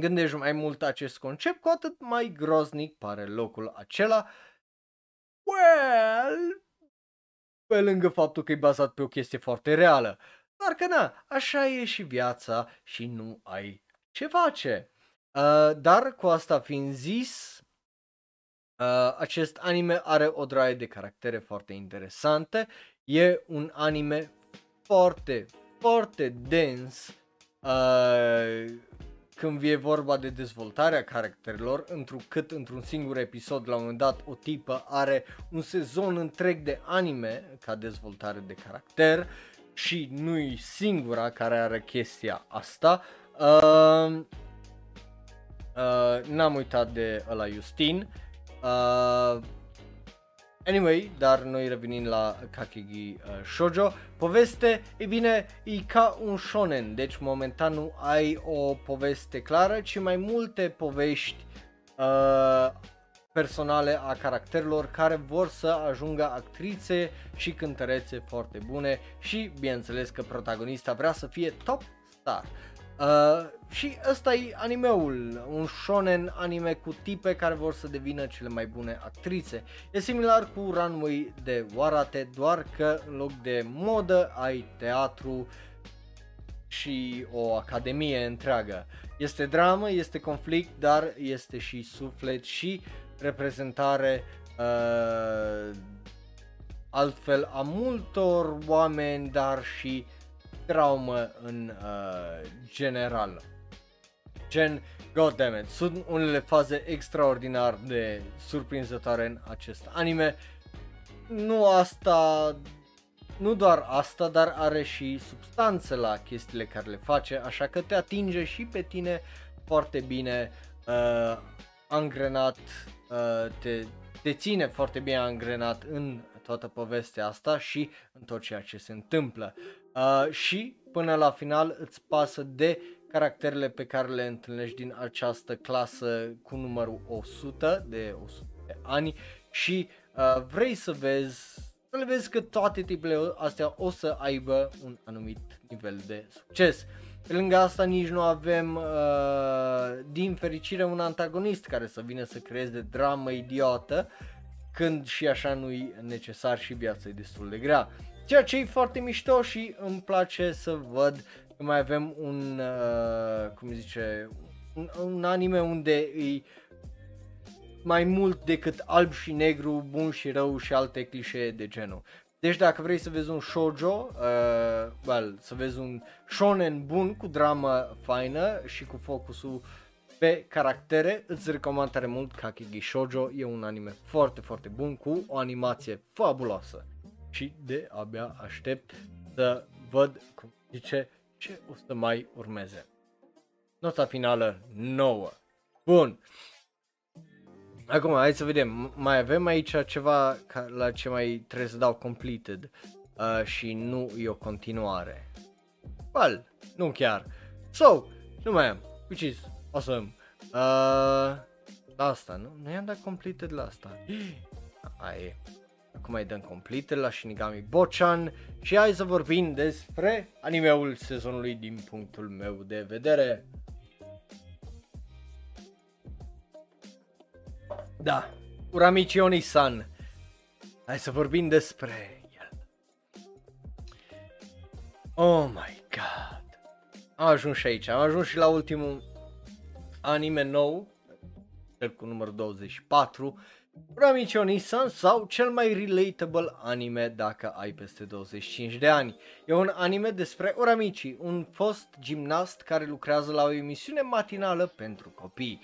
gândești mai mult acest concept, cu atât mai groznic pare locul acela. Well, pe lângă faptul că e bazat pe o chestie foarte reală. Doar că na, așa e și viața și nu ai ce face. Uh, dar cu asta fiind zis, uh, acest anime are o draie de caractere foarte interesante. E un anime foarte, foarte dens. Uh, când vie vorba de dezvoltarea caracterelor, întrucât într-un singur episod, la un moment dat, o tipă are un sezon întreg de anime ca dezvoltare de caracter și nu-i singura care are chestia asta. Uh, uh, n-am uitat de la Justin. Uh, Anyway, dar noi revenim la Kakegi uh, Shoujo. Poveste, e bine, e ca un shonen, deci momentan nu ai o poveste clară, ci mai multe povești uh, personale a caracterelor care vor să ajungă actrițe și cântărețe foarte bune și bineînțeles că protagonista vrea să fie top star. Uh, și ăsta e animeul, un shonen anime cu tipe care vor să devină cele mai bune actrițe. E similar cu Runway de Warate, doar că în loc de modă ai teatru și o academie întreagă. Este dramă, este conflict, dar este și suflet și reprezentare uh, altfel a multor oameni, dar și traumă în uh, general. Gen, goddammit, sunt unele faze extraordinar de surprinzătoare în acest anime. Nu asta, nu doar asta, dar are și substanță la chestiile care le face, așa că te atinge și pe tine foarte bine uh, angrenat, uh, te, te ține foarte bine angrenat în toată povestea asta și în tot ceea ce se întâmplă. Uh, și până la final îți pasă de caracterele pe care le întâlnești din această clasă cu numărul 100 de 100 de ani și uh, vrei să vezi să le vezi că toate tipurile astea o să aibă un anumit nivel de succes. Pe lângă asta nici nu avem, uh, din fericire, un antagonist care să vină să creeze dramă idiotă, când și așa nu-i necesar și viața e destul de grea. Ceea ce e foarte mișto și îmi place să văd că mai avem un, uh, cum zice, un, un anime unde e mai mult decât alb și negru, bun și rău și alte clișee de genul. Deci dacă vrei să vezi un shoujo, uh, well, să vezi un shonen bun cu dramă faină și cu focusul pe caractere, îți recomand tare mult Kakegi Shoujo, e un anime foarte, foarte bun cu o animație fabuloasă și de abia aștept să văd, cum zice, ce o să mai urmeze. Nota finală 9. Bun. Acum, hai să vedem. Mai avem aici ceva ca, la ce mai trebuie să dau completed uh, și nu e o continuare. Well, nu chiar. So, nu mai am. Which is awesome. Uh, la asta, nu? Nu i-am dat completed la asta. [GASPS] Aia e. Acum îi dăm complete la Shinigami Bochan și hai să vorbim despre animeul sezonului din punctul meu de vedere. Da, Uramichi Oni-san. Hai să vorbim despre el. Oh my god. Am ajuns și aici, am ajuns și la ultimul anime nou, cel cu numărul 24, Uramichi Onisan sau cel mai relatable anime dacă ai peste 25 de ani. E un anime despre Uramichi, un fost gimnast care lucrează la o emisiune matinală pentru copii.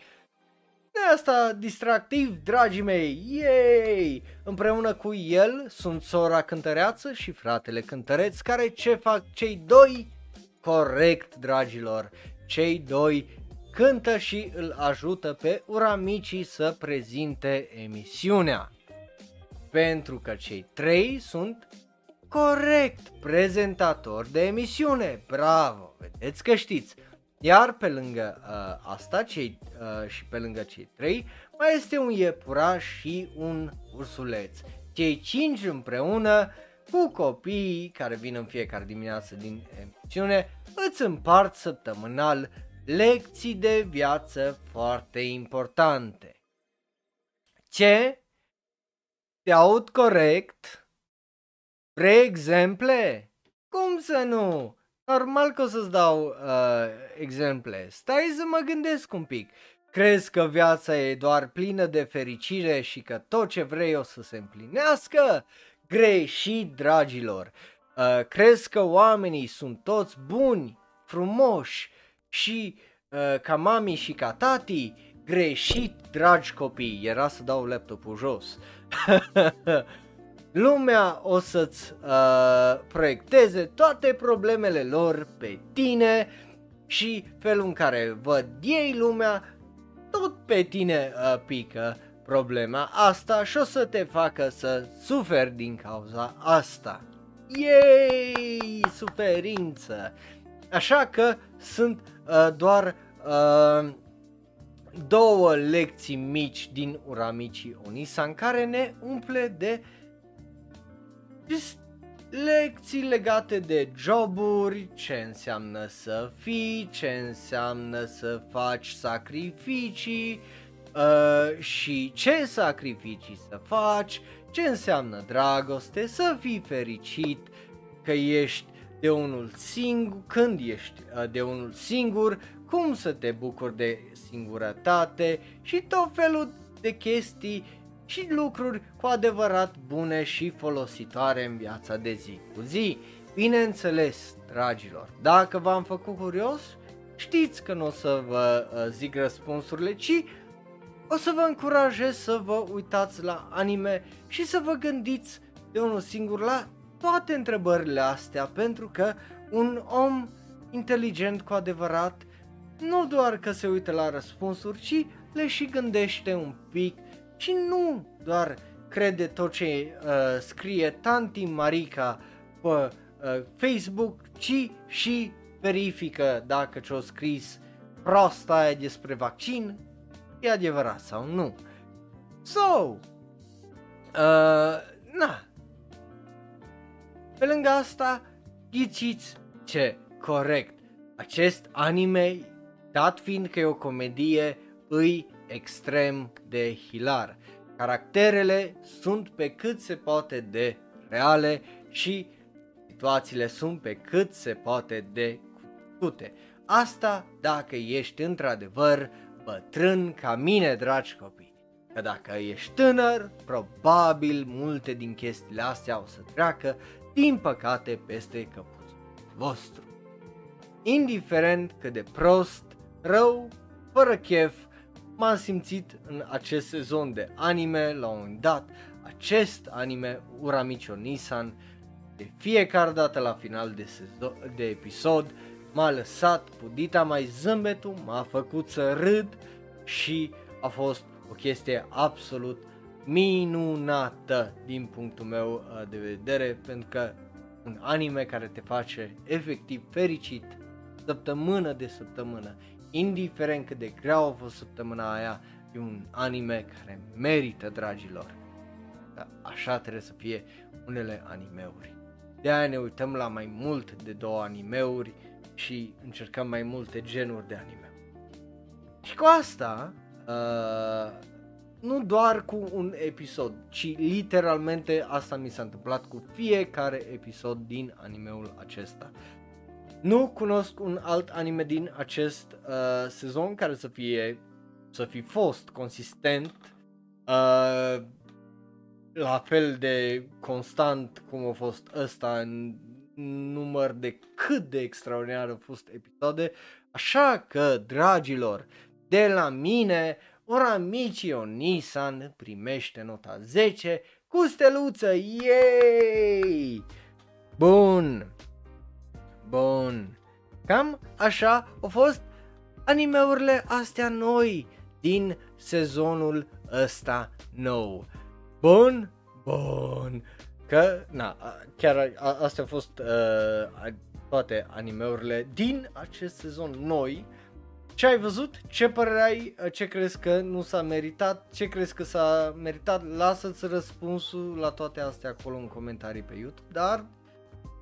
De asta distractiv, dragii mei, yay! Împreună cu el sunt sora cântăreață și fratele cântăreț care ce fac cei doi? Corect, dragilor, cei doi cântă și îl ajută pe Uramici să prezinte emisiunea. Pentru că cei trei sunt corect prezentatori de emisiune. Bravo, vedeți că știți. Iar pe lângă uh, asta cei, uh, și pe lângă cei trei mai este un iepuraș și un ursuleț. Cei cinci împreună cu copiii care vin în fiecare dimineață din emisiune îți împart săptămânal lecții de viață foarte importante. Ce? Te aud corect? Pre exemple? Cum să nu? Normal că o să-ți dau uh, exemple. Stai să mă gândesc un pic. Crezi că viața e doar plină de fericire și că tot ce vrei o să se împlinească? Greșit, dragilor! Uh, crezi că oamenii sunt toți buni, frumoși, și uh, ca mami și ca tati, greșit, dragi copii, era să dau laptopul jos. [LAUGHS] Lumea o să-ți uh, proiecteze toate problemele lor pe tine și felul în care văd ei lumea, tot pe tine uh, pică problema asta și o să te facă să suferi din cauza asta. Yay! Suferință! Așa că sunt uh, doar uh, două lecții mici din Uramici Onisan care ne umple de just lecții legate de joburi, ce înseamnă să fii, ce înseamnă să faci sacrificii uh, și ce sacrificii să faci, ce înseamnă dragoste, să fii fericit că ești de unul singur, când ești uh, de unul singur, cum să te bucuri de singurătate și tot felul de chestii și lucruri cu adevărat bune și folositoare în viața de zi cu zi. Bineînțeles, dragilor, dacă v-am făcut curios, știți că nu o să vă uh, zic răspunsurile, ci o să vă încurajez să vă uitați la anime și să vă gândiți de unul singur la toate întrebările astea, pentru că un om inteligent cu adevărat nu doar că se uită la răspunsuri, ci le și gândește un pic și nu doar crede tot ce uh, scrie tanti Marica pe uh, Facebook, ci și verifică dacă ce-o scris prosta aia despre vaccin e adevărat sau nu. So, uh, na, pe lângă asta, ghiciți ce corect, acest anime, dat fiind că e o comedie, îi extrem de hilar. Caracterele sunt pe cât se poate de reale și situațiile sunt pe cât se poate de cunoscute. Asta dacă ești într-adevăr bătrân ca mine, dragi copii. Că dacă ești tânăr, probabil multe din chestiile astea o să treacă, din păcate, peste căpuțul vostru. Indiferent cât de prost, rău, fără chef, m-am simțit în acest sezon de anime la un moment dat, acest anime Uramicho Nissan, de fiecare dată la final de, sezon, de episod, m-a lăsat pudita mai zâmbetul, m-a făcut să râd și a fost o chestie absolut minunată din punctul meu uh, de vedere pentru că un anime care te face efectiv fericit săptămână de săptămână indiferent cât de grea a fost săptămâna aia, e un anime care merită, dragilor. Dar așa trebuie să fie unele animeuri. De aia ne uităm la mai mult de două animeuri și încercăm mai multe genuri de anime. Și cu asta, uh, nu doar cu un episod, ci literalmente asta mi s-a întâmplat cu fiecare episod din animeul acesta. Nu cunosc un alt anime din acest uh, sezon care să fie să fi fost consistent uh, la fel de constant cum a fost ăsta în număr de cât de extraordinar au fost episoade. Așa că, dragilor, de la mine, ora Michio Nissan primește nota 10 cu steluță, yay! Bun, Bun. Cam așa au fost animeurile astea noi din sezonul ăsta nou. Bun? Bun. Că, na, chiar a, astea au fost uh, toate animeurile din acest sezon noi. Ce ai văzut? Ce părere ai? Ce crezi că nu s-a meritat? Ce crezi că s-a meritat? Lasă-ți răspunsul la toate astea acolo în comentarii pe YouTube, dar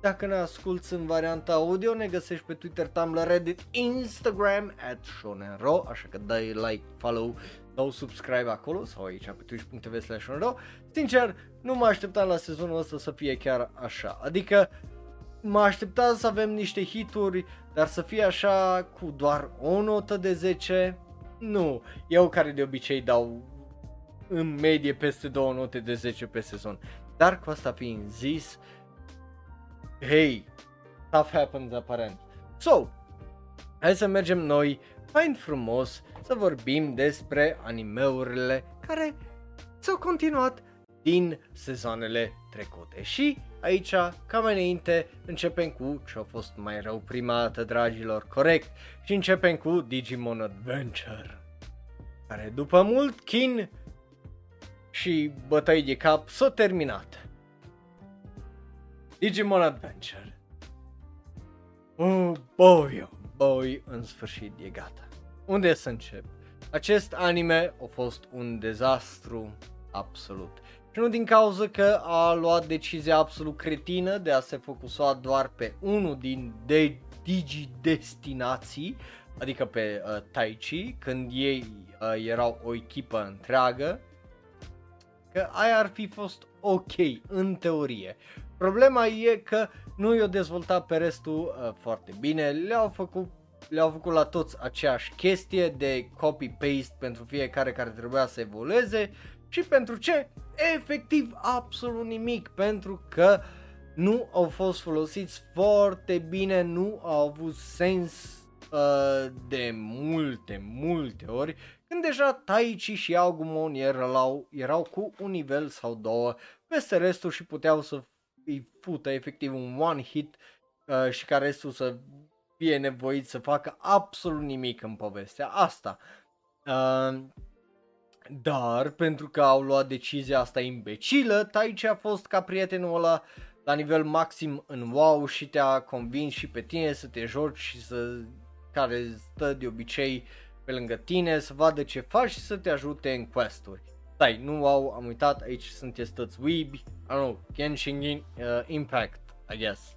dacă ne asculti în varianta audio, ne găsești pe Twitter, Tumblr, Reddit, Instagram, at shonenro, așa că dai like, follow sau subscribe acolo sau aici pe twitch.tv slash Sincer, nu mă așteptam la sezonul ăsta să fie chiar așa. Adică mă așteptam să avem niște hituri, dar să fie așa cu doar o notă de 10, nu. Eu care de obicei dau în medie peste două note de 10 pe sezon. Dar cu asta fiind zis, uh, Hey, stuff happens aparent. So, hai să mergem noi fain frumos să vorbim despre animeurile care s-au continuat din sezoanele trecute. Și aici, ca mai înainte, începem cu ce a fost mai rău prima dată, dragilor, corect, și începem cu Digimon Adventure, care după mult chin și bătăi de cap s-a terminat. Digimon Adventure. Oh, boy, oh boy, în sfârșit e gata. Unde să încep? Acest anime a fost un dezastru absolut. Și nu din cauza că a luat decizia absolut cretină de a se focusa doar pe unul din de digi destinații, adică pe uh, Taichi, când ei uh, erau o echipă întreagă, că aia ar fi fost ok în teorie. Problema e că nu i-au dezvoltat pe restul uh, foarte bine, le-au făcut le-au făcut la toți aceeași chestie de copy-paste pentru fiecare care trebuia să evolueze și pentru ce? Efectiv absolut nimic, pentru că nu au fost folosiți foarte bine, nu au avut sens uh, de multe, multe ori, când deja Taichi și Agumon erau, erau cu un nivel sau două peste restul și puteau să îi pută efectiv un one hit uh, și ca restul să fie nevoit să facă absolut nimic în povestea asta. Uh, dar pentru că au luat decizia asta imbecilă, Taichi a fost ca prietenul ăla la nivel maxim în WoW și te-a convins și pe tine să te joci și să care stă de obicei pe lângă tine, să vadă ce faci și să te ajute în questuri. Stai, nu WoW, am uitat, aici sunteți toți weebi, I don't know, Genshin uh, Impact, I guess,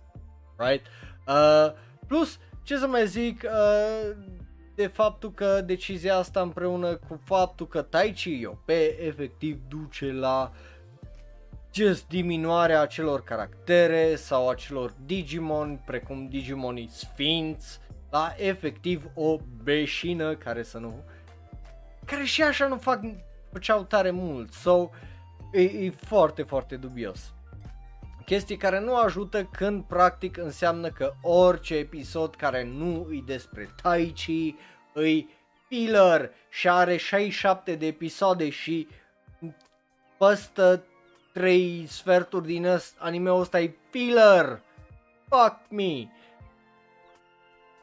right? Uh, plus, ce să mai zic, uh, de faptul că decizia asta împreună cu faptul că Tai Chi pe efectiv duce la just diminuarea acelor caractere sau acelor Digimon, precum Digimonii Sfinți, la efectiv o beșină care să nu... care și așa nu fac, făceau tare mult, so, e, e foarte, foarte dubios. Chestii care nu ajută când practic înseamnă că orice episod care nu îi despre Tai Chi, îi filler și are 67 de episoade și păstă 3 sferturi din ăst, anime-ul ăsta e filler. Fuck me.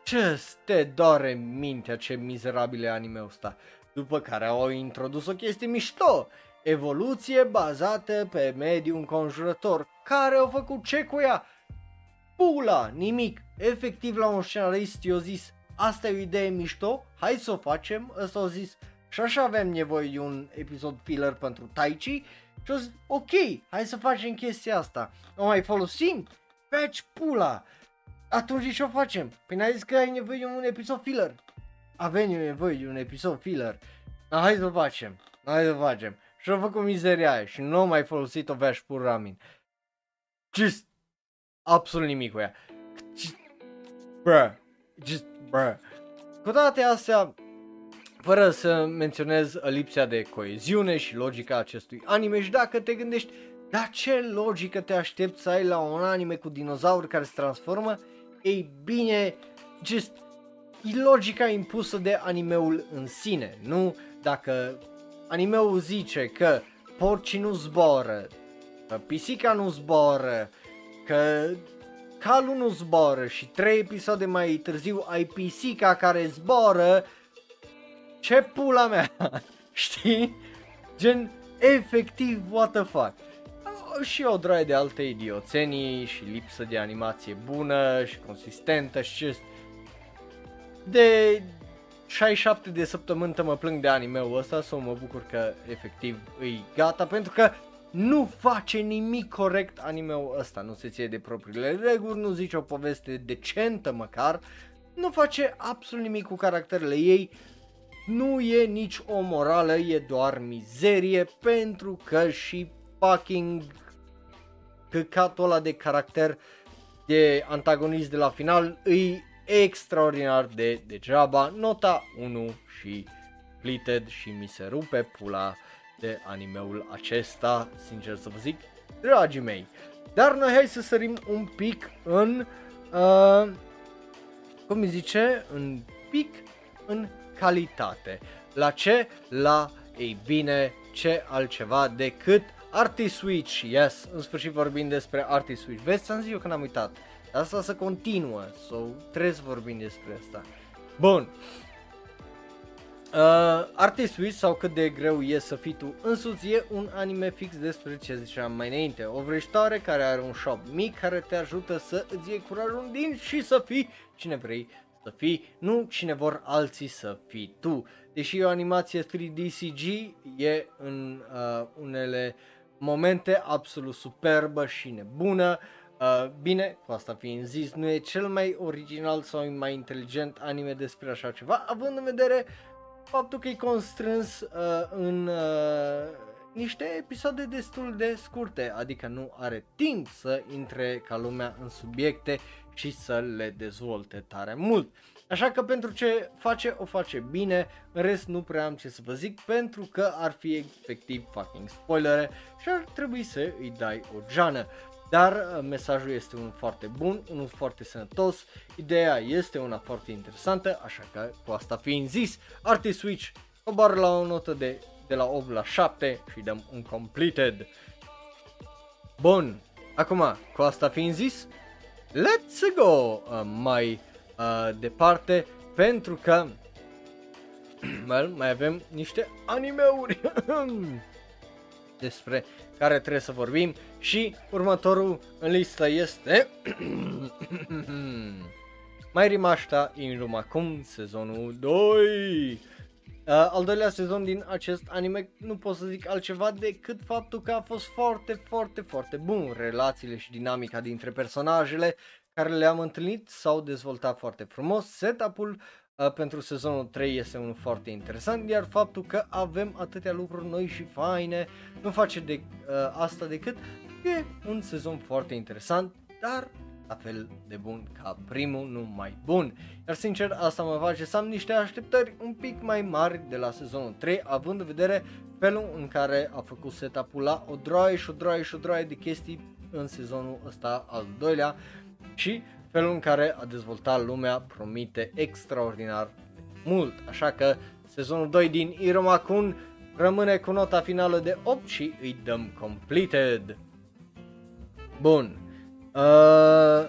Ce te doare mintea ce mizerabile anime ăsta. După care au introdus o chestie mișto, evoluție bazată pe mediul înconjurător. Care au făcut ce cu ea? Pula, nimic. Efectiv la un scenarist i-a zis, asta e o idee mișto, hai să o facem, ăsta au zis, și așa avem nevoie de un episod filler pentru Tai Chi și au zis, ok, hai să facem chestia asta. O mai folosim? Feci pula! Atunci ce o facem? Păi n-ai zis că ai nevoie de un episod filler. Avem nevoie de un episod filler. Dar hai să facem. Hai să facem. Și au făcut mizeria aia și nu au mai folosit o veș pur ramin. Just absolut nimic cu ea. Bruh. Just, bruh. Cu toate astea, fără să menționez lipsa de coeziune și logica acestui anime și dacă te gândești, dar ce logică te aștepți să ai la un anime cu dinozauri care se transformă? Ei bine, just e logica impusă de animeul în sine, nu? Dacă animeul zice că porcii nu zboară, că pisica nu zboară, că calul nu zboară și trei episoade mai târziu ai pisica care zboară, ce pula mea, [LAUGHS] știi? Gen, efectiv, what the fuck și o droaie de alte idioțenii și lipsă de animație bună și consistentă și ce de 67 de săptămâni mă plâng de anime-ul ăsta să mă bucur că efectiv îi gata pentru că nu face nimic corect anime-ul ăsta, nu se ție de propriile reguli, nu zice o poveste decentă măcar, nu face absolut nimic cu caracterele ei, nu e nici o morală, e doar mizerie pentru că și fucking căcatul ăla de caracter de antagonist de la final îi extraordinar de degeaba, nota 1 și pleated și mi se rupe pula de animeul acesta, sincer să vă zic, dragii mei. Dar noi hai să sărim un pic în, uh, cum îi zice, în pic în calitate. La ce? La, ei bine, ce altceva decât Artist Switch, yes, în sfârșit vorbim despre Artist Switch. Vezi, ți-am zis eu că n-am uitat. Asta să continuă, so, trebuie să vorbim despre asta. Bun. Uh, Artist Switch sau cât de greu e să fii tu însuți e un anime fix despre ce ziceam mai înainte. O vrăjitoare care are un shop mic care te ajută să îți iei curajul din și să fii cine vrei să fii, nu cine vor alții să fii tu. Deși e o animație 3D CG, e în uh, unele momente absolut superbă și nebună. Uh, bine, cu asta fiind zis, nu e cel mai original sau mai inteligent anime despre așa ceva, având în vedere faptul că e constrâns uh, în uh, niște episoade destul de scurte, adică nu are timp să intre ca lumea în subiecte și să le dezvolte tare mult. Așa că pentru ce face, o face bine, în rest nu prea am ce să vă zic pentru că ar fi efectiv fucking spoilere și ar trebui să îi dai o geană. Dar uh, mesajul este unul foarte bun, unul foarte sănătos, ideea este una foarte interesantă, așa că cu asta fiind zis, Artist Switch coboară la o notă de, de la 8 la 7 și dăm un completed. Bun, acum cu asta fiind zis, let's go uh, mai uh, departe pentru că [CLEARS THROAT] well, mai avem niște animeuri [CLEARS THROAT] despre care trebuie să vorbim și următorul în listă este [CLEARS THROAT] Mai Rimashita Inrumakun sezonul 2 Uh, al doilea sezon din acest anime nu pot să zic altceva decât faptul că a fost foarte, foarte, foarte bun. Relațiile și dinamica dintre personajele care le-am întâlnit s-au dezvoltat foarte frumos. Setup-ul uh, pentru sezonul 3 este unul foarte interesant, iar faptul că avem atâtea lucruri noi și faine nu face de, uh, asta decât e un sezon foarte interesant, dar la fel de bun ca primul, nu mai bun. Iar sincer, asta mă face să am niște așteptări un pic mai mari de la sezonul 3, având în vedere felul în care a făcut setup-ul la o droaie și o droaie și o droaie de chestii în sezonul ăsta al doilea și felul în care a dezvoltat lumea promite extraordinar mult. Așa că sezonul 2 din Iromakun rămâne cu nota finală de 8 și îi dăm completed. Bun. Uh,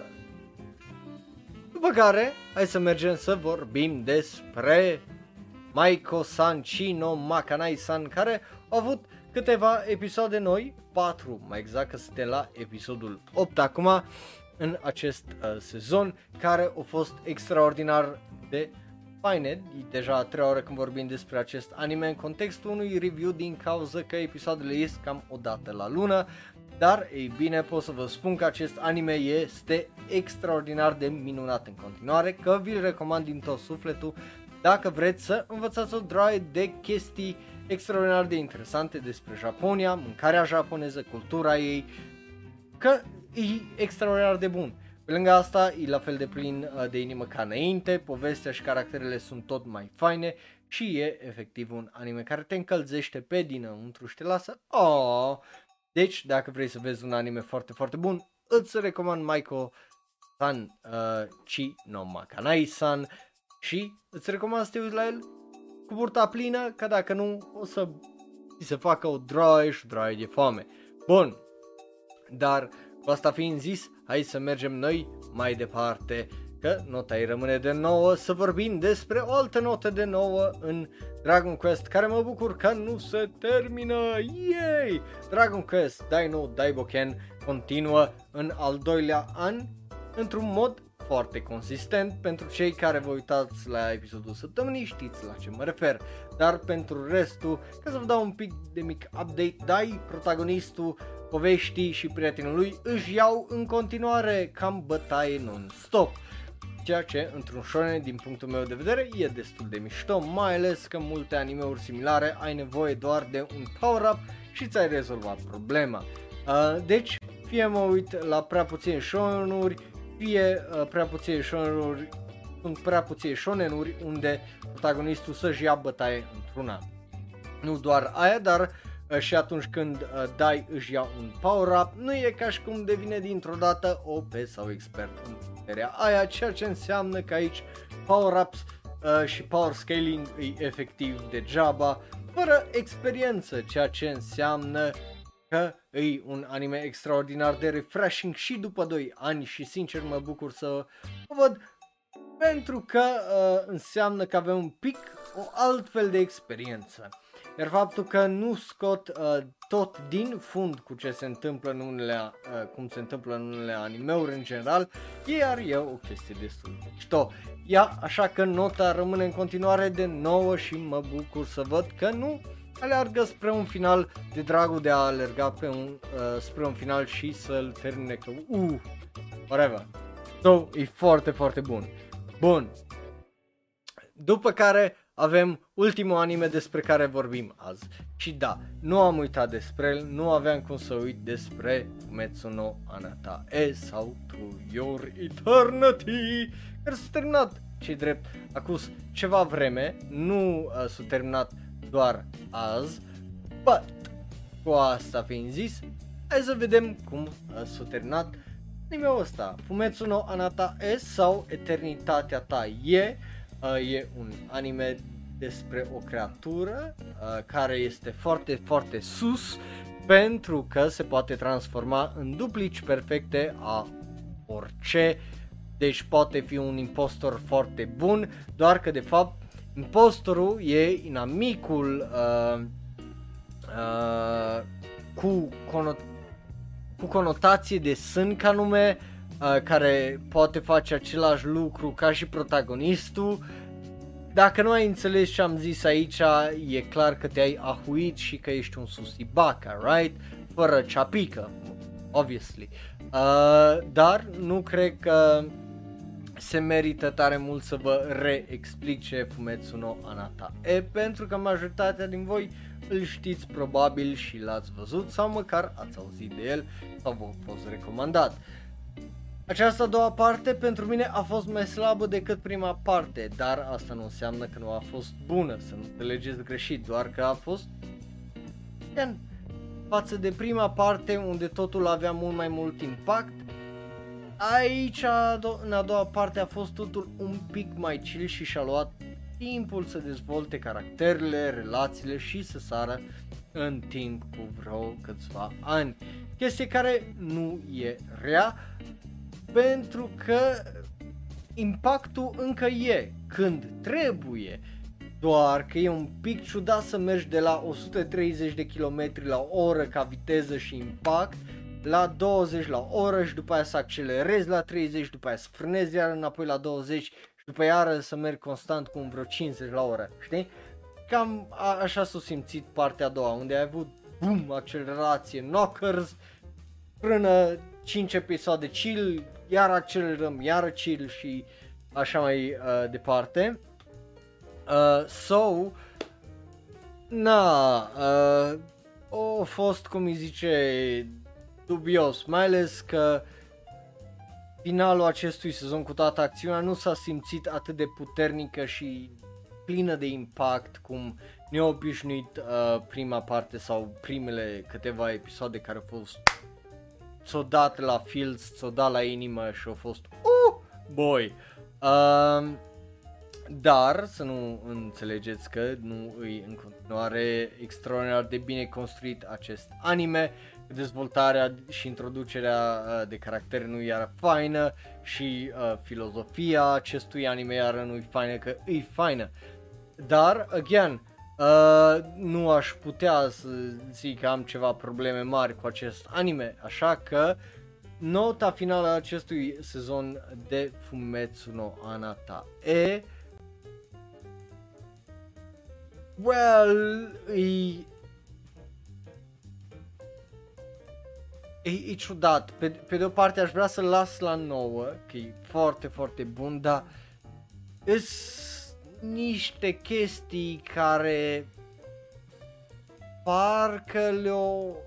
după care, hai să mergem să vorbim despre Maiko-san Chino Makanai-san care au avut câteva episoade noi, 4 mai exact că suntem la episodul 8 acum în acest uh, sezon care au fost extraordinar de faine, deja a treia oră când vorbim despre acest anime în contextul unui review din cauza că episoadele ies cam o dată la lună, dar ei bine pot să vă spun că acest anime este extraordinar de minunat în continuare, că vi-l recomand din tot sufletul. Dacă vreți să învățați o droaie de chestii extraordinar de interesante despre Japonia, mâncarea japoneză, cultura ei, că e extraordinar de bun. Pe lângă asta, e la fel de plin uh, de inimă ca înainte, povestea și caracterele sunt tot mai faine și e efectiv un anime care te încălzește pe dinăuntru și te lasă oh. Deci, dacă vrei să vezi un anime foarte, foarte bun, îți recomand Maiko San uh, Chi no Makanai-san și îți recomand să te uiți la el cu burta plină, că dacă nu, o să ți se facă o droaie și o droaie de foame. Bun, dar cu asta fiind zis, hai să mergem noi mai departe, că nota îi rămâne de 9, să vorbim despre o altă notă de 9 în Dragon Quest, care mă bucur că nu se termină, yay! Dragon Quest Dino Daiboken continuă în al doilea an într-un mod foarte consistent. Pentru cei care vă uitați la episodul săptămânii știți la ce mă refer. Dar pentru restul, ca să vă dau un pic de mic update, Dai, protagonistul poveștii și prietenul lui își iau în continuare cam bătaie non-stop. Ceea ce, într-un shonen, din punctul meu de vedere, e destul de mișto, mai ales că multe animeuri similare ai nevoie doar de un power-up și ți-ai rezolvat problema. Uh, deci, fie mă uit la prea puține shonenuri, fie uh, prea puține shonenuri, sunt prea puține shonenuri unde protagonistul să-și ia bătaie într-una. Nu doar aia, dar uh, și atunci când uh, dai își ia un power-up, nu e ca și cum devine dintr-o dată OP sau expert în puterea aia, ceea ce înseamnă că aici power-ups uh, și power scaling e efectiv degeaba, fără experiență, ceea ce înseamnă că e un anime extraordinar de refreshing și după 2 ani și sincer mă bucur să o văd pentru că uh, înseamnă că avem un pic o altfel de experiență. Iar faptul că nu scot uh, tot din fund cu ce se întâmplă în unele, uh, cum se întâmplă în unele animeuri în general, iar e o chestie destul de mișto. Ia, așa că nota rămâne în continuare de 9 și mă bucur să văd că nu aleargă spre un final de dragul de a alerga pe un, uh, spre un final și să-l termine că uh, whatever. So, e foarte, foarte bun. Bun. După care avem ultimul anime despre care vorbim azi. Și da, nu am uitat despre el, nu aveam cum să uit despre Metsuno Anata E sau To Your Eternity, care s-a terminat, ce drept, acum ceva vreme, nu uh, s-a terminat doar azi, but, cu asta fiind zis, hai să vedem cum uh, s-a terminat anime-ul ăsta, Fumetsu no Anata E sau Eternitatea ta e, uh, e un anime despre o creatură uh, care este foarte, foarte sus pentru că se poate transforma în duplici perfecte a orice, deci poate fi un impostor foarte bun, doar că de fapt impostorul e inamicul uh, uh, cu, conot- cu conotație de sân ca nume, uh, care poate face același lucru ca și protagonistul, dacă nu ai înțeles ce am zis aici, e clar că te-ai ahuit și că ești un susibaca, right? Fără ceapică, obviously. Uh, dar nu cred că se merită tare mult să vă reexplice Fumetsu no Anata E pentru că majoritatea din voi îl știți probabil și l-ați văzut sau măcar ați auzit de el sau v-a fost recomandat. Uh, această a doua parte pentru mine a fost mai slabă decât prima parte, dar asta nu înseamnă că nu a fost bună, să nu înțelegeți greșit, doar că a fost gen, față de prima parte unde totul avea mult mai mult impact, aici în a doua parte a fost totul un pic mai chill și și-a luat timpul să dezvolte caracterele, relațiile și să sară în timp cu vreo câțiva ani. Chestie care nu e rea, pentru că impactul încă e când trebuie. Doar că e un pic ciudat să mergi de la 130 de km la oră ca viteză și impact la 20 la oră și după aia să accelerezi la 30, după aia să frânezi iar înapoi la 20 și după iară să mergi constant cu vreo 50 la oră, știi? Cam a, așa s-a simțit partea a doua, unde ai avut boom, accelerație, knockers, frână, 5 episoade chill, iar accelerăm, iar chill și așa mai uh, departe. Uh, so, na, uh, a fost, cum îi zice, dubios, mai ales că finalul acestui sezon cu toată acțiunea nu s-a simțit atât de puternică și plină de impact cum ne-a obișnuit uh, prima parte sau primele câteva episoade care au fost ți-o dat la Fields, ți-o dat la inimă și a fost uh, boy. Uh, dar să nu înțelegeți că nu îi în continuare extraordinar de bine construit acest anime, dezvoltarea și introducerea uh, de caractere nu iară faină și uh, filozofia acestui anime iară nu i faină că îi faină. Dar, again, Uh, nu aș putea să zic că am ceva probleme mari cu acest anime, așa că nota finală a acestui sezon de Fumetsu no Anata e Well, e... E, e ciudat. Pe, pe de o parte aș vrea să las la 9, că e foarte, foarte bun, dar niște chestii care parcă le-au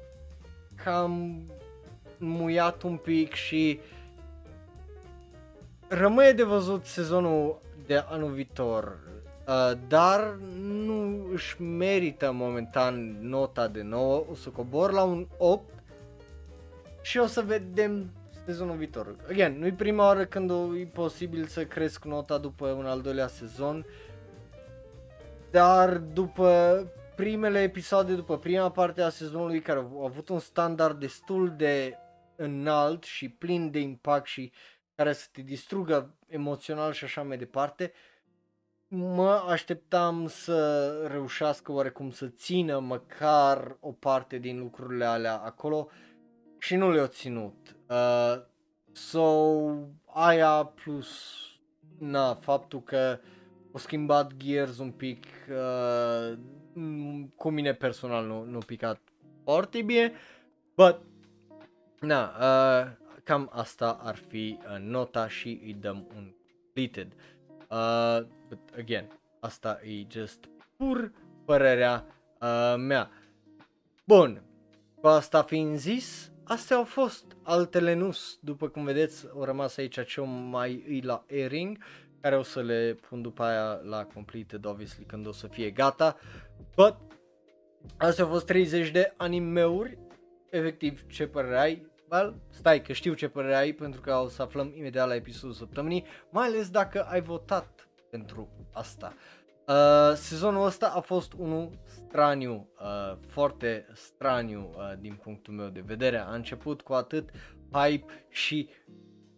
cam muiat un pic și rămâne de văzut sezonul de anul viitor, uh, dar nu își merită momentan nota de 9, o să cobor la un 8 și o să vedem sezonul viitor. Again, nu-i prima oară când o, e posibil să cresc nota după un al doilea sezon, dar după primele episoade, după prima parte a sezonului care au avut un standard destul de înalt și plin de impact și care să te distrugă emoțional și așa mai departe, mă așteptam să reușească oarecum să țină măcar o parte din lucrurile alea acolo și nu le-au ținut. Uh, so, aia plus na, faptul că au schimbat Gears un pic uh, cu mine personal nu, nu picat foarte bine, but na, uh, cam asta ar fi uh, nota și îi dăm un completed. Uh, but again, asta e just pur părerea uh, mea. Bun, cu asta fiind zis, astea au fost altele nus. După cum vedeți, au rămas aici ce mai îi la airing, care o să le pun după aia la completed, obviously, când o să fie gata. But, astea au fost 30 de animeuri. Efectiv, ce părere ai? Well, stai că știu ce părere ai pentru că o să aflăm imediat la episodul săptămânii, mai ales dacă ai votat pentru asta. Uh, sezonul ăsta a fost unul straniu, uh, foarte straniu uh, din punctul meu de vedere. A început cu atât hype și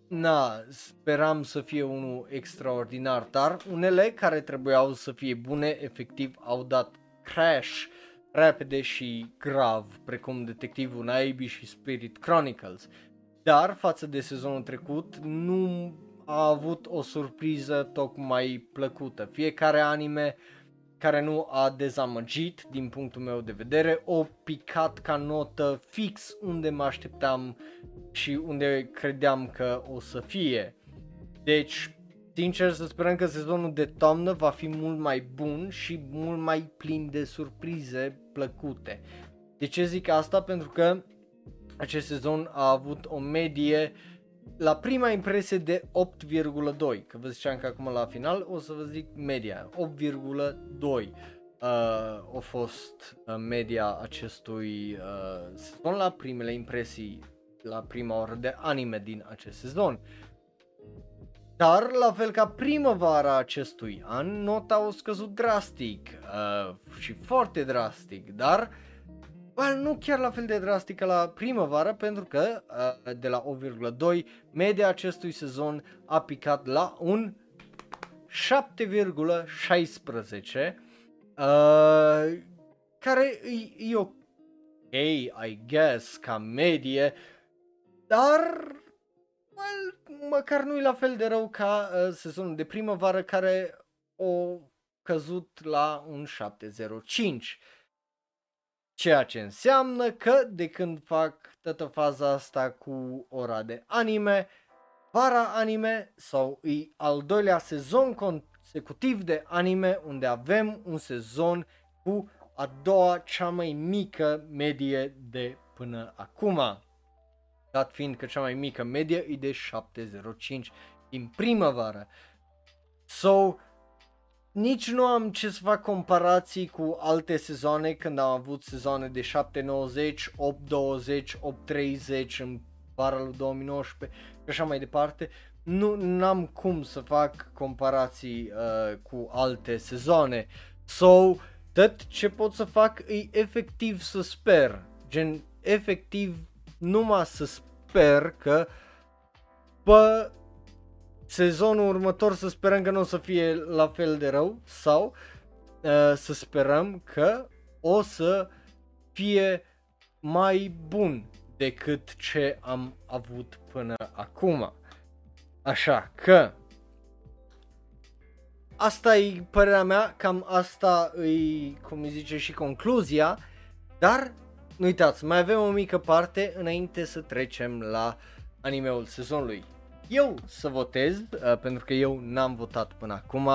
na, speram să fie unul extraordinar, dar unele care trebuiau să fie bune, efectiv au dat crash repede și grav, precum Detectivul Naibi și Spirit Chronicles. Dar, față de sezonul trecut, nu a avut o surpriză tocmai plăcută. Fiecare anime care nu a dezamăgit din punctul meu de vedere, o picat ca notă fix unde mă așteptam și unde credeam că o să fie. Deci, sincer să sperăm că sezonul de toamnă va fi mult mai bun și mult mai plin de surprize plăcute. De ce zic asta? Pentru că acest sezon a avut o medie la prima impresie de 8,2, că vă ziceam că acum la final o să vă zic media, 8,2 uh, a fost uh, media acestui uh, sezon la primele impresii, la prima oră de anime din acest sezon. Dar, la fel ca primăvara acestui an, nota a scăzut drastic uh, și foarte drastic, dar well, nu chiar la fel de drastic ca la primăvară, pentru că uh, de la 8,2 media acestui sezon a picat la un 7,16 uh, care e, e ok, I guess, ca medie, dar well, măcar nu e la fel de rău ca uh, sezonul de primăvară care o căzut la un 705. Ceea ce înseamnă că de când fac toată faza asta cu ora de anime, vara anime sau e al doilea sezon consecutiv de anime unde avem un sezon cu a doua cea mai mică medie de până acum dat fiind că cea mai mică medie e de 705 din primăvară. So, nici nu am ce să fac comparații cu alte sezoane când am avut sezoane de 790, 820, 830 în vara lui 2019 și așa mai departe. Nu am cum să fac comparații uh, cu alte sezoane. So, tot ce pot să fac e efectiv să sper. Gen, efectiv numai să sper că pe sezonul următor să sperăm că nu o să fie la fel de rău sau uh, să sperăm că o să fie mai bun decât ce am avut până acum. Așa că asta e părerea mea, cam asta e, cum zice, și concluzia, dar nu uitați, mai avem o mică parte înainte să trecem la animeul sezonului. Eu să votez, uh, pentru că eu n-am votat până acum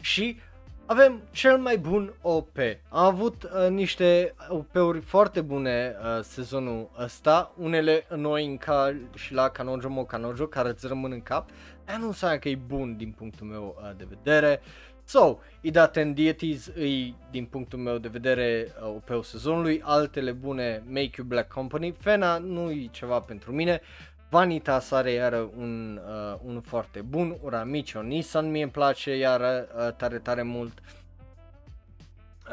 și avem cel mai bun OP. Am avut uh, niște OP-uri foarte bune uh, sezonul ăsta, unele noi în ca și la Kanojo Mo Kanojo care îți rămân în cap, dar nu înseamnă că e bun din punctul meu uh, de vedere. Uh, So, Ida and Deities îi, din punctul meu de vedere, uh, pe sezonului, altele bune Make You Black Company, Fena nu e ceva pentru mine, Vanitas are iară un, uh, un foarte bun, Uramicho Nissan mie îmi place iară uh, tare tare mult.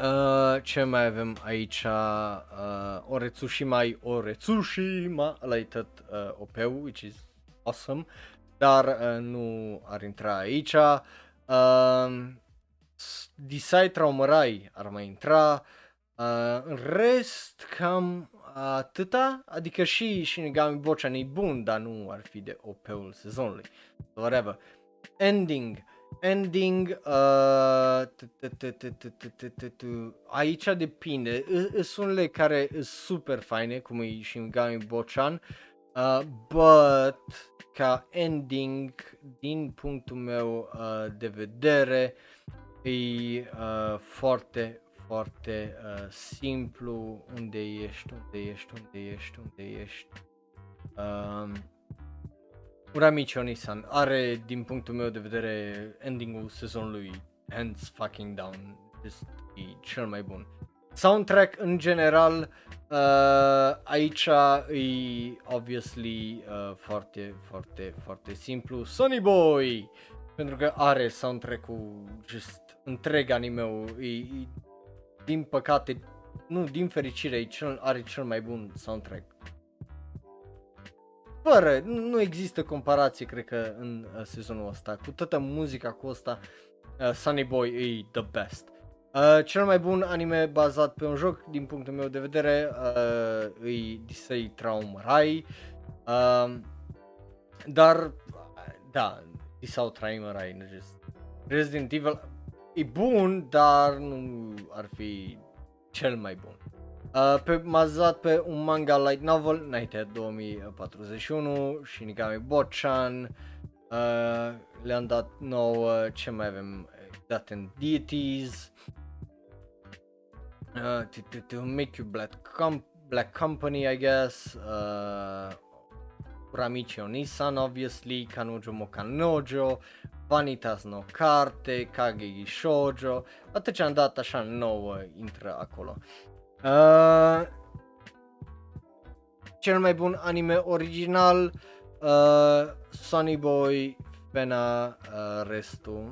Uh, ce mai avem aici? Uh, Oretsushima, Oretsushima, ăla e tot uh, OP-ul, which is awesome, dar uh, nu ar intra aici. Uh, Disai Traumarai ar mai intra. Uh, în rest, cam atâta, adică și Shinigami Bochan e bun, dar nu ar fi de OP-ul sezonului. Whatever. Ending. Ending, uh, aici depinde, sunt unele care sunt super faine, cum e Shinigami Bochan, uh, but ca ending, din punctul meu uh, de vedere, e uh, foarte, foarte uh, simplu, unde ești, unde ești, unde ești, unde ești. Uh, Uramichi Onisan are, din punctul meu de vedere, ending-ul sezonului hands fucking down, este cel mai bun. Soundtrack în general, uh, aici e obviously uh, foarte, foarte, foarte simplu. Sunny Boy! Pentru că are soundtrack-ul just întreg anime-ul, e, e, din păcate, nu, din fericire, e cel, are cel mai bun soundtrack fără, nu, nu există comparație, cred că, în uh, sezonul ăsta. Cu toată muzica cu asta, uh, Sunny Boy e the best. Uh, cel mai bun anime bazat pe un joc, din punctul meu de vedere, uh, e Disei Traum Rai. Uh, dar, da, Disau Traum Rai, just Resident Evil e bun, dar nu ar fi cel mai bun. Uh, pe, bazat pe un manga light novel, Nighthead 2041, Shinigami Bochan, uh, le-am dat nouă, ce mai avem, dat în Deities, uh, to, to, to make you black, com- black company, I guess, uh, Ramichi Onisan, obviously, Kanujo mo Kanojo, Vanitas no Carte, Kagegi Shoujo, atât ce am dat așa nouă intră acolo. Uh, cel mai bun anime original, uh, Sunny Boy, Fena, uh, restul.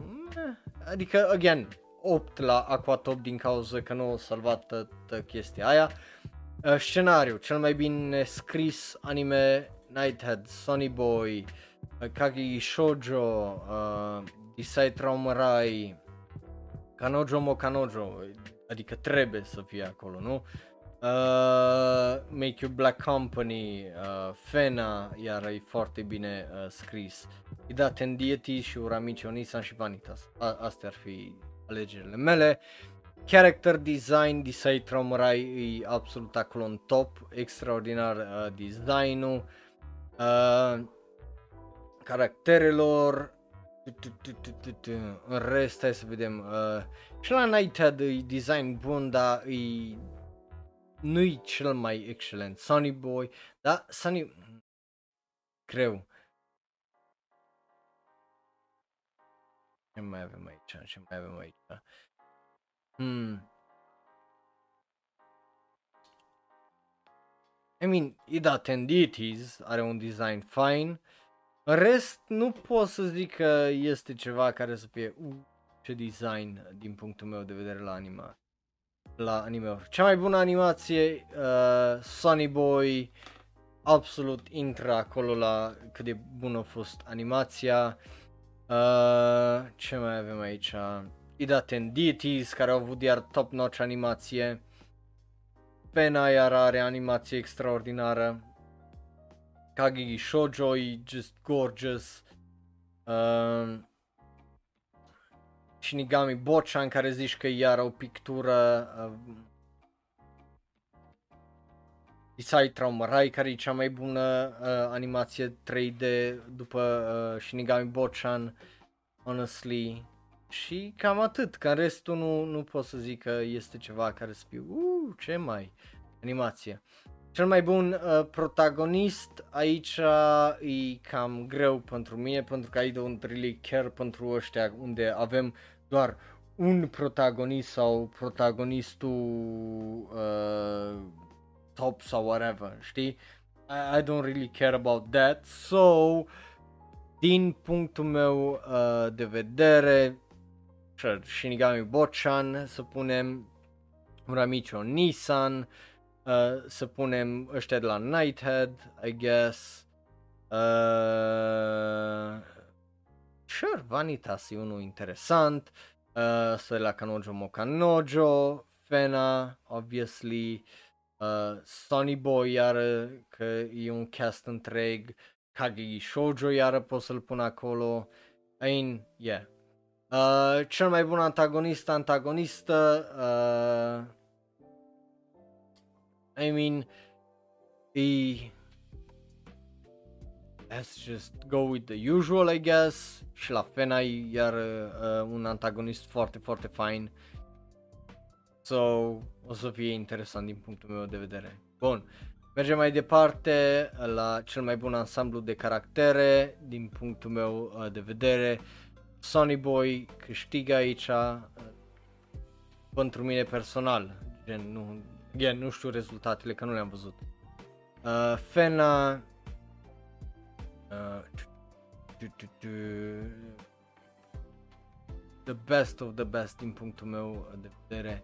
Adică, again, 8 la Aquatop din cauza că nu au salvat toată chestia aia. Uh, scenariu, cel mai bine scris anime Nighthead, Sunny Boy, uh, Kagi Shoujo, uh, Disai Traumarai, Kanojo Mo Kanojo, adică trebuie să fie acolo, nu? Uh, Make You Black Company, uh, Fena, iar e foarte bine uh, scris. Ida Tendieti și Uramichi Onisan și Vanitas. A- astea ar fi alegerile mele. Character design, Disai Traumarai e absolut acolo în top, extraordinar uh, designul. Uh, caracterelor, în rest, hai să vedem. Uh, și la Nighthead e design bun, dar e... nu-i cel mai excelent. Sunny Boy, da, Sunny... Greu. Ce mai avem aici? Ce mai avem aici? Hmm. I mean, e da, Tendities are un design fine. În rest, nu pot să zic că este ceva care să fie uh, ce design din punctul meu de vedere la anima la anime Cea mai bună animație, uh, Sunny Boy, absolut intră acolo la cât de bună a fost animația. Uh, ce mai avem aici? Ida Tenditis, care au avut iar top-notch animație. Pena iar are animație extraordinară. Kagegi Shoujo e just gorgeous. Uh, Shinigami Bochan care zici că iar o pictură uh, Isai Traumarai care e cea mai bună uh, animație 3D după uh, Shinigami Bochan honestly și cam atât, că în restul nu, nu pot să zic că este ceva care să fie uh, ce mai animație. Cel mai bun uh, protagonist aici e cam greu pentru mine pentru că I don't really care pentru ăștia unde avem doar un protagonist sau protagonistul uh, top sau whatever, știi? I, I don't really care about that. So, din punctul meu uh, de vedere, Shinigami Bochan, să punem Uramicho Nissan, uh, să punem ăștia de la Nighthead, I guess. Uh, sure, Vanitas e unul interesant. Uh, să la Kanojo Mokanojo, Fena, obviously. Uh, Sonny Boy, iar că e un cast întreg. Kagegi Shoujo, iară pot să-l pun acolo. I mean, yeah, Uh, cel mai bun antagonist, antagonistă, uh, I mean, e... Let's just go with the usual, I guess. Și la Fenai, iar uh, un antagonist foarte, foarte fain. So, o să fie interesant din punctul meu de vedere. Bun, mergem mai departe la cel mai bun ansamblu de caractere din punctul meu uh, de vedere. Sonny Boy câștigă aici uh, pentru mine personal. Gen, nu, again, nu știu rezultatele că nu le-am văzut. Uh, Fena uh, the best of the best din punctul meu de vedere.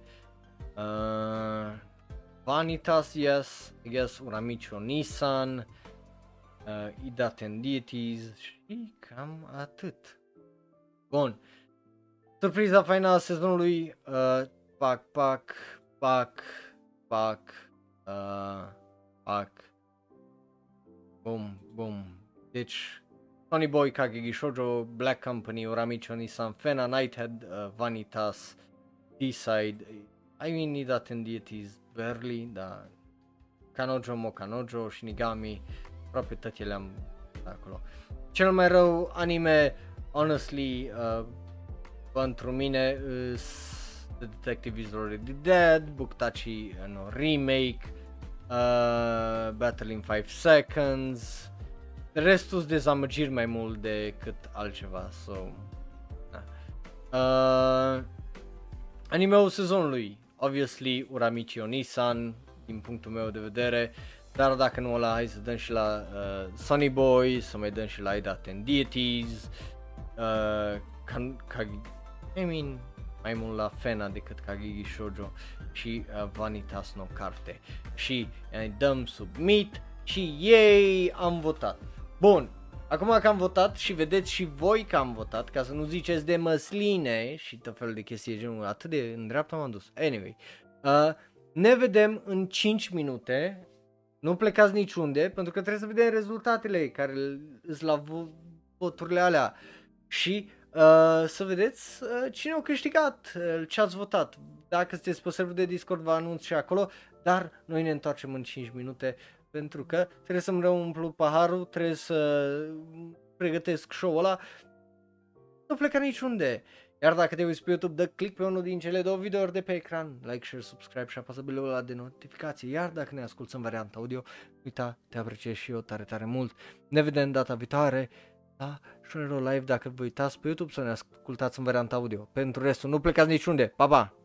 Uh, Vanitas, yes, I guess Uramicho Nissan, uh, Ida Tendities și cam atât. Bun. Surpriza faină a sezonului, uh, pac, pac, pac, pac, uh, pac, bum, bum. Deci, Tony Boy, Kagegi Shoujo, Black Company, Uramicho, Nissan, Fena, Nighthead, uh, Vanitas, D-Side, I mean, Nida Deities, barely, da, Kanojo, Mokanojo, Shinigami, aproape toate le-am acolo. Cel mai rău anime honestly, uh, pentru mine is The Detective is Already Dead, Buktachi uh, no, remake, uh, Battle in 5 Seconds, restul sunt dezamăgiri mai mult decât altceva, so... Da. Uh, anime-ul sezonului, obviously Uramichi Onisan, din punctul meu de vedere, dar dacă nu ăla, hai să dăm și la uh, Sunny Boy, să mai dăm și la Ida Ten Deities, uh, kan, Kagi, I mean, mai mult la Fena decât Kagigi Shoujo și uh, Vanitas no Carte și uh, dăm submit și ei am votat. Bun, acum că am votat și vedeți și voi că am votat, ca să nu ziceți de măsline și tot felul de chestii genul, atât de în dreapta m-am dus. Anyway, uh, ne vedem în 5 minute, nu plecați niciunde, pentru că trebuie să vedem rezultatele care sunt la voturile alea și uh, să vedeți uh, cine a câștigat, uh, ce ați votat. Dacă sunteți pe serverul de Discord vă anunț și acolo, dar noi ne întoarcem în 5 minute pentru că trebuie să-mi umplu paharul, trebuie să pregătesc show-ul ăla. Nu pleca niciunde. Iar dacă te uiți pe YouTube, dă click pe unul din cele două videouri de pe ecran, like, share, subscribe și apasă belul ăla de notificație. Iar dacă ne asculti în varianta audio, uita, te apreciez și eu tare, tare mult. Ne vedem data viitoare la Shonero Live dacă vă uitați pe YouTube să ne ascultați în varianta audio. Pentru restul, nu plecați niciunde. Pa, pa!